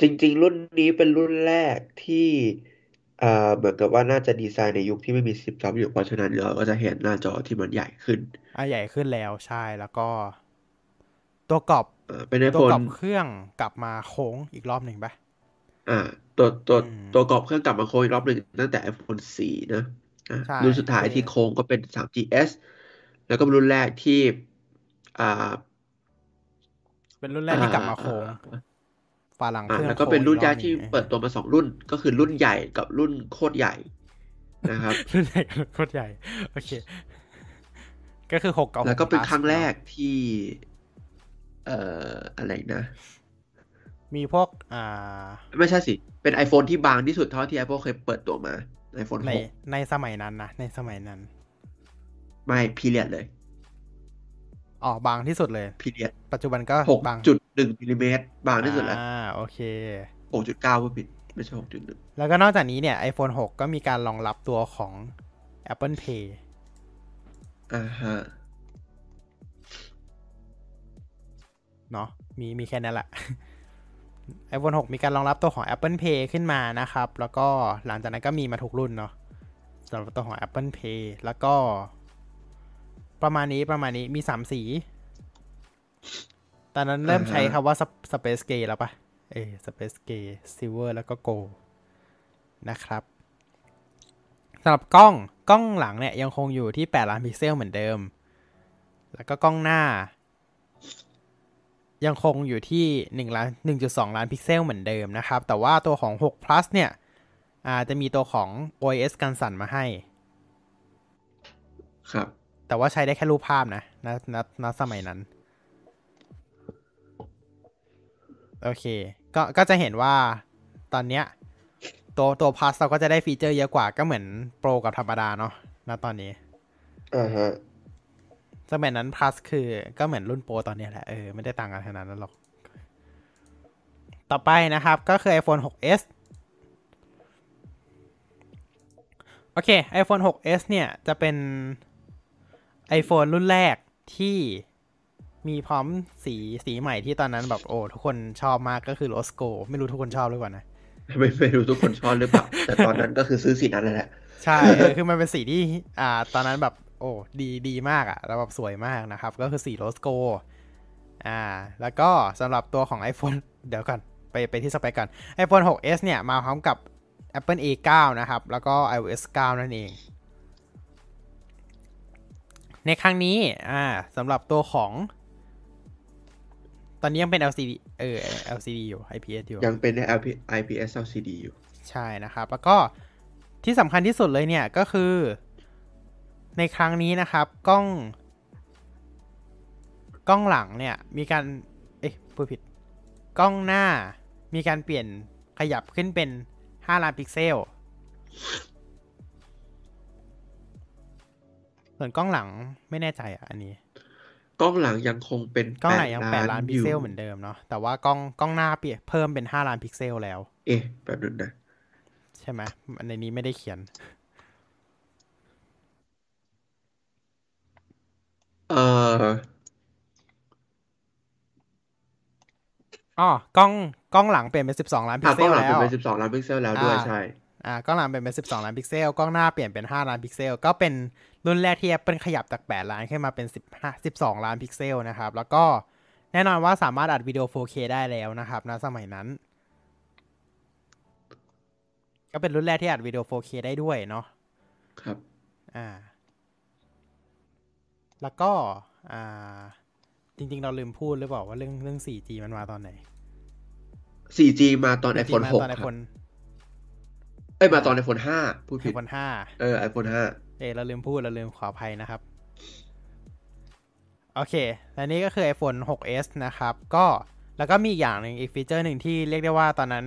จริง ๆ รุ่นนี้เป็นรุ่นแรกที่ อ่าเหมือนกับว่าน่าจะดีไซน์ในยุคที่ไม่มีซิปซับอยู่เพราะฉะนั้นเราก็จะเห็นหน้าจอที่มันใหญ่ขึ้น อะใหญ่ขึ้นแล้วใช่แล้วก็ ตัวกรอบอ่าเป็นตัวกรอบ iPhone เครื่องกลับมาโค้งอีกรอบหนึ่งปะอ่า ตัวตัวอืมตัวกรอบเครื่องกลับมาโค้งอีกรอบหนึ่งตั้งแต่ iPhone 4 นะอะใช่รุ่นสุดท้ายคือที่โค้งก็เป็น 3GS แล้วก็เป็นรุ่นแรกที่ อ่า เป็นรุ่นแรกที่กลับมาโค้ง ฝาหลังอ่าเครื่องแล้วก็เป็นรุ่นโค้งแรอีกรอบหที่นึ่งเปิดตัวมาสองรุ่น ก็คือรุ่นใหญ่กับรุ่นโคตรใหญ่นะครับรุ่นใหญ่กับรุ่นโคตรใหญ่โอเค ก็คือหกกับแล้วก็เป็น6 plus ครั้งแรกเนาะที่ เอ่ออะไรนะ มีพวกอ่า ไม่ใช่สิ เป็น iPhone ที่บางที่สุดเท่าที่ Apple เคยเปิดตัวมา iPhone ใน6ในสมัยนั้นนะในสมัยนั้น ไม่พีเรียดเลย อ๋อบางที่สุดเลยพีเรียดปัจจุบันก็หกบางจุดหนึ่งมิลลิเมตรบางที่สุดแล้วอ่าโอเคหกจุดเก้าผู้ผิดไม่ใช่หกจุดหนึ่งแล้วก็นอกจากนี้เนี่ย iPhone 6 ก็มีการรองรับตัวของ Apple Pay อ่าฮะเนาะมีมีแค่นั้นแหละ iPhone 6 มีการรองรับตัวของ Apple Pay ขึ้นมานะครับ แล้วก็หลังจากนั้นก็มีมาทุกรุ่นเนาะสำหรับตัวของ Apple Pay แล้วก็ ประมาณนี้ประมาณนี้มีสามสี ตอนนั้นเริ่มใช้คำว่า Sp- Space Gray แล้วปะเออ Space Gray Silver แล้วก็ Gold นะครับสำหรับกล้องกล้องหลังเนี่ยยังคงอยู่ที่ 8 ล้านพิกเซลเหมือนเดิม แล้วก็กล้องหน้า ยังคงอยู่ที่1ล้าน1.2 ล้านพิกเซลเหมือนเดิมนะครับ แต่ว่าตัวของ 6 plus เนี่ยอาจะมีตัวของ OIS กันสั่นมาให้ ครับ แต่ว่าใช้ได้แค่รูปภาพนะณณณสมัยนั้น โอเค ก็ก็จะเห็นว่าตอนเนี้ย ตัวตัวพ u s เราก็จะได้ฟีเจอร์เยอะกว่าก็เหมือนโปรกับธรรมดาเนาะณตอนนี้อ่าฮะสมัยนั้น plus คือก็เหมือนรุ่นโปรตอนเนี้ยแหละ เออ ไม่ได้ต่างกันขนาดนั้นหรอก ต่อไปนะครับ ก็คือ iPhone 6s โอเค iPhone 6s เนี่ย จะเป็น iPhone รุ่นแรกที่มีพร้อมสีสีใหม่ที่ตอนนั้นแบบโอ้ทุกคนชอบมากก็คือ Rose Gold ไม่รู้ทุกคนชอบหรือเปล่านะไม่ไม่รู้ทุกคนชอบหรือเปล่า แต่ตอนนั้นก็คือซื้อสีนั้นแหละ ใช่เออคือมันเป็นสีที่อ่าตอนนั้นแบบโอ้ดีดีมากอะ่ะแล้วแบบสวยมากนะครับ ก็คือสีโรสโกอ่า แล้วก็สำหรับตัวของ iPhone เดี๋ยวก่อนไปไปที่สเปคก่อน iPhone 6s เนี่ยมาพร้อมกับ Apple A9 นะครับ แล้วก็ iOS 9 นั่นเอง ในครั้งนี้อ่าสำหรับตัวของ ตอนนี้ยังเป็น LCD เออ LCD อยู่ IPS อยู่ ยังเป็นใน LP IPS LCD อยู่ ใช่นะครับ แล้วก็ที่สำคัญที่สุดเลยเนี่ยก็คือ ในครั้งนี้นะครับ กล้อง กล้องหลังเนี่ย มีการ เอ๊ะพูดผิด กล้องหน้ามีการเปลี่ยนขยับขึ้นเป็น 5 ล้านพิกเซล ส่วนกล้องหลังไม่แน่ใจอะอันนี้ กล้องหลังยังคงเป็นกล้องหลังยัง8 8ล้านพิกเซลอยู่เหมือนเดิมเนาะแต่ว่ากล้องกล้องหน้าเปลี่ยนเพิ่มเป็น5ล้านพิกเซลแล้ว เอ๊ะแบบนึงนะใช่ไหมในนี้ไม่ได้เขียน เอ่ออ๋อกล้องกล้องหลังเปลี่ยนเป็น12ล้านพิกเซลแล้วอะกล้องหลังเป็นเป็นสิบสองล้านพิกเซลแล้วด้วยอ่าใช่ อ่ากล้องหลังเปลี่ยนเป็น 12 ล้านพิกเซล กล้องหน้าเปลี่ยนเป็น 5 ล้านพิกเซล ก็เป็นรุ่นแรกที่ Apple ขยับจาก 8 ล้านขึ้นมาเป็น 15 12 ล้านพิกเซลนะครับ แล้วก็แน่นอนว่าสามารถอัดวิดีโอ 4K ได้แล้วนะครับณสมัยนั้น ก็เป็นรุ่นแรกที่อัดวิดีโอ 4K ได้ด้วยเนาะ ครับ อ่า แล้วก็ อ่า จริง ๆ เราลืมพูดหรือเปล่าว่าเรื่องเรื่อง 4G มันมาตอนไหน 4G มาตอน 4G iPhone มา6ตอนครับ iPhone เอ้ยมาตอน iPhone 5พูดผิด iPhone 5เออ iPhone เอยเราลืมพูดเราลืมขออภัยนะครับ โอเคและนี่ก็คือ iPhone 6s นะครับ ก็แล้วก็มีอีกอย่างหนึ่งอีกฟีเจอร์หนึ่งที่เรียกได้ว่าตอนนั้น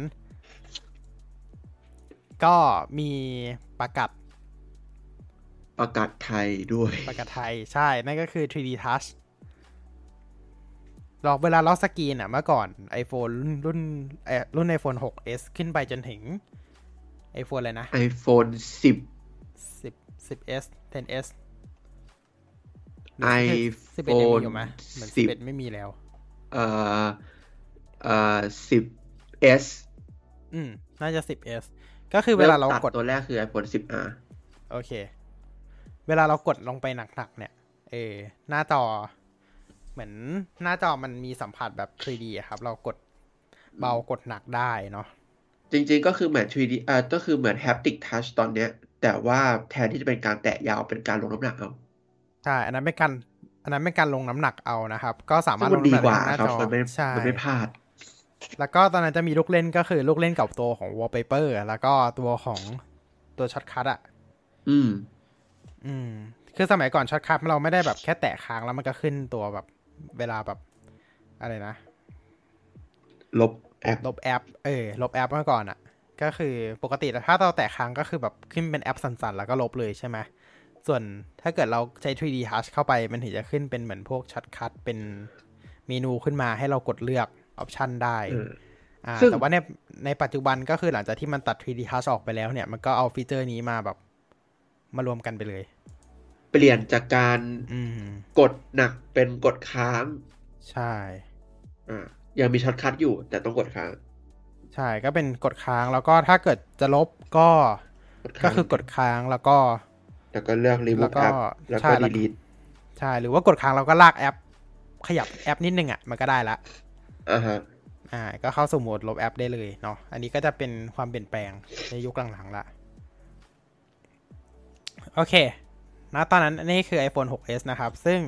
ก็มีประกาศ5ประกาศไทยด้วยประกาศไทยใช่ นั่นก็คือ 3D Touch ลอกเวลาล็อกสกรีนอะเมื่อก่อน iPhone รุ่นรุ่นเอ่อรุ่น iPhone 6s ขึ้นไปจนถึง iPhone อะไรนะ iPhone 10 10 10s 10s 11 iPhone ยังมีอยู่ไหมเหมือน10 11ไม่มีแล้ว เอ่อ เอ่อ 10s อืม น่าจะ 10s ก็คือเวลาเราตัดกดตัวแรกคือ iPhone 10r โอเค เวลาเรากดลงไปหนักๆ เนี่ย เออ หน้าจอ เหมือนหน้าจอมันมีสัมผัสแบบ 3D อะครับ เรากดเบากดหนักได้เนาะ จริงๆก็คือเหมือน 3D อ่าก็คือเหมือน haptic touch ตอนเนี้ย แต่ว่าแทนที่จะเป็นการแตะยาวเป็นการลงน้ำหนักเอาใช่ อันนั้นเป็นการอันนั้นเป็นการลงน้ำหนักเอานะครับ ก็สามารถซึ่งลมันดีกว่า ลงน้ำหนักกว่าได้หน้าจอมันไม่ใช่มันไม่พลาด แล้วก็ตอนนั้นจะมีลูกเล่นก็คือลูกเล่นกับตัวของ wallpaper แล้วก็ตัวของตัว shortcut อะอืม อืม คือสมัยก่อน shortcut เราไม่ได้แบบแค่แตะค้างแล้วมันก็ขึ้นตัวแบบเวลาแบบ อะไรนะ ลบ แอปลบแอปเออลบแอปเมื่อก่อนอะก็คือปกติถ้าเราแตะค้างก็คือแบบขึ้นเป็นแอปสั่นๆ แล้วก็ลบเลยใช่ไหมส่วนถ้าเกิดเราใช้ 3D Touch เข้าไปมันถึงจะขึ้นเป็นเหมือนพวก shortcut เป็นเมนูขึ้นมาให้เรากดเลือกออปชันได้เอออ่าซึ่งแต่ว่าในในปัจจุบันก็คือหลังจากที่มันตัด 3D Touch ออกไปแล้วเนี่ย มันก็เอาฟีเจอร์นี้มาแบบ มารวมกันไปเลย เปลี่ยนจากการอืมกดหนักเป็นกดค้าง ใช่อ่า ยังมี shortcut อยู่ แต่ต้องกดค้าง ใช่ก็เป็นกดค้างแล้วก็ถ้าเกิดจะลบก็กดก็ค้างคือกดค้างแล้วก็ แล้วก็เลือกแล้ว remove ก็ app แล้วใช่ก็แล้ว delete ใช่หรือว่ากดค้างเราก็ลากแอป ขยับแอปนิดนึงอะมันก็ได้ละอ่าฮะอ่า ก็เข้าสู่โหมดลบแอปได้เลยเนาะอันนี้ก็จะเป็นความเปลี่ยนแปลงในยุคหลังๆละโอเคณตอนนั้นอันนี่คือ iPhone 6s นะครับ ซึ่ง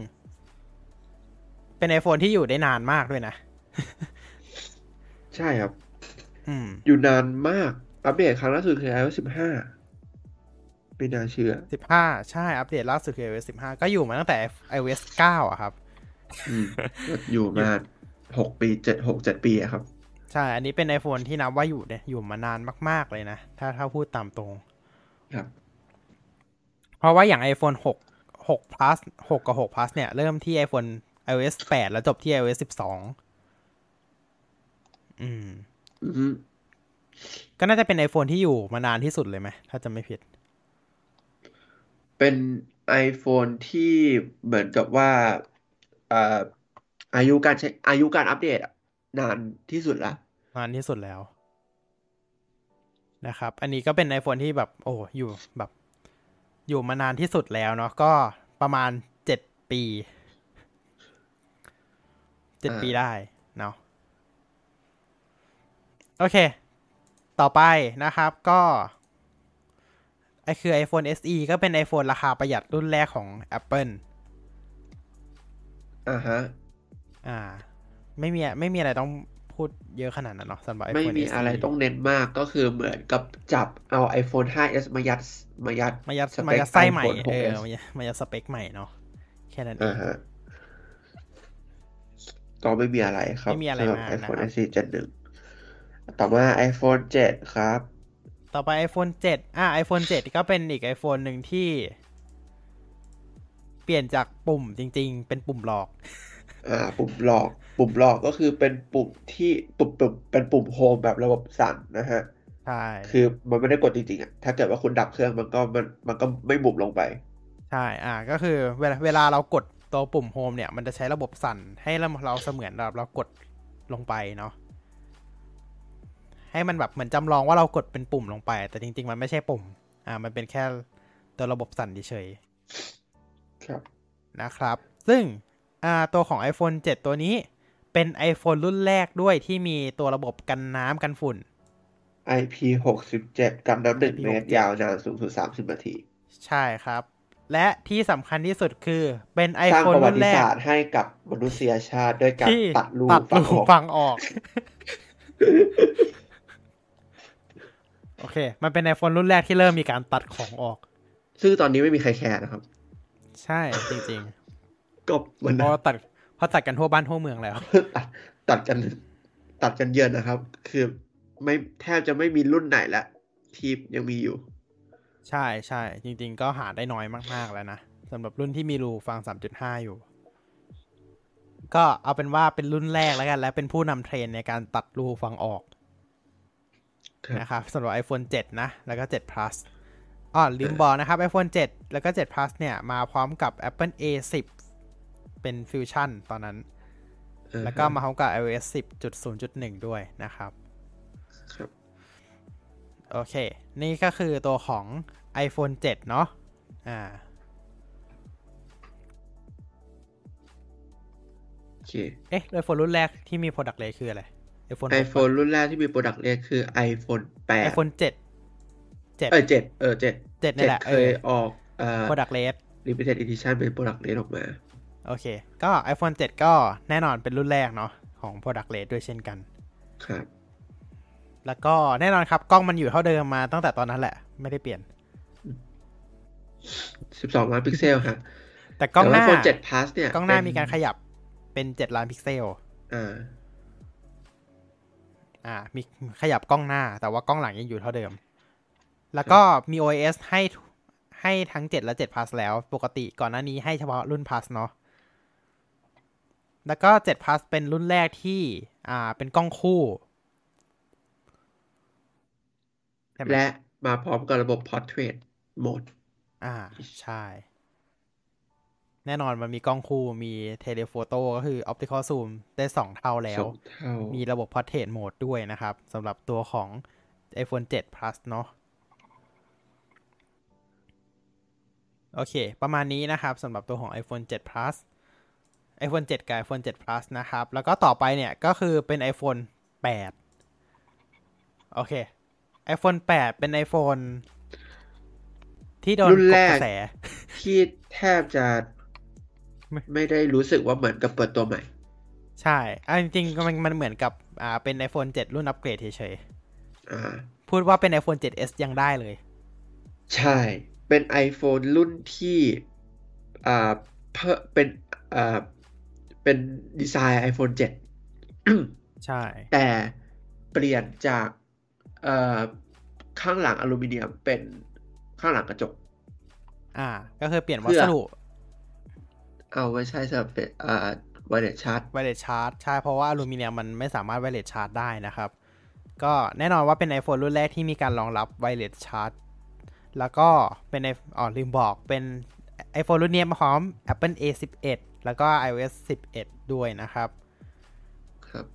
เป็น iPhone ที่อยู่ได้นานมากด้วยนะ ใช่ครับ อืม อยู่นานมาก อัปเดตครั้งล่าสุดคือ iOS 15ไม่น่าเชื่อ 15 ใช่ อัปเดตล่าสุดคือ iOS 15 ก็อยู่มาตั้งแต่ iOS 9อะครับอืมก็อยู่มาหกปีเจ็ดหกเจ็ดปีอะครับ ใช่ อันนี้เป็น iPhone ที่นับว่าอยู่เนี่ยอยู่มานานมาก ๆ เลยนะ ถ้าถ้าพูดตามตรง ครับ เพราะว่าอย่าง iPhone 6 6 plus 6 กับ 6 plus เนี่ย เริ่มที่ iPhone iOS 8 แล้วจบที่ iOS 12 อืมอือฮึก็น่าจะเป็น iPhone ที่อยู่มานานที่สุดเลยไหม ถ้าจะไม่ผิด เป็น iPhone ที่เหมือนกับว่าอ่าอายุการใช้อายุการอัปเดตอะนานที่สุดละนานที่สุดแล้ว นะครับ อันนี้ก็เป็น iPhone ที่แบบ โอ้อยู่แบบ อยู่มานานที่สุดแล้วเนาะก็ประมาณเจ็ดปีเจ็ดปีได้เนาะ โอเค ต่อไปนะครับก็ไอคือ iPhone SE ก็เป็น iPhone ราคาประหยัดรุ่นแรกของ Apple อ่าฮะ อ่า ไม่มีไม่มีอะไรต้องพูดเยอะขนาดนั้นเนาะสำหรับไม่ iPhone มี SE อะไรต้องเน้นมากก็คือเหมือนกับจับเอา iPhone 5s มายัดมายัดมายัดสเปคมายัดไส้ใหม่ iPhone เออ 6s มายัดมายัดสเปคใหม่เนาะแค่นั้นเออ่างฮะก็ไม่มีอะไรครับไม่มีอะไรสำหรับมาก iPhone นะครับ SE Gen 1 ต่อมา iPhone 7 ครับ ต่อไป iPhone 7 อะ iPhone 7 ก็เป็นอีก iPhone หนึ่งที่ เปลี่ยนจากปุ่มจริง ๆ เป็นปุ่มหลอก อ่า ปุ่มหลอก ปุ่มหลอกก็คือเป็นปุ่มที่ปุ่มปุ่มเป็นปุ่มโฮมแบบระบบสั่นนะฮะ ใช่ คือมันไม่ได้กดจริงๆอะ ถ้าเกิดว่าคุณดับเครื่องมันก็มันมันก็ไม่บุบลงไป ใช่ อ่า ก็คือเวลาเวลาเรากดตัวปุ่มโฮมเนี่ย มันจะใช้ระบบสั่นให้เราเราเสมือนเราเรากดลงไปเนาะ ให้มันแบบเหมือนจำลองว่าเรากดเป็นปุ่มลงไป แต่จริง ๆ มันไม่ใช่ปุ่ม อ่า มันเป็นแค่ตัวระบบสั่นเฉยครับๆนะครับ ซึ่งอ่าตัวของ iPhone 7 ตัวนี้เป็น iPhone รุ่นแรกด้วยที่มีตัวระบบกันน้ำกันฝุ่น IP67 กับน้ำหนึ่ง IP67 เมตรยาวนานสูงสุด 30 นาที ใช่ครับ และที่สำคัญที่สุดคือเป็นสร้าง iPhone ประวัรุ่นติแรกศาสตร์ให้กับมนุษยชาติด้วยการที่ตัดรูตัดฟังรูออกฟังออก โอเค มันเป็น iPhone รุ่นแรกที่เริ่มมีการตัดของออก ซึ่งตอนนี้ไม่มีใครแคร์นะครับ ใช่จริงก็มันๆเพราะว่าตัดเพราะตัดกันทั่วบ้านทั่วเมืองแล้ว ตัดตัดกันตัดกันเยอะนะครับ คือไม่แทบจะไม่มีรุ่นไหนละที่ยังมีอยู่ ใช่ใช่จริง ๆ ก็หาได้น้อยมากๆแล้วนะสำหรับรุ่นที่มีรูฟัง 3.5 อยู่ ก็เอาเป็นว่าเป็นรุ่นแรกแล้วกัน และเป็นผู้นำเทรนด์ในการตัดรูฟังออกครับ นะครับสำหรับ iPhone 7 นะ แล้วก็ 7 plus อ๋อลืมบอกนะครับ iPhone 7 แล้วก็ 7 plus เนี่ย มาพร้อมกับ Apple A10 เป็นฟิวชั่นตอนนั้น แล้วก็มาพร้อมกับ iOS 10.0.1 ด้วยนะครับครับ โอเค นี่ก็คือตัวของ iPhone 7 เนาะอ่าโอเคเอ๊ะ iPhone รุ่นแรกที่มี Product Red คืออะไร iPhone 6 iPhone รุ่นแรกที่มี Product Red คือ iPhone 8 iPhone 7 7เออเจ็ดเออเจ็ด7นี่แหละเคยออกเอ่อ Product Red limited edition เป็น Product Red ออกมา โอเค ก็ iPhone 7 ก็แน่นอนเป็นรุ่นแรกเนาะของ Product Red ด้วยเช่นกัน ครับ แล้วก็แน่นอนครับ กล้องมันอยู่เท่าเดิมมาตั้งแต่ตอนนั้นแหละ ไม่ได้เปลี่ยน 12 ล้านพิกเซลฮะแต่กล้องหน้าแต่ว่า iPhone 7 Plus เนี่ย กล้องหน้าเป็มีการขยับเป็น 7 ล้านพิกเซล อ่า อ่ามีขยับกล้องหน้า แต่ว่ากล้องหลังยังอยู่เท่าเดิม แล้วก็มี OS ให้ให้ทั้ง 7 และ7 plus แล้ว ปกติก่อนหน้านี้ให้เฉพาะรุ่น plus เนาะแล้วก็7 plus เป็นรุ่นแรกที่อ่าเป็นกล้องคู่ใช่ไหมและมาพร้อมกับระบบ portrait mode อ่า ใช่ แน่นอนมันมีกล้องคู่มีเทเลโฟโต้ก็คือ optical zoom ได้ 2 เท่าแล้วสองเท่ามีระบบ portrait mode ด้วยนะครับสำหรับตัวของ iPhone 7 plus เนาะโอเค ประมาณนี้นะครับสำหรับตัวของ iPhone 7 plus iPhone 7 กับ iPhone 7 plus นะครับ แล้วก็ต่อไปเนี่ยก็คือเป็น iPhone 8 โอเค iPhone 8 เป็น iPhone ที่โดนรุ่นกแรดกกระแสที่แทบจะ ไม่ไม่ได้รู้สึกว่าเหมือนกับเปิดตัวใหม่ ใช่อะจริงๆมันมันเหมือนกับอ่าเป็น iPhone 7 รุ่นอัปเกรดเฉยอ่าๆพูดว่าเป็น iPhone 7s ยังได้เลย ใช่ เป็น iPhone รุ่นที่อ่าเพิ่มเป็นอ่าเป็นดีไซน์ iPhone 7 ใช่ แต่เปลี่ยนจากเอ่อข้างหลังอลูมิเนียมเป็นข้างหลังกระจก อ่า ก็คือเปลี่ยนเพื่วัอสดุ เอาไว้ใช้สำหรับเป็นอ่าไวเลสชาร์จไวเลสชาร์จใช่เพราะว่าอลูมิเนียมมันไม่สามารถไวเลสชาร์จได้นะครับ ก็แน่นอนว่าเป็น iPhone รุ่นแรกที่มีการรองรับไวเลสชาร์จแล้วก็เป็นไออ๋อลืมบอกเป็น iPhone รุ่นนี้มาพร้อม Apple A11 แล้วก็ iOS 11 ด้วยนะครับ ครับ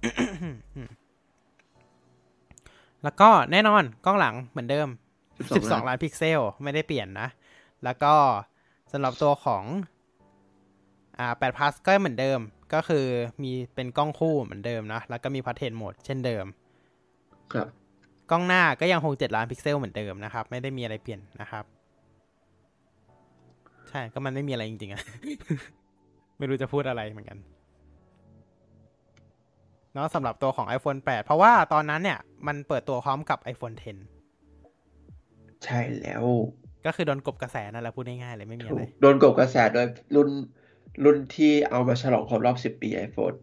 แล้วก็แน่นอนกล้องหลังเหมือนเดิม 12 12ล้านพิกเซล ไม่ได้เปลี่ยนนะ แล้วก็สำหรับตัวของ อ่า8 plus ก็เหมือนเดิมก็คือมีเป็นกล้องคู่เหมือนเดิมนะแล้วก็มีพัฒเทนโหมดเช่นเดิม ครับ กล้องหน้าก็ยังคง7ล้านพิกเซลเหมือนเดิมนะครับ ไม่ได้มีอะไรเปลี่ยนนะครับ ใช่ก็มันไม่มีอะไรจริงๆอะไม่รู้จะพูดอะไรเหมือนกันเนาะสำหรับตัวของ iPhone 8 เพราะว่าตอนนั้นเนี่ย มันเปิดตัวพร้อมกับ iPhone 10 ใช่แล้ว ก็คือโดนกบกระแสนั่นแหละพูดง่ายๆเลยไม่มีอะไร โดนกบกระแสโดยรุ่น รุ่นที่เอามาฉลองครบรอบ 10 ปี iPhone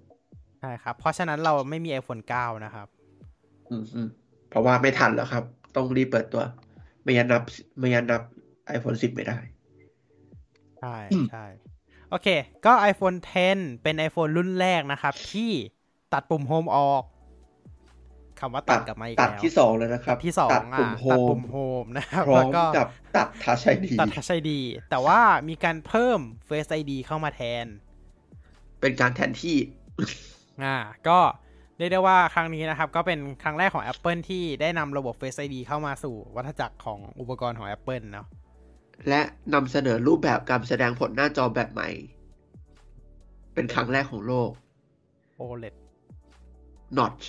ใช่ครับ เพราะฉะนั้นเราไม่มี iPhone 9 นะครับ อืมอืมเพราะว่าไม่ทันแล้วครับ ต้องรีบเปิดตัว ไม่ยันนับ ไม่ยันนับ iPhone 10 ไม่ได้ ใช่อืมใช่โอเค ก็ iPhone 10 เป็น iPhone รุ่นแรกนะครับ ที่ตัดปุ่มโฮมออก คำว่าตัดกลับมาอีกตัดแล้วที่สองแล้วนะครับ ที่สองตัดอะปุ่มโฮตัดมปุ่มโฮมนะครับพร้อแล้วมก็กับตัดทัชไอดีตัด Touch ID แต่ว่ามีการเพิ่ม Face ID เข้ามาแทน เป็นการแทนที่ อ่า ก็เรียกได้ว่าครั้งนี้นะครับ ก็เป็นครั้งแรกของ Apple ที่ได้นำระบบ Face ID เข้ามาสู่วัฏจักรของอุปกรณ์ของ Apple เนาะและนำเสนอรูปแบบการแสดงผลหน้าจอแบบใหม่ เป็นครั้งแรกของโลก OLED Notch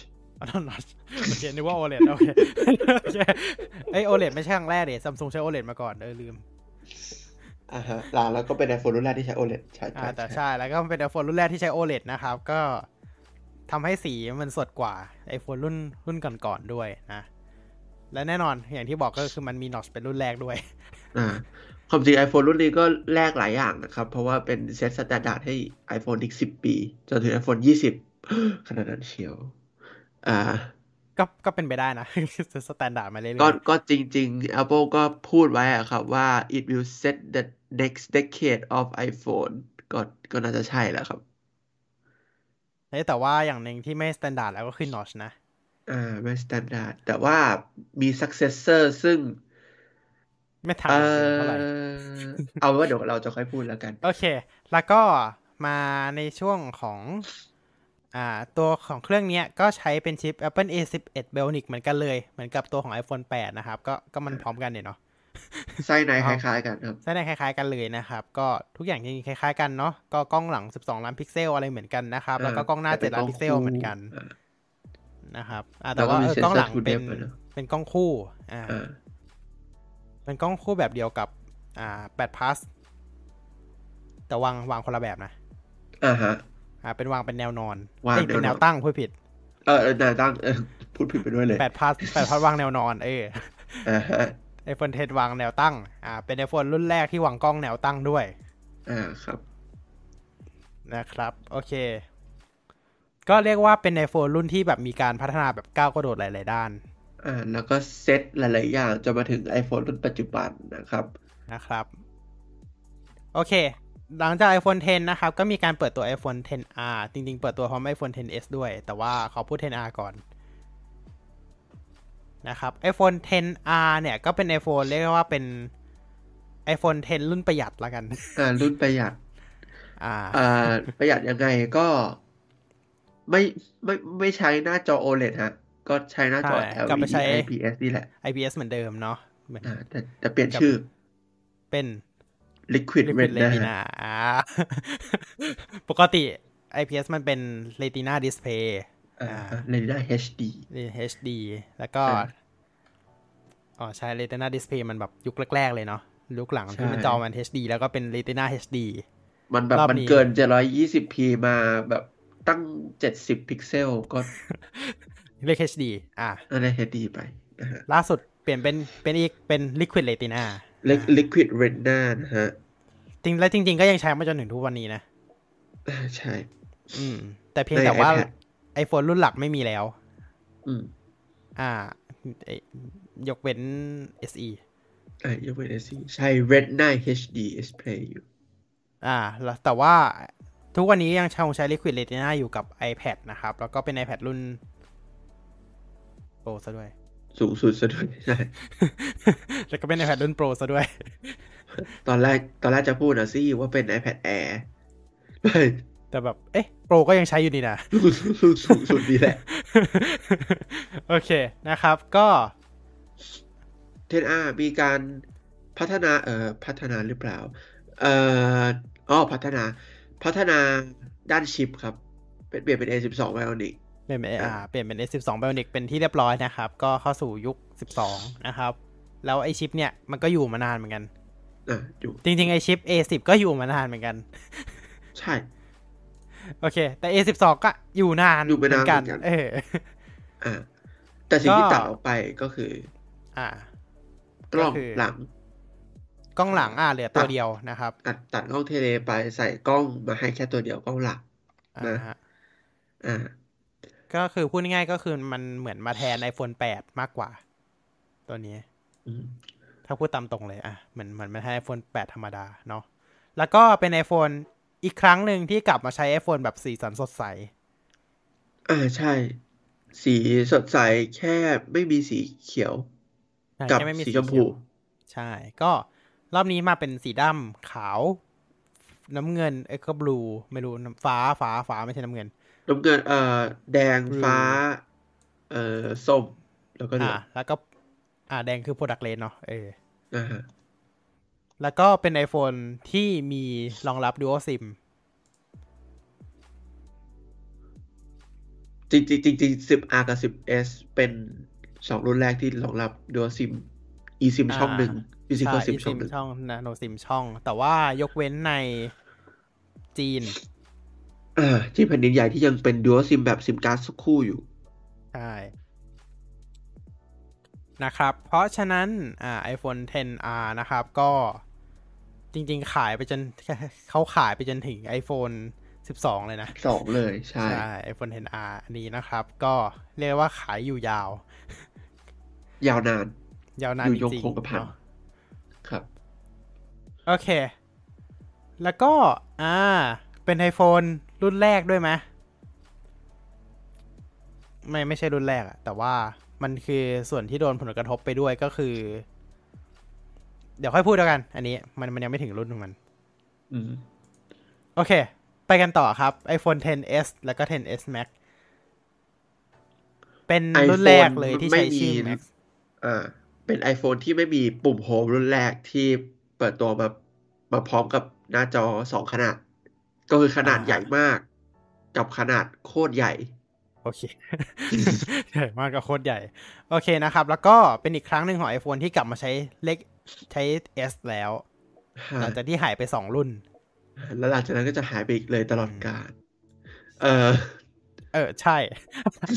อ๋อ not โอเคนึกว่า OLED โอเคโอเคไอย OLED ไม่ใช่ครั้งแรกเดี๋ยวซัมซุงใช้ OLED มาก่อนเออลืมอ่าฮะแล้วแล้วก็เป็น iPhone รุ่นแรกที่ใช้ OLED ใช่อ่าใช่แต่ใช่ใช่แล้วก็เป็น iPhone รุ่นแรกที่ใช้ OLED นะครับ ก็ทำให้สีมันสดกว่า iPhone รุ่นรุ่นก่อนๆด้วยนะ และแน่นอนอย่างที่บอกก็คือมันมี notch เป็นรุ่นแรกด้วยอ่าความจริง iPhone รุ่นนี้ก็แรกหลายอย่างนะครับ เพราะว่าเป็น set standard ให้ iPhone อีก10 ปี จนถึง iPhone 20 ขนาดนั้นเชียว อ่าก็ก็เป็นไปได้นะ standard มาเรื่อยๆก็ก็จริง ๆ Apple ก็พูดไว้อะครับว่า it will set the next decade of iPhone ก็ก็น่าจะใช่แหละครับเฮ้ยแต่ว่าอย่างหนึ่งที่ไม่ standard แล้วก็คือ notch นะอ่าไม่ standard แต่ว่ามี successor ซึ่ง ไม่ทันเอเท่าไหร่อเอาว่าเดี๋ยวเราจะค่อยพูดแล้วกัน โอเค แล้วก็มาในช่วงของ อ่าตัวของเครื่องเนี้ยก็ใช้เป็นชิป Apple A11 Bionic เหมือนกันเลย เหมือนกับตัวของ iPhone 8 นะครับ ก็ก็มันพร้อมกันเนี่ยเนาะไส้ในเอาคล้ายๆกันครับไส้ในคล้ายๆกันเลยนะครับ ก็ทุกอย่างจริงๆคล้ายๆกันเนาะก็กล้องหลัง 12 ล้านพิกเซลอะไรเหมือนกันนะครับ แล้วก็กล้องหน้า 7 ล้านพิกเซลเหมือนกันอ่านะครับอ่าแล้แต่วก็ว่ามีเออ sensor กล้องหลัง true เป็น depth ด้วยเนอะเป็นกล้องคู่อ่าอ่าเป็นกล้องคู่แบบเดียวกับอ่า8 plus แต่วางวางคนละแบบนะอ่าฮะ อ่าเป็นวางเป็นแนวนอนวางเอ้ยเป็นแนแนวนวอนตั้งพูดผิด เออเออนาตั้งเออพูดผิดไปด้วยเลย8 plus 8 plus วางแนวนอน เอออ่าฮะ iPhone 10วางแนวตั้ง อ่า เป็น iPhone รุ่นแรกที่วางกล้องแนวตั้งด้วย อ่าครับ นะครับ โอเค ก็เรียกว่าเป็น iPhone รุ่นที่แบบมีการพัฒนาแบบก้าวกระโดดหลาย ๆ ด้าน อ่า แล้วก็เซตหลาย ๆ อย่างจนมาถึง iPhone รุ่นปัจจุบันนะครับ นะครับ โอเค หลังจาก iPhone 10 นะครับ ก็มีการเปิดตัว iPhone 10R จริง ๆ เปิดตัวพร้อม iPhone 10s ด้วย แต่ว่าขอพูด 10R ก่อน นะครับ iPhone 10R เนี่ยก็เป็น iPhone เรียกว่าเป็น iPhone 10 รุ่นประหยัดละกัน อ่า รุ่นประหยัด อ่า อ่า ประหยัดยังไงก็ ไม่ไม่ไม่ใช้หน้าจอ OLED ฮะ ก็ใช้หน้าจอใช่กลับไป LED ใช้ IPS นี่แหละ IPS เหมือนเดิมเนาะเหมือนอ่าแต่แต่เปลี่ยนชื่อ เป็น Liquid Liquid Retina Retina อ่าปกติ IPS มันเป็น Retina Display อ่าอ่า Retina HD HD แล้วก็อ่าอ๋อใช่ Retina Display มันแบบยุคแรก ๆ เลยเนาะยุคหลังใช่ที่มันจอมัน HD แล้วก็เป็น Retina HD มันแบบรอบมันนี้เกิน 720p มาแบบตั้ง 70 พิกเซลก็เรียก HD อะอันนี้ HD ไปนะฮะล่าสุดเปลี่ยนเป็นเป็นอีกเป็น Liquid Retina Li- Liquid Retina นะฮะ จริงแล้วจริง ๆ ก็ยังใช้มาจนถึงทุกวันนี้นะอ่าใช่ อืม แต่เพียงในแต่ว่า iPad iPhone รุ่นหลักไม่มีแล้ว อืม อ่าเอ้ยยกเว้น SE อ่ายกเว้น SC ใช้ Retina HD display อยู่ อ่า แล้วแต่ว่าทุกวันนี้ยังคงใช้ Liquid Retina อยู่กับ iPad นะครับ แล้วก็เป็น iPad รุ่นโปรซะด้วย สูงสุดซะด้วยใช่แล้วก็เป็น iPad รุ่นโปรซะด้วย ตอนแรกตอนแรกจะพูดนะสิว่าเป็น iPad Air ไม่แต่แบบ เอ๊ะ โปรก็ยังใช้อยู่นี่นะสูงสูงสุดดีแหละ โอเคนะครับก็ 10R มีการพัฒนา เอ่อ พัฒนาหรือเปล่า เอ่ออ๋อพัฒนา พัฒนาด้านชิปครับ เป็นเปลี่ยนเป็น A12 Bionic เปลี่ยนเป็นอ่าเปลี่ยนเป็น S12 Bionic เป็นที่เรียบร้อยนะครับ ก็เข้าสู่ยุค 12 นะครับ แล้วไอชิปเนี่ยมันก็อยู่มานานเหมือนกันอะอยู่จริงๆ ไอชิป A10 ก็อยู่มานานเหมือนกัน ใช่ โอเค แต่ A12 ก็อยู่นานอยู่ไปนานเหมือนกันเหมือนกันเอออ่าแต่สิ่งที่ก็ตัดออกไปก็คือ อ่ากล้องก็คือหลัง กล้องหลังอ่าเหลือตัวเดียวนะครับตัดตัดกล้องเทเลไปใส่กล้องมาให้แค่ตัวเดียวกล้องหลักอ่านะฮะอ่า ก็คือพูดง่ายๆก็คือมันเหมือนมาแทน iPhone 8 มากกว่า ตัวนี้อืมถ้าพูดตามตรงเลย อะ เหมือนเหมือนมาแทน iPhone 8 ธรรมดาเนาะแล้วก็เป็น iPhone อีกครั้งหนึ่งที่กลับมาใช้ iPhone แบบสีสันสดใส อ่าใช่ สีสดใสแค่ไม่มีสีเขียวใช่กับแค่ไม่มีสีสีชมเขีพูยวใช่ ก็รอบนี้มาเป็นสีดำขาว น้ำเงินเอ้ยก็บลูไม่รู้น้ำฟ้าฟ้าฟ้าไม่ใช่น้ำเงิน น้ำเงินเอ่อแดง Blue ฟ้า เอ่อส้ม แล้วก็เหลือ่าองแล้วก็ อ่า แดงคือ product range เนาะเออนะฮะแล้วก็เป็น iPhone ที่มีรองรับ Dual SIM จริงจริงจริงๆ 10R กับ 10S เป็นสองรุ่นแรกที่รองรับ Dual SIM eSIM ช่องหนึ่ง Physical ใช่ SIM ช่อง eSIM หนึ่งช่อง Nano SIM ช่อง แต่ว่ายกเว้นในจีน อ่าที่แผ่นดินใหญ่ที่ยังเป็น Dual SIM แบบซิมการ์ดสักคู่อยู่ ใช่ นะครับ เพราะฉะนั้นอ่า iPhone 10R นะครับก็จริง ๆ ขายไปจนเขาขายไปจนถึง iPhone 12 เลยนะสองเลยใช่ใช่ iPhone 10R อันนี้นะครับ ก็เรียกว่าขายอยู่ยาว ยาวนาน ยาวนานอยู่จยงริงคงกระๆพันเนาะครับ โอเค แล้วก็อ่าเป็น iPhone รุ่นแรกด้วยไหมไม่ไม่ใช่รุ่นแรกอะแต่ว่ามันคือส่วนที่โดนผลกระทบไปด้วยก็คือ เดี๋ยวค่อยพูดแล้วกัน อันนี้ มันมันยังไม่ถึงรุ่นของมันอืมโอเค ไปกันต่อครับ iPhone 10s แล้วก็ 10s Max เป็นรุ่นแรกเลยที่ใช้ชื่อ Max อ่าเป็น iPhone ที่ไม่มีปุ่มโฮมรุ่นแรกที่เปิดตัวมามาพร้อมกับหน้าจอสองขนาด ก็คือขนาดอ่าใหญ่มาก กับขนาดโคตรใหญ่ โอเค ใหญ่มากก็โคตรใหญ่ โอเคนะครับ แล้วก็เป็นอีกครั้งหนึ่งของ iPhone ที่กลับมาใช้เลขใช้ S แล้วหลังจากที่หายไปสองรุ่น แล้วหลังจากนั้นก็จะหายไปอีกเลยตลอดกาลเออเออ ใช่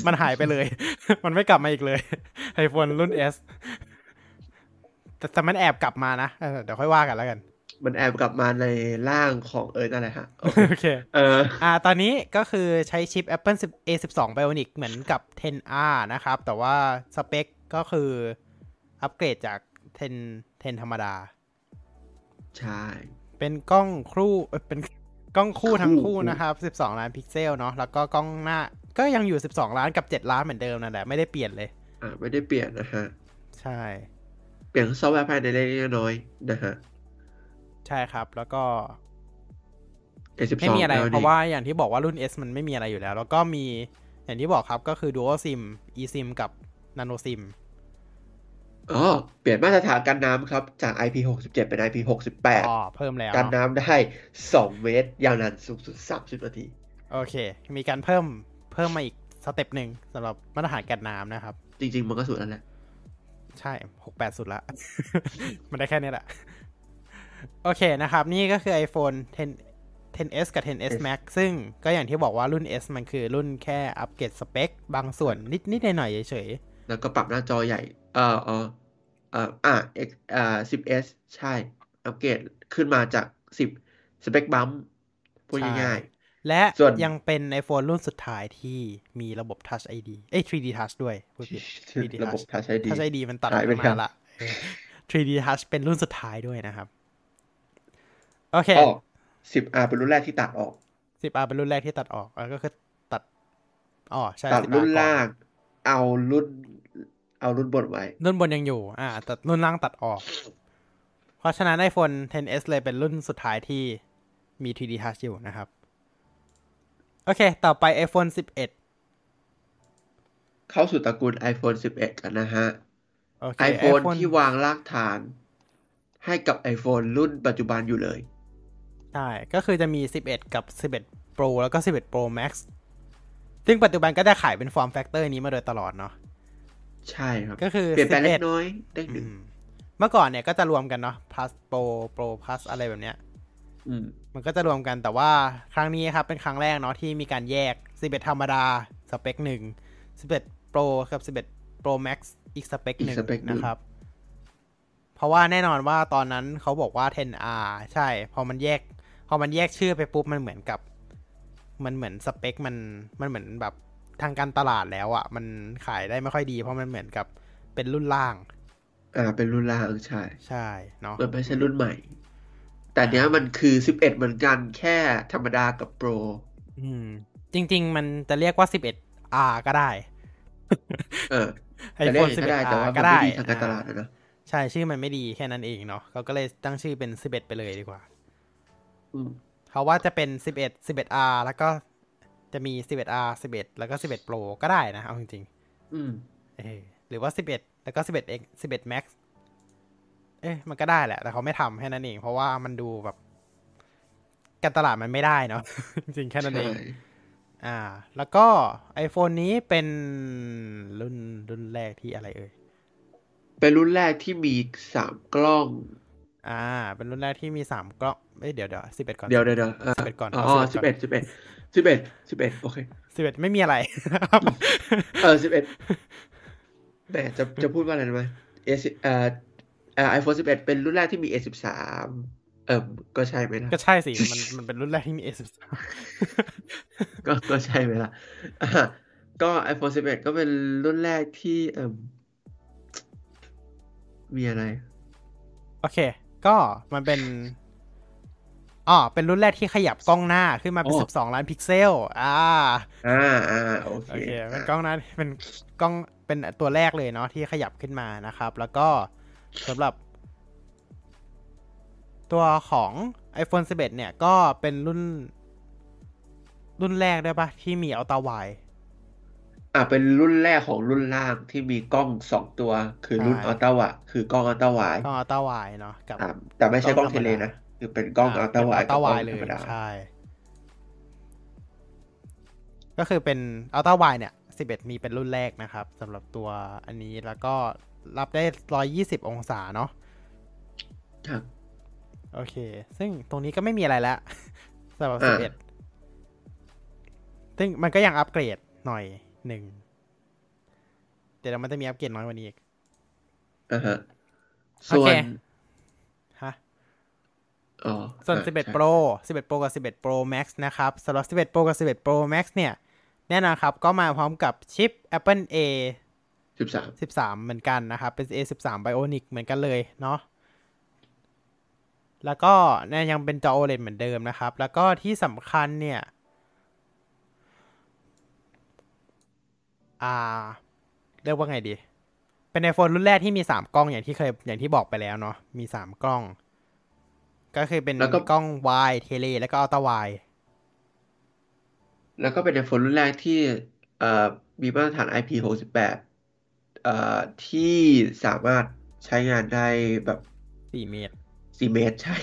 มันหายไปเลย มันไม่กลับมาอีกเลย iPhone รุ่น S แต่แต่มันแอบกลับมานะเออเดี๋ยวค่อยว่ากันแล้วกัน มันแอบกลับมาในร่างของเอิร์ธอะไรฮะโอเคโอเค เอออ่า ตอนนี้ก็คือใช้ชิป Apple 10 A12 Bionic เหมือนกับ 10R นะครับ แต่ว่าสเปคก็คืออัปเกรดจาก 10 10 ธรรมดา ใช่ เป็นกล้องคู่เอ้ยเป็นกล้องคู่ทั้งคู่คู่นะครับ 12 ล้านพิกเซลเนาะ แล้วก็กล้องหน้า ก็ยังอยู่ 12 ล้านกับ 7 ล้านเหมือนเดิมนั่นแหละ ไม่ได้เปลี่ยนเลย อ่า ไม่ได้เปลี่ยนนะฮะ ใช่ เปลี่ยนซอฟต์แวร์ภายในเล็กๆน้อยๆนะฮะ ใช่ครับ แล้วก็ A12 ไม่มีอะไร Bionic เพราะว่าอย่างที่บอกว่ารุ่น S มันไม่มีอะไรอยู่แล้ว แล้วก็มีอย่างที่บอกครับก็คือ Dual SIM eSIM กับ Nano SIM อ๋อ เปลี่ยนมาตรฐานกันน้ำครับ จาก IP67 เป็น IP68 อ๋อ เพิ่มแล้วกันเนาะน้ำได้ 2 เมตร ยาวนานสูงสุด 30 นาที โอเค มีการเพิ่มเพิ่มมาอีกสเต็ปหนึ่งสำหรับมาตรฐานกันน้ำนะครับ จริง ๆ มันก็สุดแล้วแหละ ใช่หกแปดสุดละ มันได้แค่นี้แหละ โอเคนะครับ นี่ก็คือ iPhone 10 10s กับ 10s S Max ซึ่งก็อย่างที่บอกว่ารุ่น S มันคือรุ่นแค่อัปเกรดสเปค บางส่วนนิดนิดหน่อยๆเฉยแล้วก็ปรับหน้าจอใหญ่ เอ่อเอ่อเอ่ออ่า X อ่า 10s ใช่ อัปเกรดขึ้นมาจาก 10 สเปคบัมพูดง่ายๆ และส่วนยังเป็น iPhone รุ่นสุดท้ายที่มีระบบ Touch ID เอ้ย 3D Touch ด้วยพูดผิด 3D ๆระบบ Touch Touch ID Touch ID มันตัดหายไปมาครับละเออ 3D Touch เป็นรุ่นสุดท้ายด้วยนะครับ โอเคอ๋อ 10R เป็นรุ่นแรกที่ตัดออก 10R เป็นรุ่นแรกที่ตัดออกแล้วก็คือตัดอ๋อใช่ตัด 10R รุ่นก่อล่าง เอารุ่น เอารุ่นบนไว้ รุ่นบนยังอยู่ อ่าแต่รุ่นล่างตัดออก เพราะฉะนั้น iPhone 10s เลยเป็นรุ่นสุดท้ายที่มี 3D Touch อยู่นะครับ โอเค ต่อไป iPhone 11 เข้าสู่ตระกูล iPhone 11 กันนะฮะโอเค iPhone ที่วางรากฐานให้กับ iPhone รุ่นปัจจุบันอยู่เลยใช่ ก็คือจะมี 11 กับ 11 Pro แล้วก็ 11 Pro Max ซึ่งปัจจุบันก็จะขายเป็น form factor นี้มาโดยตลอดเนาะ ใช่ครับ ก็คือ เปลี่ยนแปลงเล็ก11น้อยได้หนึ่งอืมเมื่อก่อนเนี่ยก็จะรวมกันเนาะ plus pro pro plus อะไรแบบเนี้ยอืมมันก็จะรวมกันแต่ว่าครั้งนี้ครับ เป็นครั้งแรกเนาะที่มีการแยก 11 ธรรมดา สเปคหนึ่ง 11 Pro กับ 11 Pro Max อีกสเปคหนึ่งอีกสเปคหนึ่งนะครับ เพราะว่าแน่นอนว่าตอนนั้นเขาบอกว่า 10R ใช่ พอมันแยก พอมันแยกชื่อไปปุ๊บมันเหมือนกับ มันเหมือนสเปคมันมันเหมือนแบบทางการตลาดแล้วอะ่ะ มันขายได้ไม่ค่อยดีเพราะมันเหมือนกับเป็นรุ่นล่าง อ่า เป็นรุ่นล่างใช่ ใช่เนาะมันไม่ใช่รุ่นใหม่ แต่เนี้ยมันคือ11เหมือนกันแค่ธรรมดากับโปร อืม จริง ๆ มันจะเรียกว่า 11R ก็ได้ เออไอจะโฟเรียกนอย่างนั้นก็ได้ 11R แต่ว่ามันก็ได้ไม่ดีทางการตลาดอ่อะนะใช่ชื่อมันไม่ดีแค่นั้นเองเนาะเขาก็เลยตั้งชื่อเป็น11ไปเลยดีกว่าอืม เขาว่าจะเป็น 11 11R แล้วก็จะมี 11R 11 แล้วก็ 11 Pro ก็ได้นะ เอาจริงอืมๆเออหรือว่า 11 แล้วก็ 11X 11 Max เอ๊ะมันก็ได้แหละ แต่เขาไม่ทำแค่นั้นเอง เพราะว่ามันดูแบบ การตลาดมันไม่ได้เนาะจริงๆแค่นั้นเองใช่อ่า แล้วก็ iPhone นี้เป็นรุ่นรุ่นแรกที่อะไรเอ่ย เป็นรุ่นแรกที่มีสามกล้อง อ่า เป็นรุ่นแรกที่มีสามกล้องเอ้ยเดี๋ยวเดี๋ยวสิบเอ็ดก่อนเดี๋ยวเดี๋ยวเดี๋ยวอ่า11ก่อนอ๋อเอาสิบ11เอ็ดสิบเอ็ดสิบเอ็ดสิบเอ็ดโอเคสิบเอ็ดไม่มีอะไรเออสิบเอ็ดแหมจะจะพูดว่าอะไรนะไหมเอสเอ่อเอ่อไอโฟนสิบเอ็ดเป็นรุ่นแรกที่มี A สิบสามเออก็ใช่ไหมล่ะก็ใช่สิ มันมันเป็นรุ่นแรกที่มี S 1 3ก็ก็ใช่ไหมล่ะอะก็ iPhone 11ก็เป็นรุ่นแรกที่เอ่มมีอะไร โอเค ก็มันเป็นอ๋อเป็นรุ่นแรกที่ขยับกล้องหน้าขึ้นมาเป็นอ๋อสิบสองล้านพิกเซล อ่า อ่าอ่าโอเคโอเคเป็นอะกล้องหน้าเป็นกล้องเป็นตัวแรกเลยเนาะที่ขยับขึ้นมานะครับ แล้วก็สำหรับ ตัวของ iPhone 11 เนี่ย ก็เป็นรุ่น รุ่นแรกด้วยปะที่มีอัลตร้าไว อะเป็นรุ่นแรกของรุ่นล่างที่มีกล้องสองตัว คือรุ่นใช่อัลตร้าไวคือกล้องอัลตร้าไวกล้องอัลตร้าไวเนาะกับอ่าแต่ไม่ใช่กล้องกล้องเทธรรมเลดานะคือเป็นกล้องอัลตร้าไวอัลกัตบร้ากไวล้องเลธรยรมดาใช่ก็คือเป็นอัลตร้าไวเนี่ย11มีเป็นรุ่นแรกนะครับสำหรับตัวอันนี้แล้วก็รับได้120องศาเนาะครับโอเค ซึ่งตรงนี้ก็ไม่มีอะไรแล้วสำหรับอ่า11ซึ่งมันก็ยังอัปเกรดหน่อย หนึ่งเดี๋ยวมันจะมีอัปเกรดน้อยกว่านี้อีกอ่าฮะโอส่วเคนฮะอ๋อส่วนอะ11ใช่ Pro 11 Pro กับ 11 Pro Max นะครับสำหรับ 11 Pro กับ 11 Pro Max เนี่ย แน่นอนครับ ก็มาพร้อมกับชิป Apple A สิบสาม13 เหมือนกันนะครับ เป็น A 13 Bionic เหมือนกันเลยเนาะ แล้วก็เนี่ยยังเป็นจอ OLED เหมือนเดิมนะครับ แล้วก็ที่สำคัญเนี่ย อ่า เรียกว่าไงดี เป็น iPhone รุ่นแรกที่มี3กล้องอย่างที่เคยอย่างที่บอกไปแล้วเนาะมี3กล้อง ก็คือเป็นแล้วก็ กล้อง wide tele แล้วก็ ultra wide แล้วก็เป็น iPhone รุ่นแรกที่เอ่อมีมาตรฐาน IP68 เอ่อที่สามารถใช้งานได้แบบ4เมตร 4เมตรใช่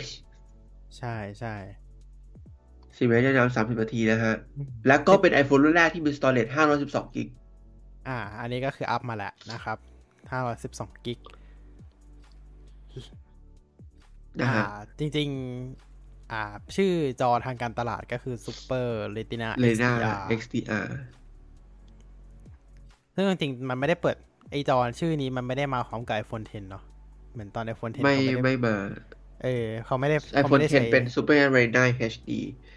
ใช่ใช่4เมตรยาวๆ30 นาทีนะฮะ แล้วก็เป็น iPhone รุ่นแรกที่มี storage 512กิก อ่า อันนี้ก็คืออัพมาแล้วนะครับ512กิกนะอ่าฮะจริง ๆ อ่า ชื่อจอทางการตลาดก็คือ Super Retina Retina XDR XDR ซึ่งจริงๆมันไม่ได้เปิด ไอจอชื่อนี้มันไม่ได้มาพร้อมกับ iPhone 10 เนาะ เหมือนตอน iPhone 10 ไม่เขาไม่ได้ไม่มา เออ เขาไม่ได้เขา iPhone ไม่ได้ใช้10 เป็น Super Retina HD อ่า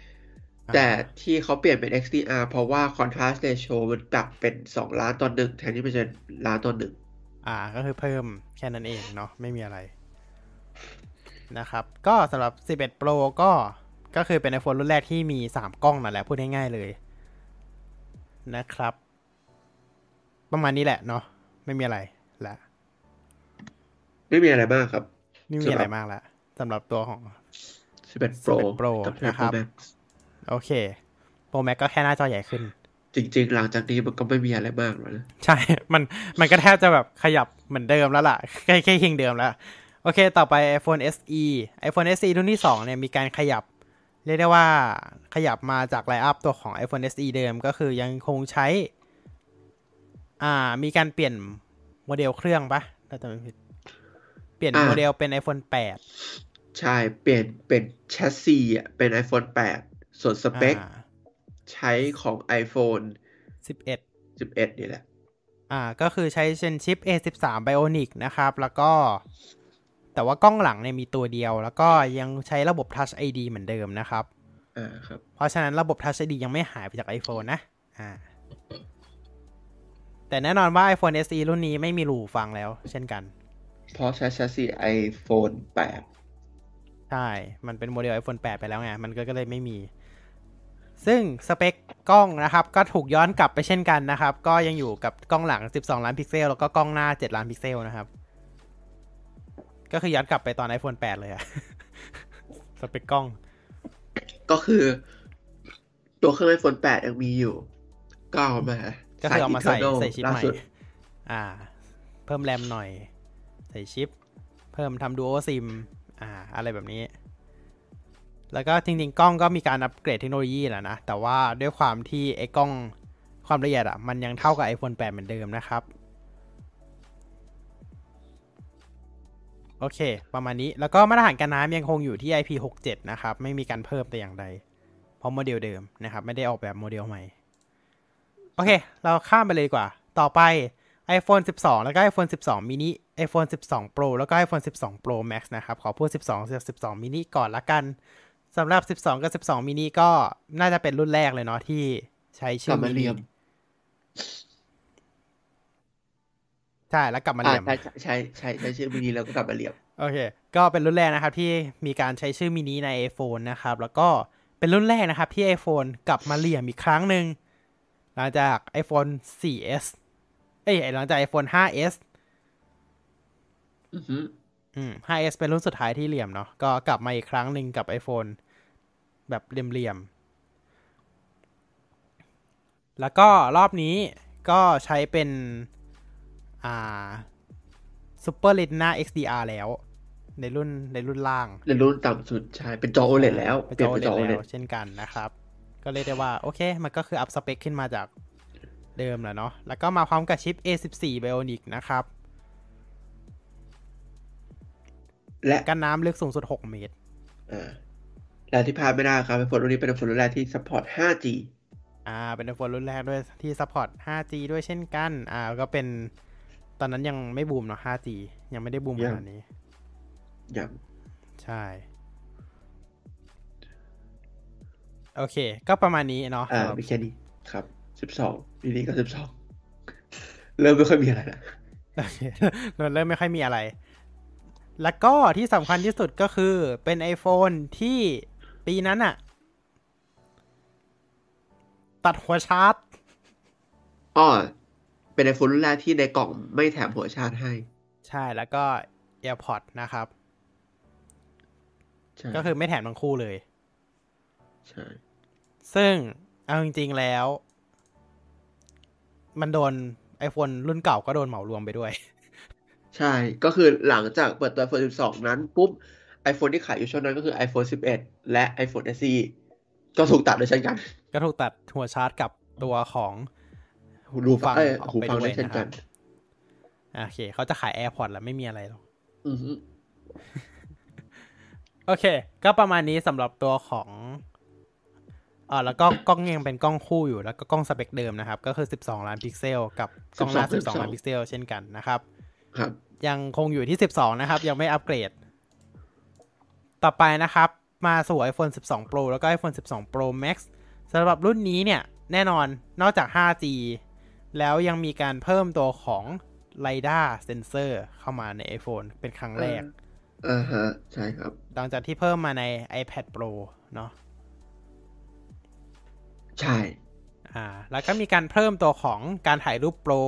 แต่ที่เขาเปลี่ยนเป็น XDR เพราะว่า contrast ratio มันปรับเป็น 2 ล้านต่อหนึ่งแทนที่มันจะล้านต่อหนึ่งอ่า ก็คือเพิ่มแค่นั้นเองเนาะไม่มีอะไร นะครับ ก็สำหรับ 11 Pro ก็ ก็คือเป็น iPhone รุ่นแรกที่มี 3 กล้องนั่นแหละ พูดง่ายๆเลย นะครับ ประมาณนี้แหละเนาะไม่มีอะไรละไม่มีอะไรมากครับ ไม่มีอะไรมากละสำหรับตัวของ11 Pro 11 Pro กับนะครั11บ Pro Max โอเค Pro Max ก็แค่หน้าจอใหญ่ขึ้น จริง ๆ หลังจากนี้มันก็ไม่มีอะไรมากแล้วนะใช่ มันมันก็แทบจะแบบขยับเหมือนเดิมแล้วล่ะ ใกล้ใกล้เคียงเดิมแล้ว โอเค ต่อไป iPhone SE iPhone SE รุ่นที่ 2 เนี่ยมีการขยับ เรียกได้ว่าขยับมาจากไลน์อัพตัวของ iPhone SE เดิมก็คือยังคงใช้ อ่ามีการเปลี่ยนโมเดลเครื่องปะถ้าจำไม่ผิดเปลี่ยนอ่าโมเดลเป็น iPhone 8 ใช่ เปลี่ยนเป็นแชสซีอะเป็น iPhone 8 ส่วนสเปคอ่าใช้ของ iPhone 11 11 นี่แหละ อ่า ก็คือใช้เชนชิป A13 Bionic นะครับ แล้วก็ แต่ว่ากล้องหลังเนี่ยมีตัวเดียว แล้วก็ยังใช้ระบบ Touch ID เหมือนเดิมนะครับอ่าครับ เพราะฉะนั้นระบบ Touch ID ยังไม่หายไปจาก iPhone นะ อ่า แต่แน่นอนว่า iPhone SE รุ่นนี้ไม่มีรูฟังแล้ว เช่นกัน เพราะใช้แชสซี iPhone 8ใช่ มันเป็นโมเดล iPhone 8 ไปแล้วไง มันก็เลยไม่มี ซึ่งสเปคกล้องนะครับ ก็ถูกย้อนกลับไปเช่นกันนะครับ ก็ยังอยู่กับกล้องหลัง 12 ล้านพิกเซล แล้วก็กล้องหน้า 7 ล้านพิกเซลนะครับ ก็คือย้อนกลับไปตอน iPhone 8 เลยอะสเปคกล้อง ก็คือ ตัวเครื่อง iPhone 8 ยังมีอยู่ ก็เอามาก็คือเอามาใส่ internal ใส่ชิปล่าใหม่สุดอ่า เพิ่มแรมหน่อย ใส่ชิป เพิ่มทำดูโอซิม อ่า อะไรแบบนี้ แล้วก็จริงๆ กล้องก็มีการอัปเกรดเทคโนโลยีแหละนะ แต่ว่าด้วยความที่ไอ้กล้องความละเอียดอะมันยังเท่ากับ iPhone 8 เหมือนเดิมนะครับ โอเค ประมาณนี้แล้วก็มาตรฐานการน้ำยังคงอยู่ที่ IP67 นะครับ ไม่มีการเพิ่มแต่อย่างใด เพราะโมเดลเดิมนะครับ ไม่ได้ออกแบบโมเดลใหม่ โอเค เราข้ามไปเลยดีกว่า ต่อไป iPhone 12 แล้วก็ iPhone 12 mini iPhone 12 Pro แล้วก็ iPhone 12 Pro Max นะครับ ขอพูด 12 12 mini ก่อนละกัน สำหรับ 12 กับ 12 mini ก็น่าจะเป็นรุ่นแรกเลยเนาะที่ใช้ชื่กลัอบมา mini เรียมใช่แล้วกลับมาอ่าเรียมใช่ใช่ใช่ใช่ใช้ชื่อมินิแล้วก็กลับมาเรียมโอเค ก็เป็นรุ่นแรกนะครับที่มีการใช้ชื่อมินิใน iPhone นะครับ แล้วก็เป็นรุ่นแรกนะครับที่ iPhone กลับมาเหลี่ยมอีกครั้งหนึ่งหลังจาก iPhone 4S เอ้ยหลังจาก iPhone 5S อือฮึ อืม 5S เป็นรุ่นสุดท้ายที่เหลี่ยมเนาะ ก็กลับมาอีกครั้งหนึ่งกับ iPhone แบบเหลี่ยมๆ แล้วก็รอบนี้ก็ใช้เป็น อ่า Super Retina XDR แล้ว ในรุ่นในรุ่นล่าง ในรุ่นต่ำสุดใช่ เป็นจอ OLED แล้ว เป็นเปลี่จยนอเป็นจอ OLED แล้ OLED วเช่นกันนะครับ ก็เรียกได้ว่า โอเค มันก็คืออัพสเปคขึ้นมาจากเดิมแหละเนาะ แล้วก็มาพร้อมกับชิป A14 Bionic นะครับ และกันน้ำลึกสูงสุด 6 เมตรอ่าและที่พลาดไม่ได้ครับ iPhone รุ่นนี้เป็น iPhone รุ่นแรกที่ support 5G อ่า เป็น iPhone รุ่นแรกด้วยที่ support 5G ด้วยเช่นกัน อ่า ก็เป็นตอนนั้นยังไม่บูมเนาะ 5G ยังไม่ได้บูมขนาดนี้ี้อย่างใช่ โอเค ก็ประมาณนี้เนาะ อ่าสำหรับมีแค่นี้ ครับ12มินิก็12เริ่มไม่ค่อยมีอะไรละโอเคเคมันเริ่มไม่ค่อยมีอะไร แล้วก็ที่สำคัญที่สุดก็คือเป็น iPhone ที่ปีนั้นอะตัดหัวชาร์จอ้อเป็น iPhone รุ่นแรกที่ในกล่องไม่แถมหัวชาร์จให้ ใช่แล้วก็ AirPods นะครับใช่ก็คือไม่แถมทั้งคู่เลย ใช่ ซึ่งเอาจริงๆแล้ว มันโดน iPhone รุ่นเก่าก็โดนเหมารวมไปด้วย ใช่ ก็คือหลังจากเปิดตัว iPhone 12 นั้นปุ๊บ iPhone ที่ขายอยู่ช่วงนั้นก็คือ iPhone 11 และ iPhone SE ก็ถูกตัดด้วยเช่นกัน ก็ถูกตัดหัวชาร์จกับตัวของหูฟังเอ้ยออกหูไปฟังด้วได้ยเช่นนะคกัรันบอะโอเคเขาจะขาย AirPods แล้วไม่มีอะไรหรอกอือฮึโอเค ก็ประมาณนี้สำหรับตัวของอ่าแล้วก็กล้องยังเป็นกล้องคู่อยู่แล้วก็กล้องสเปคเดิมนะครับ ก็คือ 12 ล้านพิกเซล กับกล้องหน้า 12 ล้านพิกเซล เช่นกันนะครับ ครับ ยังคงอยู่ที่ 12 นะครับ ยังไม่อัปเกรด ต่อไปนะครับ มาสู่ iPhone 12 Pro แล้วก็ iPhone 12 Pro Max สำหรับรุ่นนี้เนี่ย แน่นอนนอกจาก 5G แล้วยังมีการเพิ่มตัวของ LiDAR Sensor เข้ามาใน iPhone เป็นครั้งแรกอ่าฮะ ใช่ครับ หลังจากที่เพิ่มมาใน iPad Pro เนาะใช่ อ่า แล้วก็มีการเพิ่มตัวของการถ่ายรูป Pro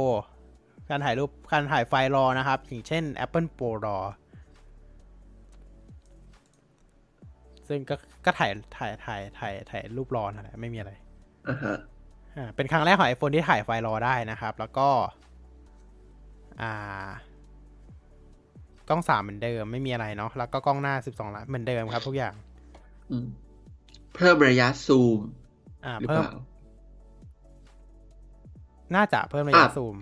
การถ่ายรูปการถ่ายไฟล์ RAW นะครับ อย่างเช่น Apple Pro RAW ซึ่งก็ก็ถ่ายถ่ายถ่ายถ่ายถ่ายรูปรอนั่นแหละไม่มีอะไรอ่าฮะอ่าเป็นครั้งแรกของ iPhone ที่ถ่ายไฟล์รอได้นะครับ แล้วก็ อ่ากล้องสามเหมือนเดิมไม่มีอะไรเนาะแล้วก็กล้องหน้า12ล้านเหมือนเดิมครับ ทุกอย่างอืมเพิ่มระยะซูม อ่าหรือเพิ่เปมล่าน่าจะเพิ่มระยะอะซูม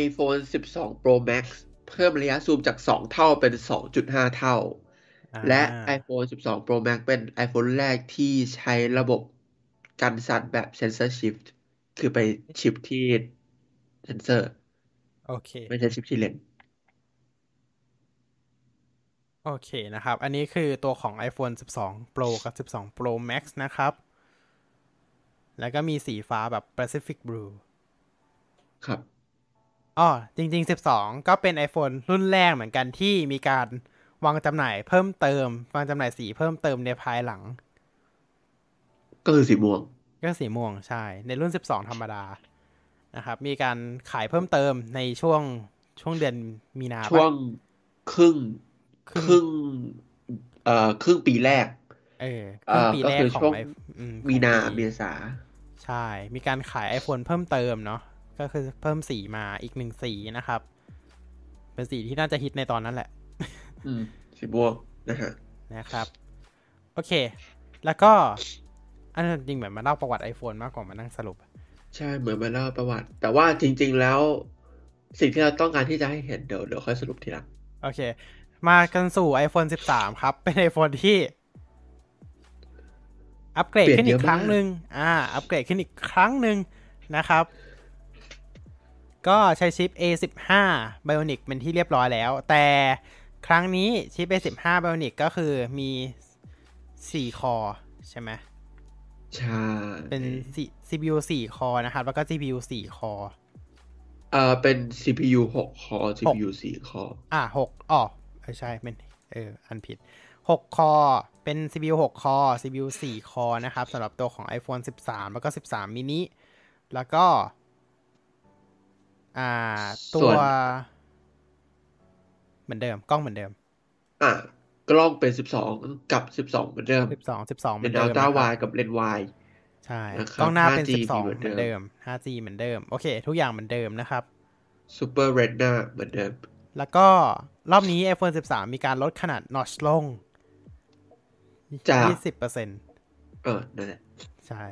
iPhone 12 Pro Max เพิ่มระยะซูมจาก 2 เท่าเป็น 2.5 เท่าอ่า และ iPhone 12 Pro Max เป็น iPhone แรกที่ใช้ระบบกันสั่นแบบ Sensor Shift คือไปชิปที่เซนเซอร์ โอเค ไม่ใช่ชิปที่เลนส์โอเคนะครับ อันนี้คือตัวของ iPhone 12 Pro กับ 12 Pro Max นะครับ แล้วก็มีสีฟ้าแบบ Pacific Blue ครับ อ๋อจริง ๆ 12 ก็เป็น iPhone รุ่นแรกเหมือนกันที่มีการวางจำหน่ายเพิ่มเติม วางจำหน่ายสีเพิ่มเติมในภายหลัง ก็คือสีม่วง ก็สีม่วงใช่ ในรุ่น 12 ธรรมดานะครับ มีการขายเพิ่มเติมในช่วงช่วงเดือนมีนาปะช่วงครึ่งครึ่งครึ่งเอ่อครึ่งปีแรก เออครึ่งปีเอ่อก็แรกคือของช่วงไออืมมีนาของเมปีษาใช่ มีการขาย iPhone เพิ่มเติมเนาะ ก็คือเพิ่มสีมาอีกหนึ่งสีนะครับ เป็นสีที่น่าจะฮิตในตอนนั้นแหละ อืม สีม่วงนะฮะนะครับ โอเค แล้วก็ อันนั้นจริงเหมือนมาเล่าประวัติ iPhone มากกว่ามานั่งสรุป ใช่เหมือนมาเล่าประวัติ แต่ว่าจริง ๆ แล้ว สิ่งที่เราต้องการที่จะให้เห็นเดี๋ยวเดี๋ยวค่อยสรุปทีหลังโอเค มากันสู่ iPhone 13 ครับ เป็น iPhone ที่อัปเกรดเปลี่ยนขึ้นอีเยกอะครั้งมากหนึ่งอ่า อัปเกรดขึ้นอีกครั้งหนึ่งนะครับ ก็ใช้ชิป A15 Bionic เป็นที่เรียบร้อยแล้ว แต่ครั้งนี้ชิป A15 Bionic ก็คือมี 4 คอใช่ไหมใช่ เป็น C- CPU 4 คอนะครับ แล้วก็ GPU 4 คอเอ่อเป็น CPU 6 คอ GPU 4 คอ อ่าหกอ๋อเออใช่เป็นเอออันผิดหกคอ เป็น CPU หกคอ CPU สี่คอนะครับสำหรับตัวของ iPhone 13 แล้วก็ 13 mini แล้วก็ อ่า ตัส่ววนเหมือนเดิม กล้องเหมือนเดิม อะกล้องเป็น12กับ12เหมือนเดิม12 12เหมืเป็อนนเดิม Ultra นะครับ Wide กับเลนส์ Wide ใช่นะครับกล้องหน้าเป็น 5G 12เหเหมืมืออนนเดิเดิมม 5G เหมือนเดิม โอเค ทุกอย่างเหมือนเดิมนะครับ Super Retina เหมือนเดิม แล้วก็รอบนี้ iPhone 13 มีการลดขนาด notch ลงจาก20%เออนั่นแหละใช่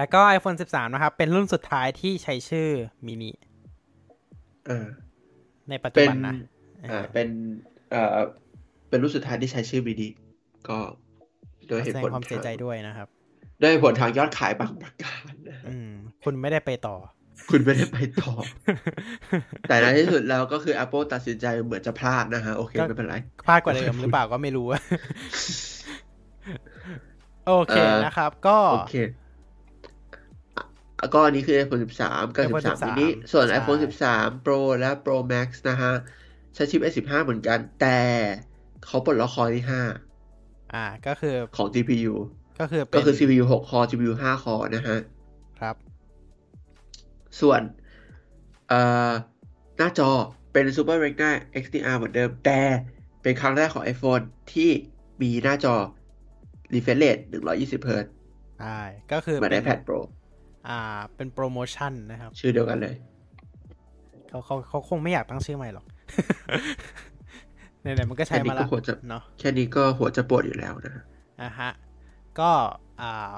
แล้วก็ iPhone 13 นะครับ เป็นรุ่นสุดท้ายที่ใช้ชื่อมินิอ่าในปัจจุเป็นบันนะอ่าเป็นเอ่อเป็นรุ่นสุดท้ายที่ใช้ชื่อ mini ก็โดยเหแสตุดงผลความเสียใจทางด้วยนะครับโดยเหตุผลทางยอดขายบางประการนะอืมคุณไม่ได้ไปต่อ คุณไม่ได้ไปต่อ แต่ในที่สุดแล้วก็คือ Apple ตัดสินใจเหมือนจะพลาดนะฮะ โอเคก็ไม่เป็นไร พลาดกว่าเดิมหรือเปล่าก็ไม่รู้ โอเคเอ่อนะครับ ก็โอเคอะ ก็อันนี้คือ iPhone 13 กับ iPhone 13 13 mini ส่วนใช่ iPhone 13 Pro และ Pro Max นะฮะ ใช้ชิป A15 เหมือนกัน แต่เขาปลดล็อกคอที่อ่าก็คือ5ของ GPU ก็คือเป็นก็คือ CPU 6 คอ GPU 5 คอนะฮะ ครับ ส่วนเอ่อหน้าจอเป็น Super Retina XDR เหมือนเดิม แต่เป็นครั้งแรกของ iPhone ที่มีหน้าจอ refresh rate 120 Hz ใช่ก็คือเหมือนเป็น iPad Pro อ่าเป็นโปรโมชั่นนะครับ ชื่อเดียวกันเลยเขาเขาเขาคงไม่อยากตั้งชื่อใหม่หรอกไหนๆมันก็ใช้แค่นี้มาก็ละหัวจะเนาะแค่นี้ก็หัวจะปวดอยู่แล้วนะฮะอะฮะ ก็อ่า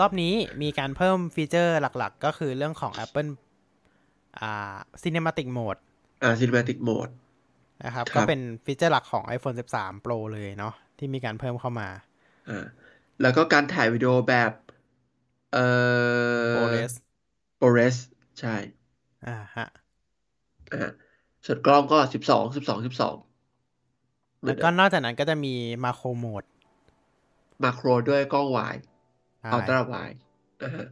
รอบนี้มีการเพิ่มฟีเจอร์หลักๆ ก็คือเรื่องของ Apple อ่า Cinematic Mode อ่า Cinematic Mode นะครับครับก็เป็นฟีเจอร์หลักของ iPhone 13 Pro เลยเนาะที่มีการเพิ่มเข้ามา อ่า แล้วก็การถ่ายวิดีโอแบบเอ่อ ProRes ProRes ใช่อ่าฮะอ่าส่วนกล้องก็12 12 12เหมืแล้อนวเดิก็มนอกจากนั้นก็จะมีมาโครโหมด มาโครด้วยกล้อง wide ultra wide นะฮะ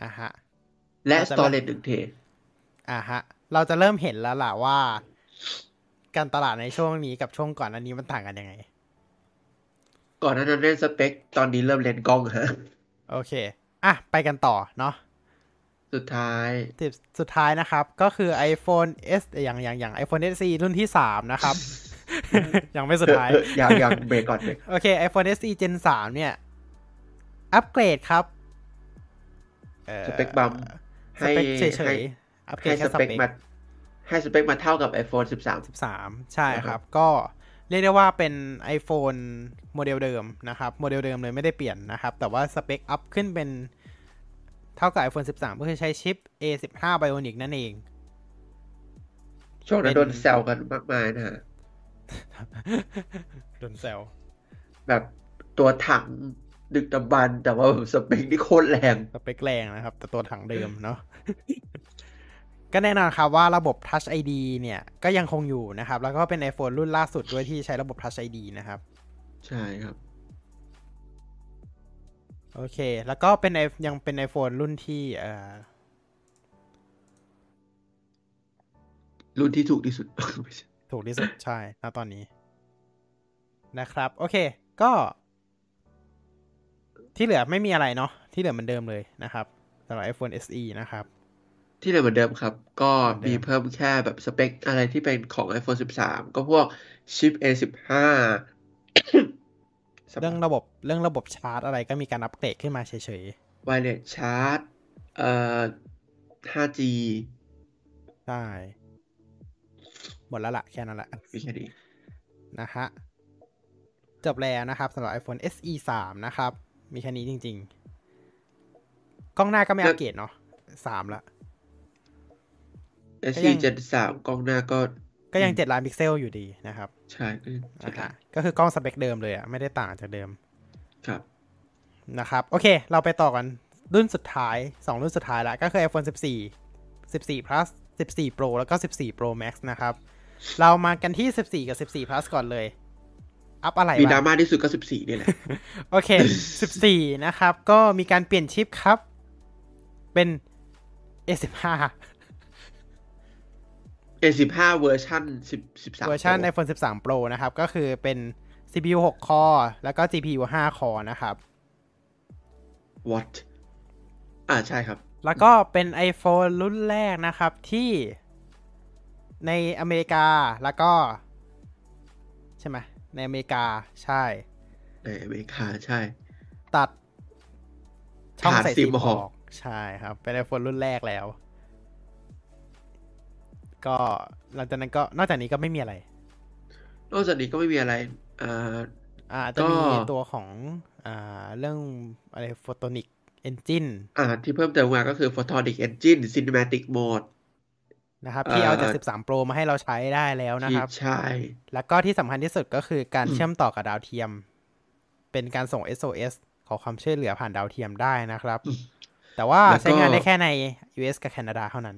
อ่าฮะและเราจะเริ่ม storage 1 t อ่าฮะ เราจะเริ่มเห็นแล้วล่ะว่า การตลาดในช่วงนี้กับช่วงก่อนอันนี้มันต่างกันยังไง ก่อนหน้านั้นเล่นสเปค ตอนนี้เริ่มเล่นกล้องฮะ โอเค อะ ไปกันต่อเนาะ สุดท้ายสิบสุดท้ายนะครับ ก็คือ iPhone S อย่างอย่างอย่าง iPhone SE รุ่นที่สามนะครับ ยังไม่สุดท้ายยังยังเบรกก่อนเบรกโอเค iPhone SE Gen 3 เนี่ย อัปเกรดครับอ่อสเปคบัมสให้เปคเฉให้ยๆอัปเกรให้ดแค่สสเปเปคคมาให้สเปคมาเท่ากับ iPhone 13 13 ใช่ครับ ก็ เรียกได้ว่าเป็น iPhone โมเดลเดิมนะครับ โมเดลเดิมเลยไม่ได้เปลี่ยนนะครับ แต่ว่าสเปคอัพขึ้นเป็นเท่ากับ iPhone 13 ก็คือใช้ชิป A15 Bionic นั่นเอง ช่วงนั้นเป็นโดนแซวกันมากมายนะฮะโดนแซวแบบตัวถังดึกดำบรรพ์แต่ว่าแบบสเปคนี่โคตรแรง สเปคแรงนะครับ แต่ตัวถังเดิมเนาะ ก็แน่นอนครับว่าระบบ Touch ID เนี่ยก็ยังคงอยู่นะครับ แล้วก็เป็น iPhone รุ่นล่าสุดด้วยที่ใช้ระบบ Touch ID นะครับ ใช่ครับ โอเค แล้วก็เป็น i- ยังเป็น iPhone รุ่นที่เอ่อรุ่นที่ถูกที่สุดไม่ใช่ถูกที่สุด ใช่ณตอนนี้นะครับ โอเค ก็ ที่เหลือไม่มีอะไรเนาะที่เหลือเหมือนเดิมเลยนะครับสำหรับ iPhone SE นะครับ ที่เหลือเหมือนเดิมครับ ก็เหมือนเดิมมีเพิ่มแค่แบบสเปคอะไรที่เป็นของ iPhone 13 ก็พวกชิป A15 เรื่องระบบเรื่องระบบชาร์จอะไรก็มีการอัปเกรดขึ้นมาเฉยไวเลสชาร์จเอ่อ 5G ๆใช่หมดแล้วละแค่นั้นแหละมีแค่นี้นะฮะ จบแล้วนะครับสำหรับ iPhone SE 3 นะครับ มีแค่นี้จริง ๆ กล้องหน้าก็ไม่อัปเกรดเนาะสามละ SE Gen 3กล้องหน้าก็ ก็ยังอืมเจ็ดล้านพิกเซลอยู่ดีนะครับ ใช่ก็จะนะฮะก็คือกล้องสเปคเดิมเลยอะไม่ได้ต่างจากเดิม ครับ นะครับ โอเค เราไปต่อกัน รุ่นสุดท้าย2รุ่นสุดท้ายละ ก็คือ iPhone 14 14 plus 14 Pro แล้วก็ 14 Pro Max นะครับ เรามากันที่ 14 กับ 14 plus ก่อนเลย อัพอะไรมีดราบ้างม่าที่สุดก็ 14นี่แหละ โอเค 14 นะครับ ก็มีการเปลี่ยนชิปครับ เป็น A15 A15 เวอร์ชัน10 13เวอร์ชัน Pro iPhone 13 Pro นะครับ ก็คือเป็น CPU 6 core แล้วก็ GPU 5 core นะครับ What อ่าใช่ครับ แล้วก็เป็น iPhone รุ่นแรกนะครับที่ในอเมริกาแล้วก็ ใช่ไหมในอเมริกาใช่ ในอเมริกาใช่ ตัดช่องผ่านใส่ซิซิมมออออกกใช่ครับ เป็น iPhone รุ่นแรกแล้ว ก็หลังจากนั้นก็นอกจากนี้ก็ไม่มีอะไร นอกจากนี้ก็ไม่มีอะไรอ่าอ่าจะมีก็ตัวของอ่าเรื่องอะไร Photonic Engine อ่าที่เพิ่มเติมมาก็คือ Photonic Engine Cinematic Mode นะครับที่เอาจากเอ่อ13 Pro มาให้เราใช้ได้แล้วนะที่ครับ ใช่ แล้วก็ที่สำคัญที่สุดก็คือการอืมเชื่อมต่อกับดาวเทียม เป็นการส่ง SOS ขอความช่วยเหลือผ่านดาวเทียมได้นะครับ แต่ว่าแล้วก็ใช้งานได้แค่ใน US กับแคนาดาเท่านั้น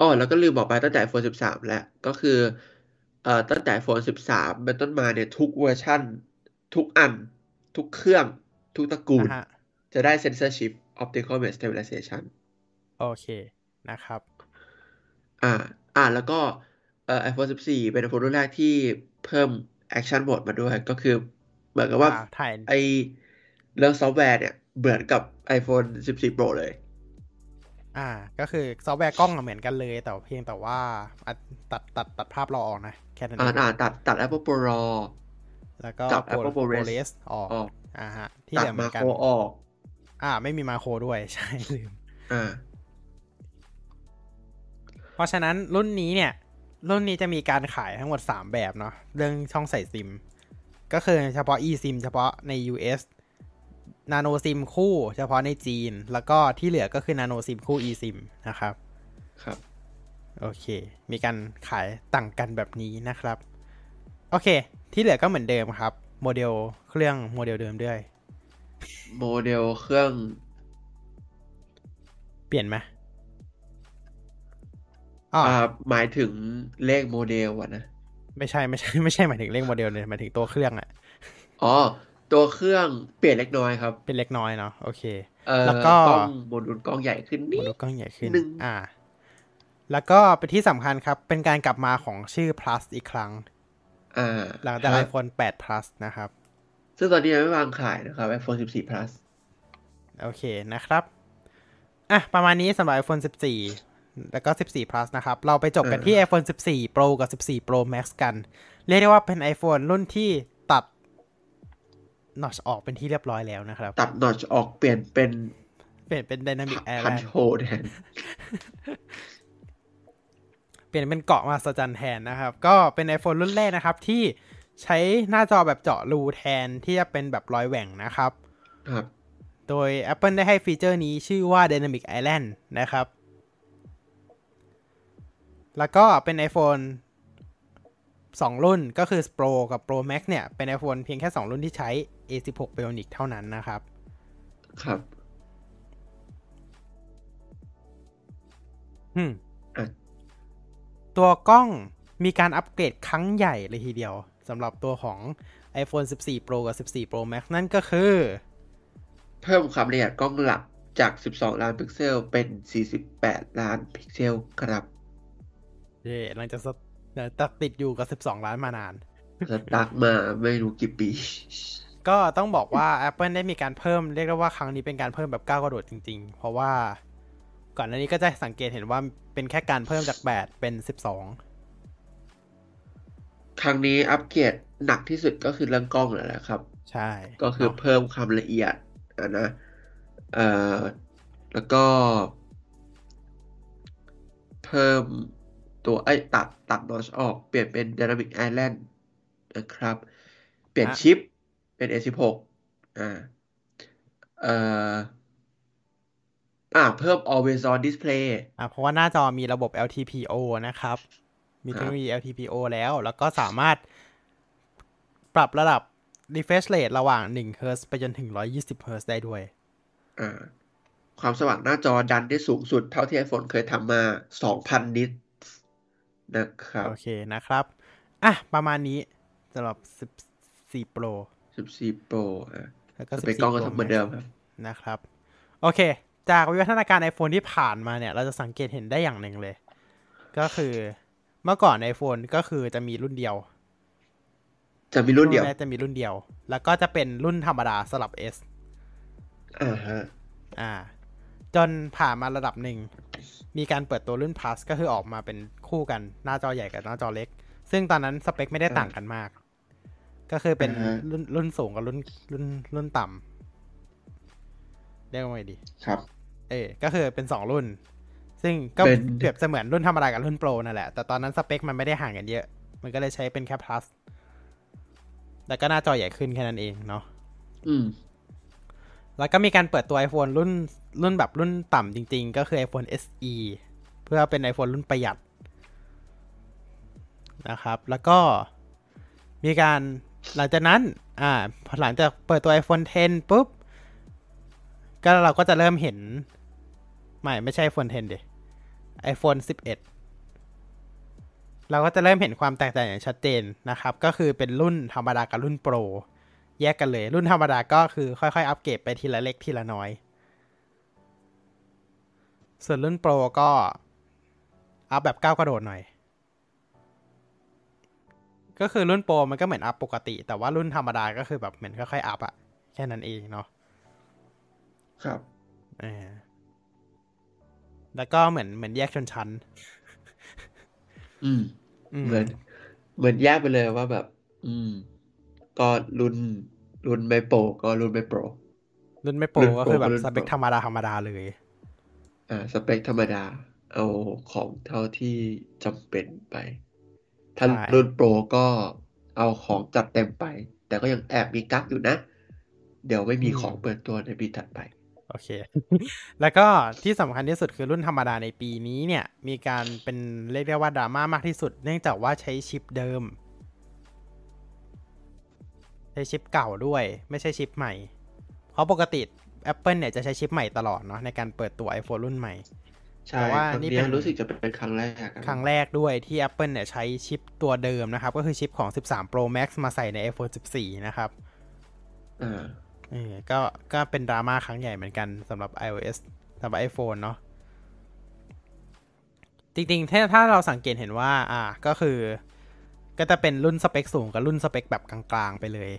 อ่าอ๋อแล้วก็ลืมบอกไปตั้งแต่ iPhone 13 แล้ว ก็คือเอ่อตั้งแต่ iPhone 13 เป็นต้นมาเนี่ย ทุกเวอร์ชั่น ทุกอัน ทุกเครื่อง ทุกตระกูลนะฮะ จะได้ Sensor Chip Optical Image Stabilization โอเคนะครับ อ่า อ่า แล้วก็เอ่อ iPhone 14 เป็น iPhone รุ่นแรกที่เพิ่ม Action Mode มาด้วย ก็คือเหมือนกับว่า อ่าถ่าย ไอเรื่องซอฟต์แวร์เนี่ย เหมือนกับ iPhone 14 Pro เลย อ่า ก็คือซอฟต์แวร์กล้องอะเหมือนกันเลย แต่เพียงแต่ว่าอะตัดตัดตัดภาพ RAW ออกนะ แค่นั้นเออ่างอ่าตัดตัด Apple Pro RAW แล้วก็กับ Pro- Apple ProRes ProRes ออกออกอ่าฮะ ที่เหลือเหมือนกัน ตัดมาโคนออก อ่า ไม่มีมาโครด้วย ใช่ลืมอ่าเพราะฉะนั้นรุ่นนี้เนี่ย รุ่นนี้จะมีการขายทั้งหมด 3 แบบเนาะเรื่องช่องใส่ซิม ก็คือเฉพาะ eSIM เฉพาะใน US Nano SIM คู่ เฉพาะในจีน แล้วก็ที่เหลือก็คือ Nano SIM คู่ eSIM นะครับ ครับ โอเค มีการขายต่างกันแบบนี้นะครับ โอเค ที่เหลือก็เหมือนเดิมครับ โมเดลเครื่องโมเดลเดิมด้วย โมเดลเครื่อง เปลี่ยนไหมอ๋ออ่าหมายถึงเลขโมเดลอะนะ ไม่ใช่ไม่ใช่ไม่ใช่หมายถึงเลขโมเดลเลยหมายถึงตัวเครื่องอะอ๋อ ตัวเครื่องเปลี่ยนเล็กน้อยครับ เป็นเล็กน้อยเนาะโอเคเอ่อแล้วก็กล้องโมดูลกล้องใหญ่ขึ้นโมนิดดูลกล้องใหญ่ขึ้นหนึ่งอ่า แล้วก็เป็นที่สำคัญครับ เป็นการกลับมาของชื่อ plus อีกครั้งอ่าหลังจากครับ iPhone 8 plus นะครับ ซึ่งตอนนี้ยังไม่วางขายนะครับ iPhone 14 plus โอเคนะครับอะประมาณนี้สำหรับ iPhone 14 แล้วก็ 14 plus นะครับ เราไปจบกันที่ iPhone 14 Pro กับ 14 Pro Max กัน เรียกได้ว่าเป็น iPhone รุ่นที่ ตัด notch ออกเป็นที่เรียบร้อยแล้วนะครับ ตัดนอชออกเปลี่ยนเป็น เปลี่ยนเป็น Dynamic พัน Island โชแทนเปลี่ยนเป็นเกาะมาสจันแทนนะครับ ก็เป็น iPhone รุ่นแรกนะครับ ที่ใช้หน้าจอแบบเจาะรูแทนที่จะเป็นแบบรอยแหว่งนะครับ ครับ โดย Apple ได้ให้ฟีเจอร์นี้ชื่อว่า Dynamic Island นะครับ แล้วก็เป็น iPhone 2 รุ่นก็คือ Pro กับ Pro Max เนี่ย เป็น iPhone เพียงแค่ 2 รุ่นที่ใช้ A16 Bionic เท่านั้นนะครับ ครับอืมอะตัวกล้องมีการอัปเกรดครั้งใหญ่เลยทีเดียวสำหรับตัวของ iPhone 14 Pro กับ 14 Pro Max นั่นก็คือ เพิ่มความละเอียดกล้องหลักจาก 12 ล้านานพิกเซลเป็น 48 ล้านพิกเซลครับ เย่หลังจาก stuck ติดอยู่กับ 12 ล้านมานาน stuck มาไม่รู้กี่ปี ก็ต้องบอกว่า Apple ได้มีการเพิ่มเรียกได้ว่าครั้งนี้เป็นการเพิ่มแบบก้าวกระโดดจริง ๆ เพราะว่าก่อนหน้านี้ก็จะสังเกตเห็นว่าเป็นแค่การเพิ่มจาก 8 เป็น 12 ครั้งนี้อัปเกรดหนักที่สุดก็คือเรื่องกล้องแหละครับ ใช่ ก็คือเนาะเพิ่มความละเอียดอะนะเอ่อแล้วก็ เพิ่ม ตัวไอ้ยตัดตัดนอชออก เปลี่ยนเป็น Dynamic Island นะครับ เปลี่ยนอะชิปเป็น A16 อ่าเอ่ออ่าเพิ่ม Always On Display อะเพราะว่าหน้าจอมีระบบ LTPO นะครับ มีเทคโนโลยี LTPO แล้ว แล้วก็สามารถปรับระดับ refresh rate ระหว่าง1 Hz ไปจนถึง 120 Hz ได้ด้วย อ่า ความสว่างหน้าจอดันได้สูงสุดเท่าที่ iPhone เคยทำมา 2,000 นิต นะครับ โอเคนะครับ อะ ประมาณนี้สำหรับ 14 Pro 14 Pro อะแล้วก็สเปคกล้องก็14 Pro ทำเหมือนเดิมครับ นะครับ โอเค จากวิวัฒนาการ iPhone ที่ผ่านมาเนี่ย เราจะสังเกตเห็นได้อย่างหนึ่งเลย ก็คือเมื่อก่อน iPhone ก็คือจะมีรุ่นเดียว จะมีรุ่นเดียวแรกจะมีรุ่นเดียว แล้วก็จะเป็นรุ่นธรรมดาสลับ S อ่าฮะ อ่า จนผ่านมาระดับหนึ่ง มีการเปิดตัวรุ่น Plus ก็คือออกมาเป็นคู่กันหน้าจอใหญ่กับหน้าจอเล็ก ซึ่งตอนนั้นสเปคไม่ได้ต่างกันมาก ก็คือเป็นอ่าฮะรุ่นรุ่นสูงกับรุ่นรุ่นรุ่นต่ำเรียกว่าไงดี ครับ เออก็คือเป็นสองรุ่น ซึ่งก็เป็นเปรียบเสมือนรุ่นธรรมดากับรุ่นโปรนั่นแหละ แต่ตอนนั้นสเปคมันไม่ได้ห่างกันเยอะ มันก็เลยใช้เป็นแค่ plus แล้วก็หน้าจอใหญ่ขึ้นแค่นั้นเองเนาะอืม แล้วก็มีการเปิดตัว iPhone รุ่นรุ่นแบบรุ่นต่ำจริงๆ ก็คือ iPhone SE เพื่อเป็น iPhone รุ่นประหยัดนะครับ แล้วก็มีการหลังจากนั้น อ่าพอหลังจากเปิดตัว iPhone 10 ปุ๊บ ก็เราก็จะเริ่มเห็น ไม่ไม่ใช่ iPhone 10ดิ iPhone 11 เราก็จะเริ่มเห็นความแตกต่างอย่างชัดเจนนะครับ ก็คือเป็นรุ่นธรรมดากับรุ่นโปร แยกกันเลย รุ่นธรรมดาก็คือค่อยๆ อัปเกรดไปทีละเล็กทีละน้อย ส่วนรุ่นโปรก็ อัพแบบก้าวกระโดดหน่อย ก็คือรุ่นโปรมันก็เหมือนอัพปกติ แต่ว่ารุ่นธรรมดาก็คือแบบเหมือนค่อยๆอัพอะแค่นั้นเองเนาะครับเออแล้วก็เหมือนเหมือนแยกชนชั้นอืมอืม เหมือน เหมือนแยกไปเลยว่าแบบ อืม ก็รุ่นรุ่นไม่โปรก็รุ่นไม่โปร รุ่นไม่โปรรุ่นโปรก็คือแบบรุ่นสเปคโปรธรรมดาธรรมดาเลย อ่า สเปคธรรมดา เอาของเท่าที่จำเป็นไป ถ้าใช่รุ่นโปรก็เอาของจัดเต็มไป แต่ก็ยังแอบมีกั๊กอยู่นะ เดี๋ยวไม่มีของเปิดตัวในปีถัดไปโอเค แล้วก็ที่สำคัญที่สุดคือรุ่นธรรมดาในปีนี้เนี่ย มีการเป็นเรียกได้ว่าดราม่ามากที่สุด เนื่องจากว่าใช้ชิปเดิม ใช้ชิปเก่าด้วยไม่ใช่ชิปใหม่ เพราะปกติ Apple เนี่ยจะใช้ชิปใหม่ตลอดเนาะในการเปิดตัว iPhone รุ่นใหม่ใช่แต่ว่าครั้งนี่เนี้เป็ยนรู้สึกจะเป็นครั้งแรกอะครั้งแรกด้วยที่ Apple เนี่ยใช้ชิปตัวเดิมนะครับ ก็คือชิปของ 13 Pro Max มาใส่ใน iPhone 14 นะครับอ่าเออก็ก็เป็นดราม่าครั้งใหญ่เหมือนกันสำหรับ iOS สำหรับ iPhone เนาะจริงๆถ้าถ้าเราสังเกตเห็นว่า อ่าก็คือ ก็จะเป็นรุ่นสเปคสูงกับรุ่นสเปคแบบกลางๆไปเลย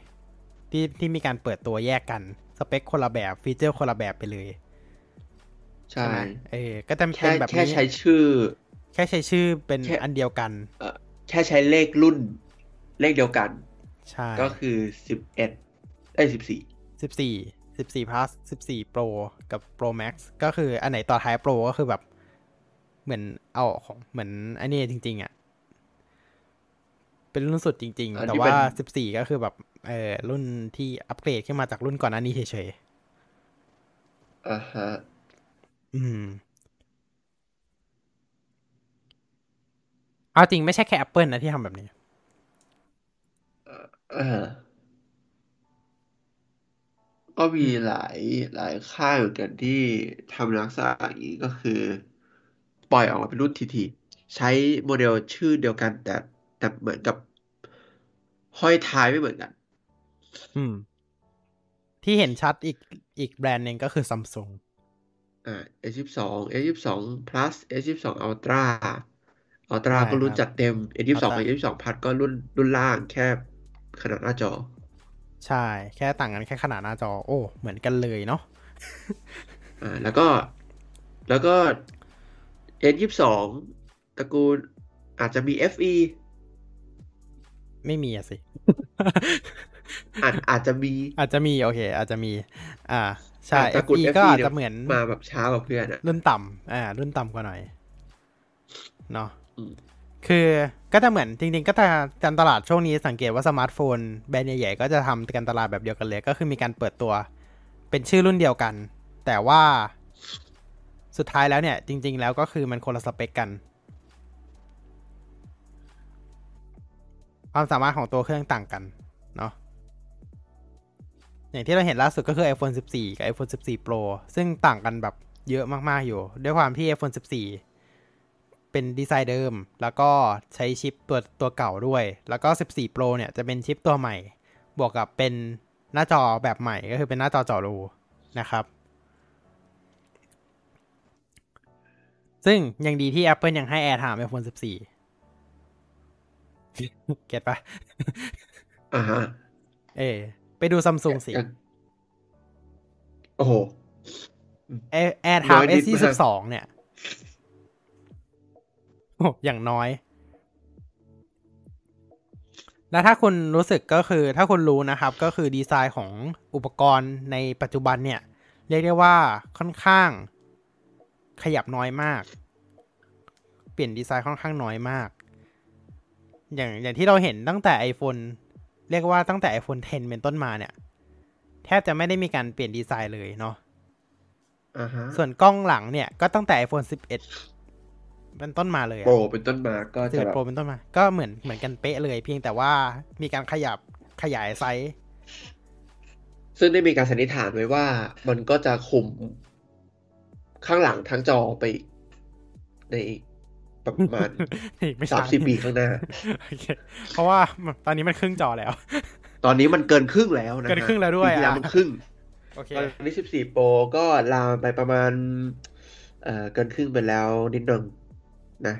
ที่ที่มีการเปิดตัวแยกกันสเปคคนละแบบฟีเจอร์คนละแบบไปเลยใช่ไหมเออก็จะแค่เป็นแบบแค่นี้ใช้ชื่อ แค่ใช้ชื่อเป็นแค่อันเดียวกันเอ่อแค่ใช้เลขรุ่น เลขเดียวกันใช่ก็คือสิบเอ็ดไอ้สิบสี่สิบสี่สิบสี่ plus สิบสี่ pro กับ pro max ก็คืออันไหนต่อท้าย pro ก็คือแบบ เหมือนเอาของเหมือนอันนี้จริง ๆ อะ เป็นรุ่นสุดจริง ๆ แต่ว่าสิบสี่ก็คือแบบเออรุ่นที่อัปเกรดขึ้นมาจากรุ่นก่อนหน้านี้เฉยอ่าฮะๆอืมเอาจริงไม่ใช่แค่ Apple นะที่ทำแบบนี้อ่าก็มีหลายหลายค่ายเหมือนกันที่ทำลักษณะอย่างนี้ก็คือ ปล่อยออกมาเป็นรุ่นทีทีใช้โมเดลชื่อเดียวกันแต่ แต่เหมือนกับห้อยท้ายไม่เหมือนกัน อืม ที่เห็นชัดอีกอีกแบรนด์หนึ่งก็คือ Samsung อ่า A12 A12 Plus A12 Ultra อัลตร้าใช่ก็รุ่นครับจัดเต็ม S22 Ultra กับ S22 พัดก็รุ่นรุ่นล่างแค่ขนาดหน้าจอ ใช่ แค่ต่างกันแค่ขนาดหน้าจอ โอ้ เหมือนกันเลยเนาะ อ่า แล้วก็ แล้วก็ S22 ตระกูลอาจจะมี FE ไม่มีอะสิอาจอาจจะมี อาจจะมีโอเค อาจจะมี อ่า ใช่อ่าตระกูล FE ก็ FE อาจเนี่ยจะเหมือนมาแบบช้ากว่าเพื่อนอะรุ่นต่ำอ่า รุ่นต่ำกว่าหน่อยเนาะอืมคือก็จะเหมือนจริง ๆ ก็จะการตลาดช่วงนี้สังเกตว่าสมาร์ทโฟนแบรนด์ใหญ่ๆก็จะทำการตลาดแบบเดียวกันเลย ก็คือมีการเปิดตัว เป็นชื่อรุ่นเดียวกัน แต่ว่าสุดท้ายแล้วเนี่ย จริง ๆ แล้วก็คือมันคนละสเปคกัน ความสามารถของตัวเครื่องต่างกันเนาะอย่างที่เราเห็นล่าสุดก็คือ iPhone 14 กับ iPhone 14 Pro ซึ่งต่างกันแบบเยอะมากๆอยู่ ด้วยความที่ iPhone 14 เป็นดีไซน์เดิม แล้วก็ใช้ชิปตัวตัวเก่าด้วย แล้วก็ 14 Pro เนี่ยจะเป็นชิปตัวใหม่ บวกกับเป็นหน้าจอแบบใหม่ก็คือเป็นหน้าจอจอรูนะครับ ซึ่งยังดีที่ Apple ยังให้ AirTime iPhone 14 เก็ตปะอ่าฮะเออไปดูซัมซุงสิอย่างโอ้โห Air- น้ AirTime อยนิด S 2 2เนี่ยโอ้อย่างน้อย แล้วถ้าคุณรู้สึกก็คือ ถ้าคุณรู้นะครับ ก็คือดีไซน์ของอุปกรณ์ในปัจจุบันเนี่ย เรียกได้ว่าค่อนข้าง ขยับน้อยมาก เปลี่ยนดีไซน์ค่อนข้างน้อยมาก อย่างอย่างที่เราเห็นตั้งแต่ iPhone เรียกว่าตั้งแต่ iPhone 10 เป็นต้นมาเนี่ย แทบจะไม่ได้มีการเปลี่ยนดีไซน์เลยเนาะอ่าฮะส่วนกล้องหลังเนี่ยก็ตั้งแต่ iPhone 11 เป็นต้นมาเลยโปรเป็นต้นมาก็จะ11แบบ Pro เป็นต้นมา ก็เหมือนเหมือนกันเป๊ะเลย เพียงแต่ว่ามีการขยับขยายไซส์ ซึ่งได้มีการสันนิษฐานไว้ว่า มันก็จะคุมข้างหลังทั้งจอไปอีกในอีก ประมาณไม่สามใช่สี่ปีข้างหน้าโอเคเพราะว่าตอนนี้มันครึ่งจอแล้ว ตอนนี้มันเกินครึ่งแล้วนะฮะเกินครึ่งแล้วด้วยปีที่แล้วอะมันครึ่งโอเคตอนนี้สิบสี่โปรก็ลามไปประมาณ เอ่อเกินครึ่งไปแล้วนิดนึงนะ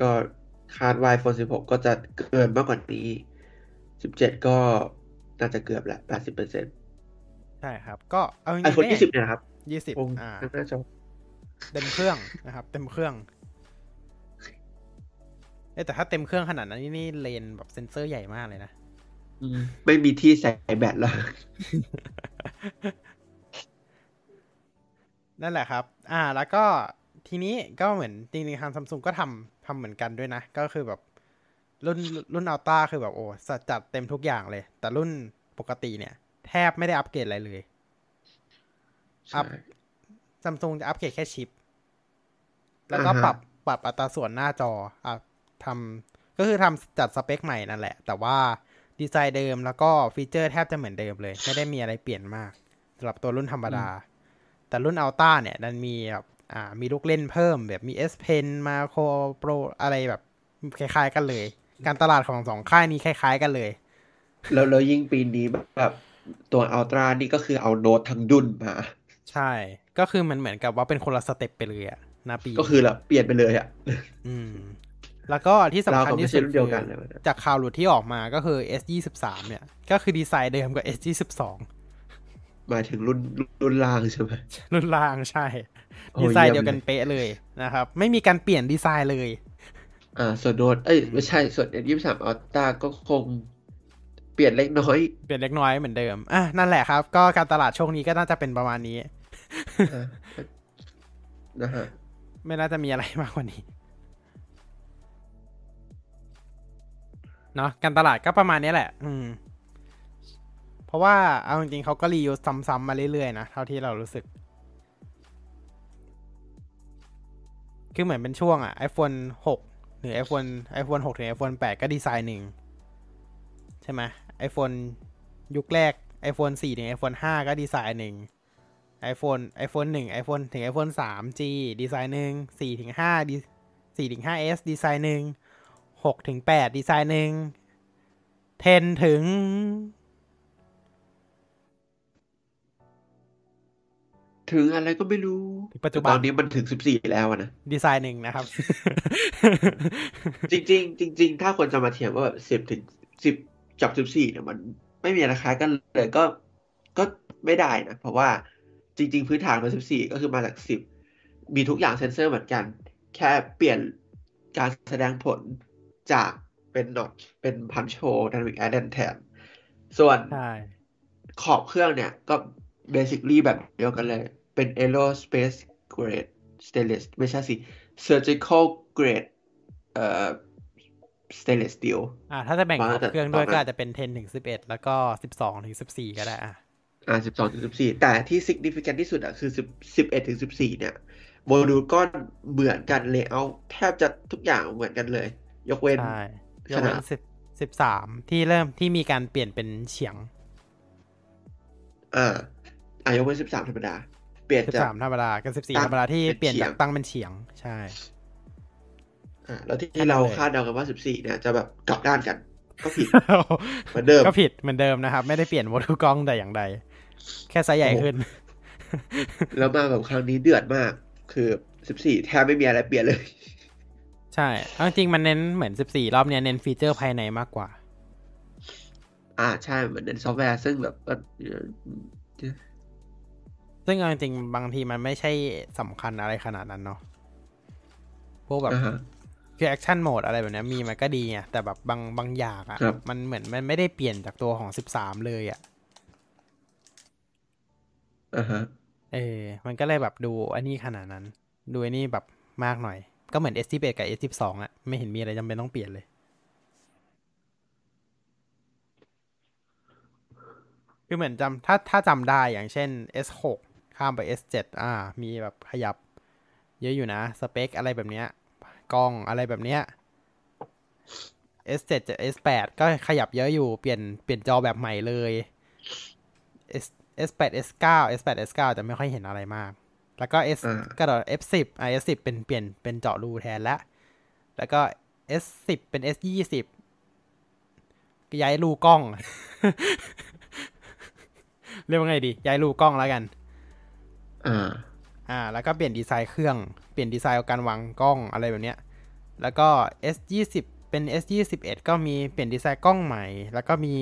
ก็คาดว่า iPhone 16 ก็จะเกินมากกว่านี้ 17 ก็น่าจะเกือบแหละ80เปอร์เซ็นต์ใช่ครับ ก็เอาจริงไอๆโฟนเนี่ย20เนี่ยนะครับยี่สิบวงอ่าหน้าจอเต็มเครื่องนะครับ เต็มเครื่อง เอ้ยแต่ถ้าเต็มเครื่องขนาดนั้นนี่นี่เลนแบบเซนเซอร์ใหญ่มากเลยนะอืมไม่มีที่ใส่แบตแล้ว นั่นแหละครับ อ่า แล้วก็ทีนี้ก็เหมือนจริงๆทางซัมซุงก็ทำทำเหมือนกันด้วยนะ ก็คือแบบรุ่นรุ่นอัลต้าคือแบบโอ้จัดเต็มทุกอย่างเลย แต่รุ่นปกติเนี่ย แทบไม่ได้อัปเกรดอะไรเลยอัพซัมซุงจะอัปเกรดแค่ชิป แล้วก็อ่าฮะปรับปรับอัตราส่วนหน้าจออะ ทำก็คือทำจัดสเปคใหม่นั่นแหละ แต่ว่าดีไซน์เดิมแล้วก็ฟีเจอร์แทบจะเหมือนเดิมเลย ไม่ได้มีอะไรเปลี่ยนมากสำหรับตัวรุ่นธรรมดา แต่รุ่น Ultra เนี่ยดันมีแบบอ่ามีลูกเล่นเพิ่มแบบมี S Pen Macro Pro อะไรแบบคล้าย ๆ กันเลย การตลาดของสองค่ายนี้คล้าย ๆ กันเลยแล้วแล้วยิ่งปีนี้แบบตัวอัลตร้านี่ก็คือเอาโน้ตทั้งดุนมา ใช่ ก็คือมันเหมือนกับว่าเป็นคนละสเต็ปไปเลยอะหนาปี ก็คือแบบเปลี่ยนไปเลยอะอืม แล้วก็ที่สำคัญเราก็ไม่ที่ใช่สุดรุ่นเดีคืยวกันอเลยนะจากข่าวหลุดที่ออกมาก็คือ S 2 3เนี่ย ก็คือดีไซน์เดิมกับ S 2 2หมายถึงรุ่นรุ่นล่างใช่ไหมรุ่นล่างใช่โอ้ดีไซน์เยี่เดียมยวกันเลยเป๊ะเลยนะครับ ไม่มีการเปลี่ยนดีไซน์เลย อ่า ส่วนโน้ตเอ้ยไม่ใช่ส่วน S23 Ultra ก็คงเปลี่ยนเล็กน้อย เปลี่ยนเล็กน้อยเหมือนเดิม อะ นั่นแหละครับ ก็การตลาดช่วงนี้ก็น่าจะเป็นประมาณนี้อ่านะฮะไม่น่าจะมีอะไรมากกว่านี้ เนาะการตลาดก็ประมาณนี้แหละ อืม เพราะว่าเอาจริงๆเขาก็รีวิวซ้ำๆมาเรื่อยๆนะเท่าที่เรารู้สึก คือเหมือนเป็นช่วงอะ iPhone 6 หรือ iPhone iPhone 6 ถึง iPhone 8 ก็ดีไซน์หนึ่งใช่ไหม iPhone ยุคแรก iPhone 4 ถึง iPhone 5 ก็ดีไซน์หนึ่ง iPhone iPhone 1 iPhone ถึง iPhone 3G ดีไซน์หนึ่ง4ถึง5ดี4ถึง 5S ดีไซน์หนึ่ง 6ถึง8ดีไซน์หนึ่ง10ถึง10ถึงอะไรก็ไม่รู้ถึงปัจจุบันตอนนี้มันถึงสิบสี่แล้วอะนะ ดีไซน์หนึ่งนะครับ จริงๆจริงๆถ้าคนจะมาเทียบว่าแบบสิบถึงสิบจับสิบสี่เนี่ยมันไม่มีอะไรคล้ายกันเลยก็ก็ไม่ได้นะ เพราะว่าจริง ๆ พื้นฐานของสิบสี่ก็คือมาจากสิบมีทุกอย่างเซนเซอร์เหมือนกัน แค่เปลี่ยนการแสดงผล จากเป็นนอตเป็นพันโชด y นามิกแอดแทนส่วนใช่ขอบเครื่องเนี่ยก็ basically แบบเดียวกันเลย เป็น aerospace grade stainless ไม่ใช่สิ surgical grade เอ่อ stainless steel อ่าถ้าจะแบ่งมาขอบแต่เครื่องด้วยตอนนั้นก็อาจจะเป็น 10ถึง11 แล้วก็ 12ถึง14 ก็ได้อะอ่าสิบสองถึงสิบสี่แต่ที่ significant ที่สุดอะคือสิบสิบเอ็ดถึงสิบสี่เนี่ยโมดูลก้อนเหมือนกัน layout แทบจะทุกอย่างเหมือนกันเลย ยกเว้นใช่ยขกเว้นาดน10 13ที่เริ่มที่มีการเปลี่ยนเป็นเฉียงอ่าอ่ายกเว้นสิบสามธรรมดา เปลี่ยนจาก13ธรรมดากับตั้14งธรรมดาที่เป็นเปลี่ยนเฉียจางกตั้งเป็นเฉียง ใช่ อ่า แล้วที่แค่นั้นเราเลยคาดเดากันว่าสิบสี่เนี่ยจะแบบกลับด้านกัน ก็ผิดเหมือนเดิม ก็ผิดเหมือนเดิมนะครับ ไม่ได้เปลี่ยนโมดูลกล้องแต่อย่างใด แค่ไซส์ใหญ่โอ้โหขึ้น แล้วมาแบบครั้งนี้เดือดมาก คือสิบสี่แทบไม่มีอะไรเปลี่ยนเลย ใช่เอาจริงๆมันเน้นเหมือน 14 รอบเนี้ยเน้นฟีเจอร์ภายในมากกว่า อ่าใช่เหมือนในซอฟต์แวร์ซึ่งแบบก็เอ่อซึ่งเอาจริงๆบางทีมันไม่ใช่สำคัญอะไรขนาดนั้นเนาะพวกแบบอ่าฮะคือ Action Mode อะไรแบบเนี้ยมีมันก็ดีไงแต่แบบบางบางอย่างอะครับมันเหมือนมันไม่ได้เปลี่ยนจากตัวของ13เลยอะอ่าฮะเออ มันก็เลยแบบดูอันนี้ขนาดนั้น ดูอันนี้แบบมากหน่อย ก็เหมือน S11 กับ S12 อะไม่เห็นมีอะไรจำเป็นต้องเปลี่ยนเลย คือเหมือนจำถ้าถ้าจำได้อย่างเช่น S6 ข้ามไป S7 อ่า มีแบบขยับ เยอะอยู่นะ สเปคอะไรแบบเนี้ยกล้องอะไรแบบเนี้ย S7 จะ S8 ก็ขยับเยอะอยู่ เปลี่ยนเปลี่ยนจอแบบใหม่เลย S S8 S9 S8 S9 จะไม่ค่อยเห็นอะไรมาก แล้วก็ S อ่าก็เดี๋ยว F10 อะ S10 เป็นเปลี่ยนเป็นเจาะรูแทนแล้วแล้วก็ S10 เป็น S20 ก็ย้ายรูกล้อง เรียกว่าไงดี ย้ายรูกล้องแล้วกัน อ่า อ่า แล้วก็เปลี่ยนดีไซน์เครื่อง เปลี่ยนดีไซน์การวางกล้องอะไรแบบเนี้ย แล้วก็ S 2 0 เป็น S 2 1 ก็มีเปลี่ยนดีไซน์กล้องใหม่ แล้วก็มี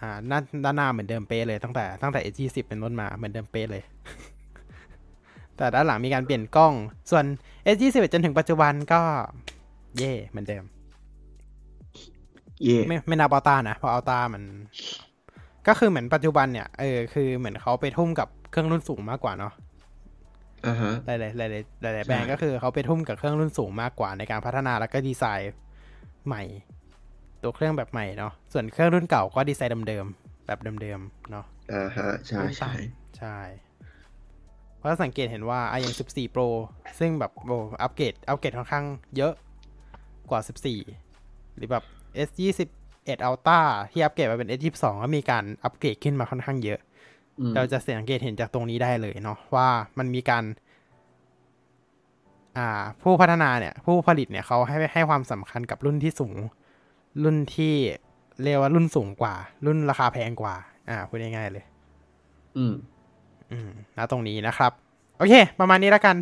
อ่าด้านด้านหน้าเหมือนเดิมเป๊ะเลยตั้งแต่ตั้งแต่ S 2 0 เป็นต้นมาเหมือนเดิมเป๊ะเลย แต่ด้านหลังมีการเปลี่ยนกล้อง ส่วน S 2 1 จนถึงปัจจุบันก็ เย่เหมือนเดิม เย่ไม่ไม่นับอัลต้านะเพราะอัลต้ามัน ก็คือเหมือนปัจจุบันเนี่ยเออคือเหมือนเขาไปทุ่มกับเครื่องรุ่นสูงมากกว่าเนาะอ่าฮะหลายๆหลายๆหลายๆแบรนด์ใช่ก็คือเขาไปทุ่มกับเครื่องรุ่นสูงมากกว่าในการพัฒนาแล้วก็ดีไซน์ใหม่ ตัวเครื่องแบบใหม่เนาะส่วนเครื่องรุ่นเก่าก็ดีไซน์เดิมๆแบบเดิมๆเนาะอ่าฮะใช่ใช่ใช่ เพราะสังเกตเห็นว่าไอ้อย่าง 14 Pro ซึ่งแบบโอ้อัปเกรดอัปเกรดค่อนข้างเยอะกว่า 14 หรือแบบ S 21 Ultra ที่อัปเกรดมาเป็น S 22ก็มีการอัปเกรดขึ้นมาค่อนข้างเยอะอืมเราจะสังเกตเห็นจากตรงนี้ได้เลยเนาะว่ามันมีการ อ่า ผู้พัฒนาเนี่ย ผู้ผลิตเนี่ยเขาให้ให้ความสำคัญกับรุ่นที่สูง รุ่นที่เรียกว่ารุ่นสูงกว่า รุ่นราคาแพงกว่า อ่าพูดง่ายๆเลย อืม อืมณตรงนี้นะครับ โอเค ประมาณนี้แล้วกัน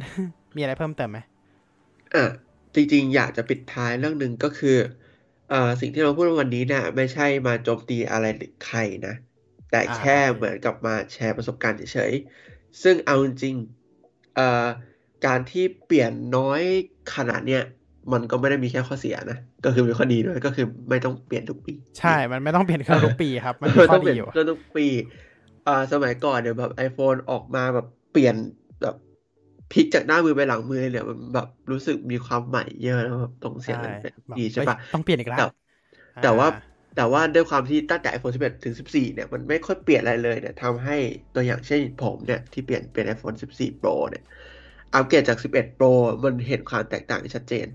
มีอะไรเพิ่มเติมไหมอะจริงๆ อยากจะปิดท้ายเรื่องหนึ่งก็คือเอ่อสิ่งที่เราพูดวันนี้เนี่ยไม่ใช่มาโจมตีอะไรหรือใครนะ แต่อ่าแค่โอเคเหมือนกับมาแชร์ประสบการณ์เฉยๆ ซึ่งเอาจริงๆเอ่อการที่เปลี่ยนน้อยขนาดเนี้ยมันก็ไม่ได้มีแค่ข้อเสียนะ ก็คือมีข้อดีด้วย ก็คือไม่ต้องเปลี่ยนทุกปี ใช่ มันไม่ต้องเปลี่ยนเครื่องทุกปีครับ มันมีไม่ข้ต้อองเปดีลี่ยนอยู่เครื่องทุกปี อ่าสมัยก่อนเนี่ยแบบ iPhone ออกมาแบบเปลี่ยนแบบพลิกจากหน้ามือไปหลังมือเนี่ยมันแบบรู้สึกมีความใหม่เยอะแล้วแบบตรงเสียงใช่มันเป็นแบบดีใช่เอ้ยปะต้องเปลี่ยนอีกแล้วแต่แต่ว่าอ่แต่ว่าด้วยความที่ตั้งแต่ iPhone 11 ถึง 14 เนี่ย มันไม่ค่อยเปลี่ยนอะไรเลยเนี่ยทำให้ตัวอย่างเช่นผมเนี่ย ที่เปลี่ยนเป็น iPhone 14 Pro เนี่ย อัปเกรดจาก 11 Pro มันเห็นความแตกต่างที่ชัดเจน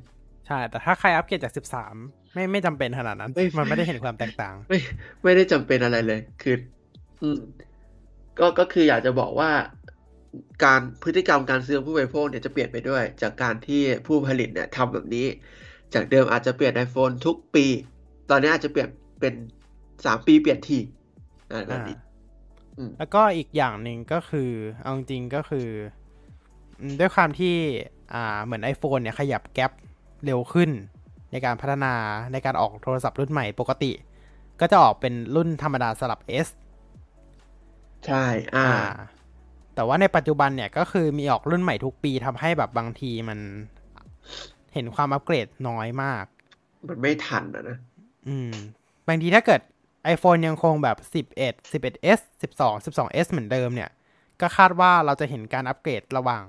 ใช่ แต่ถ้าใครอัปเกรดจาก 13 ไม่ไม่จำเป็นขนาดนั้นไม่มันไม่ได้เห็นความแตกต่าง ไม่ไม่ได้จำเป็นอะไรเลย คืออืม ก็ก็คืออยากจะบอกว่าการพฤติกรรมการซื้อของผู้บริโภคเนี่ยจะเปลี่ยนไปด้วย จากการที่ผู้ผลิตเนี่ยทำแบบนี้ จากเดิมอาจจะเปลี่ยน iPhone ทุกปี ตอนนี้อาจจะเปลี่ยนเป็นสามปีเปลี่ยนทีอะไรแบบอ่านี้ออืมแล้วก็อีกอย่างหนึ่งก็คือเอาจริงๆก็คืออืมด้วยความที่อ่าเหมือน iPhone เนี่ยขยับแกลบเร็วขึ้น ในการพัฒนาในการออกโทรศัพท์รุ่นใหม่ปกติ ก็จะออกเป็นรุ่นธรรมดาสลับ S ใช่อ่าอ่า แต่ว่าในปัจจุบันเนี่ยก็คือมีออกรุ่นใหม่ทุกปีทำให้แบบบางทีมันเห็นความอัปเกรดน้อยมาก มันไม่ทันอะนะ อืม บางทีถ้าเกิด iPhone ยังคงแบบ 11 11s 12 12s เหมือนเดิมเนี่ย ก็คาดว่าเราจะเห็นการอัปเกรดระหว่าง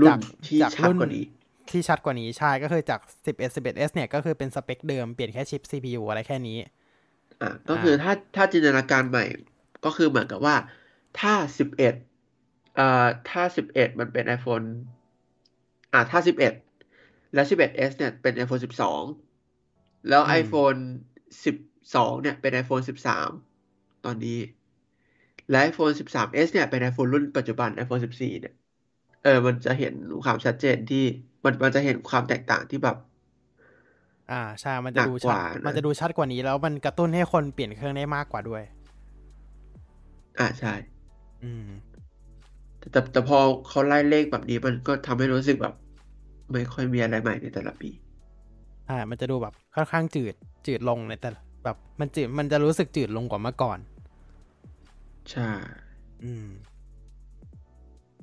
รุ่จากนที่จากชัดรุ่นกว่านี้ ที่ชัดกว่านี้ใช่ ก็คือจาก 11 11s เนี่ยก็คือเป็นสเปคเดิม เปลี่ยนแค่ชิป CPU อะไรแค่นี้ อะก็คือถ้าถ้าจินตนาการใหม่ ก็คือเหมือนกับว่าถ้าสิบเอ็ดอ่าถ้าสิบเอ็ดมันเป็น iPhone อ่าถ้าสิบเอ็ดแล้วสิบเอ็ด S เนี่ยเป็น iPhone สิบสองแล้วอืม iPhone สิบสองเนี่ยเป็น iPhone สิบสามตอนนี้ และ iPhone สิบสาม S เนี่ยเป็น iPhone รุ่นปัจจุบัน iPhone สิบสี่เนี่ยเออ มันจะเห็นความชัดเจนที่มันมันจะเห็นความแตกต่างที่แบบ อ่าใช่ มันจะดูหนักกชัดว่านะมันจะดูชัดกว่านี้แล้วมันกระตุ้นให้คนเปลี่ยนเครื่องได้มากกว่าด้วย อ่าใช่ อืมแต่แต่แต่พอเขาไล่เลขแบบนี้มันก็ทำให้รู้สึกแบบ ไม่ค่อยมีอะไรใหม่ในแต่ละปีอ่ามันจะดูแบบค่อนข้างจืด จืดลงในแต่ละแบบมันจืดมันจะรู้สึกจืดลงกว่าเมื่อก่อน ใช่ อืม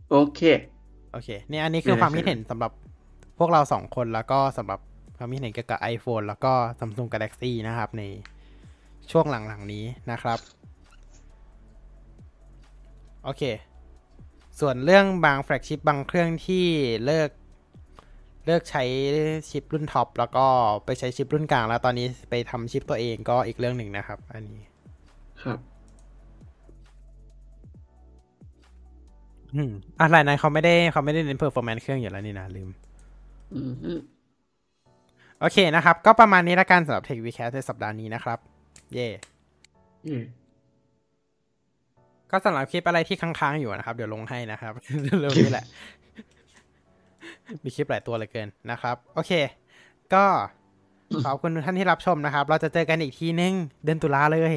โอเค โอเค เนี่ยอันนี้คือไม่ได้ความคิดใช่เห็นสำหรับพวกเราสองคนแล้วก็สำหรับความคิดเห็นเกี่ยวกับ iPhone แล้วก็ Samsung Galaxy นะครับ ในช่วงหลังๆนี้นะครับ โอเค ส่วนเรื่องบางแฟลกชิปบางเครื่องที่เลิกเลิกใช้ชิปรุ่นท็อปแล้วก็ไปใช้ชิปรุ่นกลางแล้วตอนนี้ไปทำชิปตัวเองก็อีกเรื่องหนึ่งนะครับ อันนี้ครับอืมอะไรนั้นเขาไม่ได้เขาไม่ได้เน้น performance เครื่องอยู่แล้วนี่นะลืมอืมฮึโอเคนะครับ ก็ประมาณนี้ละกันสำหรับ Tech Weekend ในสัปดาห์นี้นะครับ เย่อืม ก็สำหรับคลิปอะไรที่ค้างๆอยู่นะครับ เดี๋ยวลงให้นะครับเร็วๆนี้แหละ มีคลิปหลายตัวเหลยเกินนะครับ โอเค ก็ขอบคุณทุกท่านที่รับชมนะครับ เราจะเจอกันอีกทีนึง เดือนตุลาเลย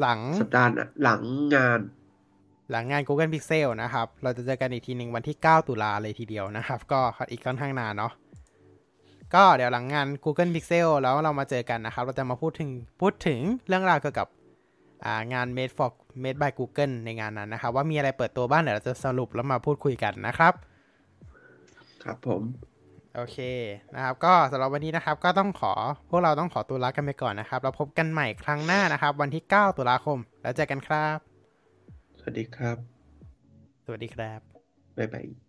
หลังสัปดาห์หน้าหลังงาน หลังงาน Google Pixel นะครับ เราจะเจอกันอีกทีหนึ่งวันที่ 9 ตุลาเลยทีเดียวนะครับ ก็อีกค่อนข้างนานเนาะก็เดี๋ยวหลังงาน Google Pixel แล้วเรามาเจอกันนะครับ เราจะมาพูดถึงพูดถึงเรื่องราวเกี่ยวกับอ่า งาน Made for Made by Google ในงานนั้นนะครับ ว่ามีอะไรเปิดตัวบ้างเดี๋ยวเราจะสรุปแล้วมาพูดคุยกันนะครับ ครับผม โอเคนะครับ ก็สำหรับวันนี้นะครับ ก็ต้องขอพวกเราต้องขอตัวลากันไปก่อนนะครับ เราพบกันใหม่ครั้งหน้านะครับ วันที่ 9 ตุลาคม แล้วเจอกันครับ สวัสดีครับ สวัสดีครับบ๊ายบาย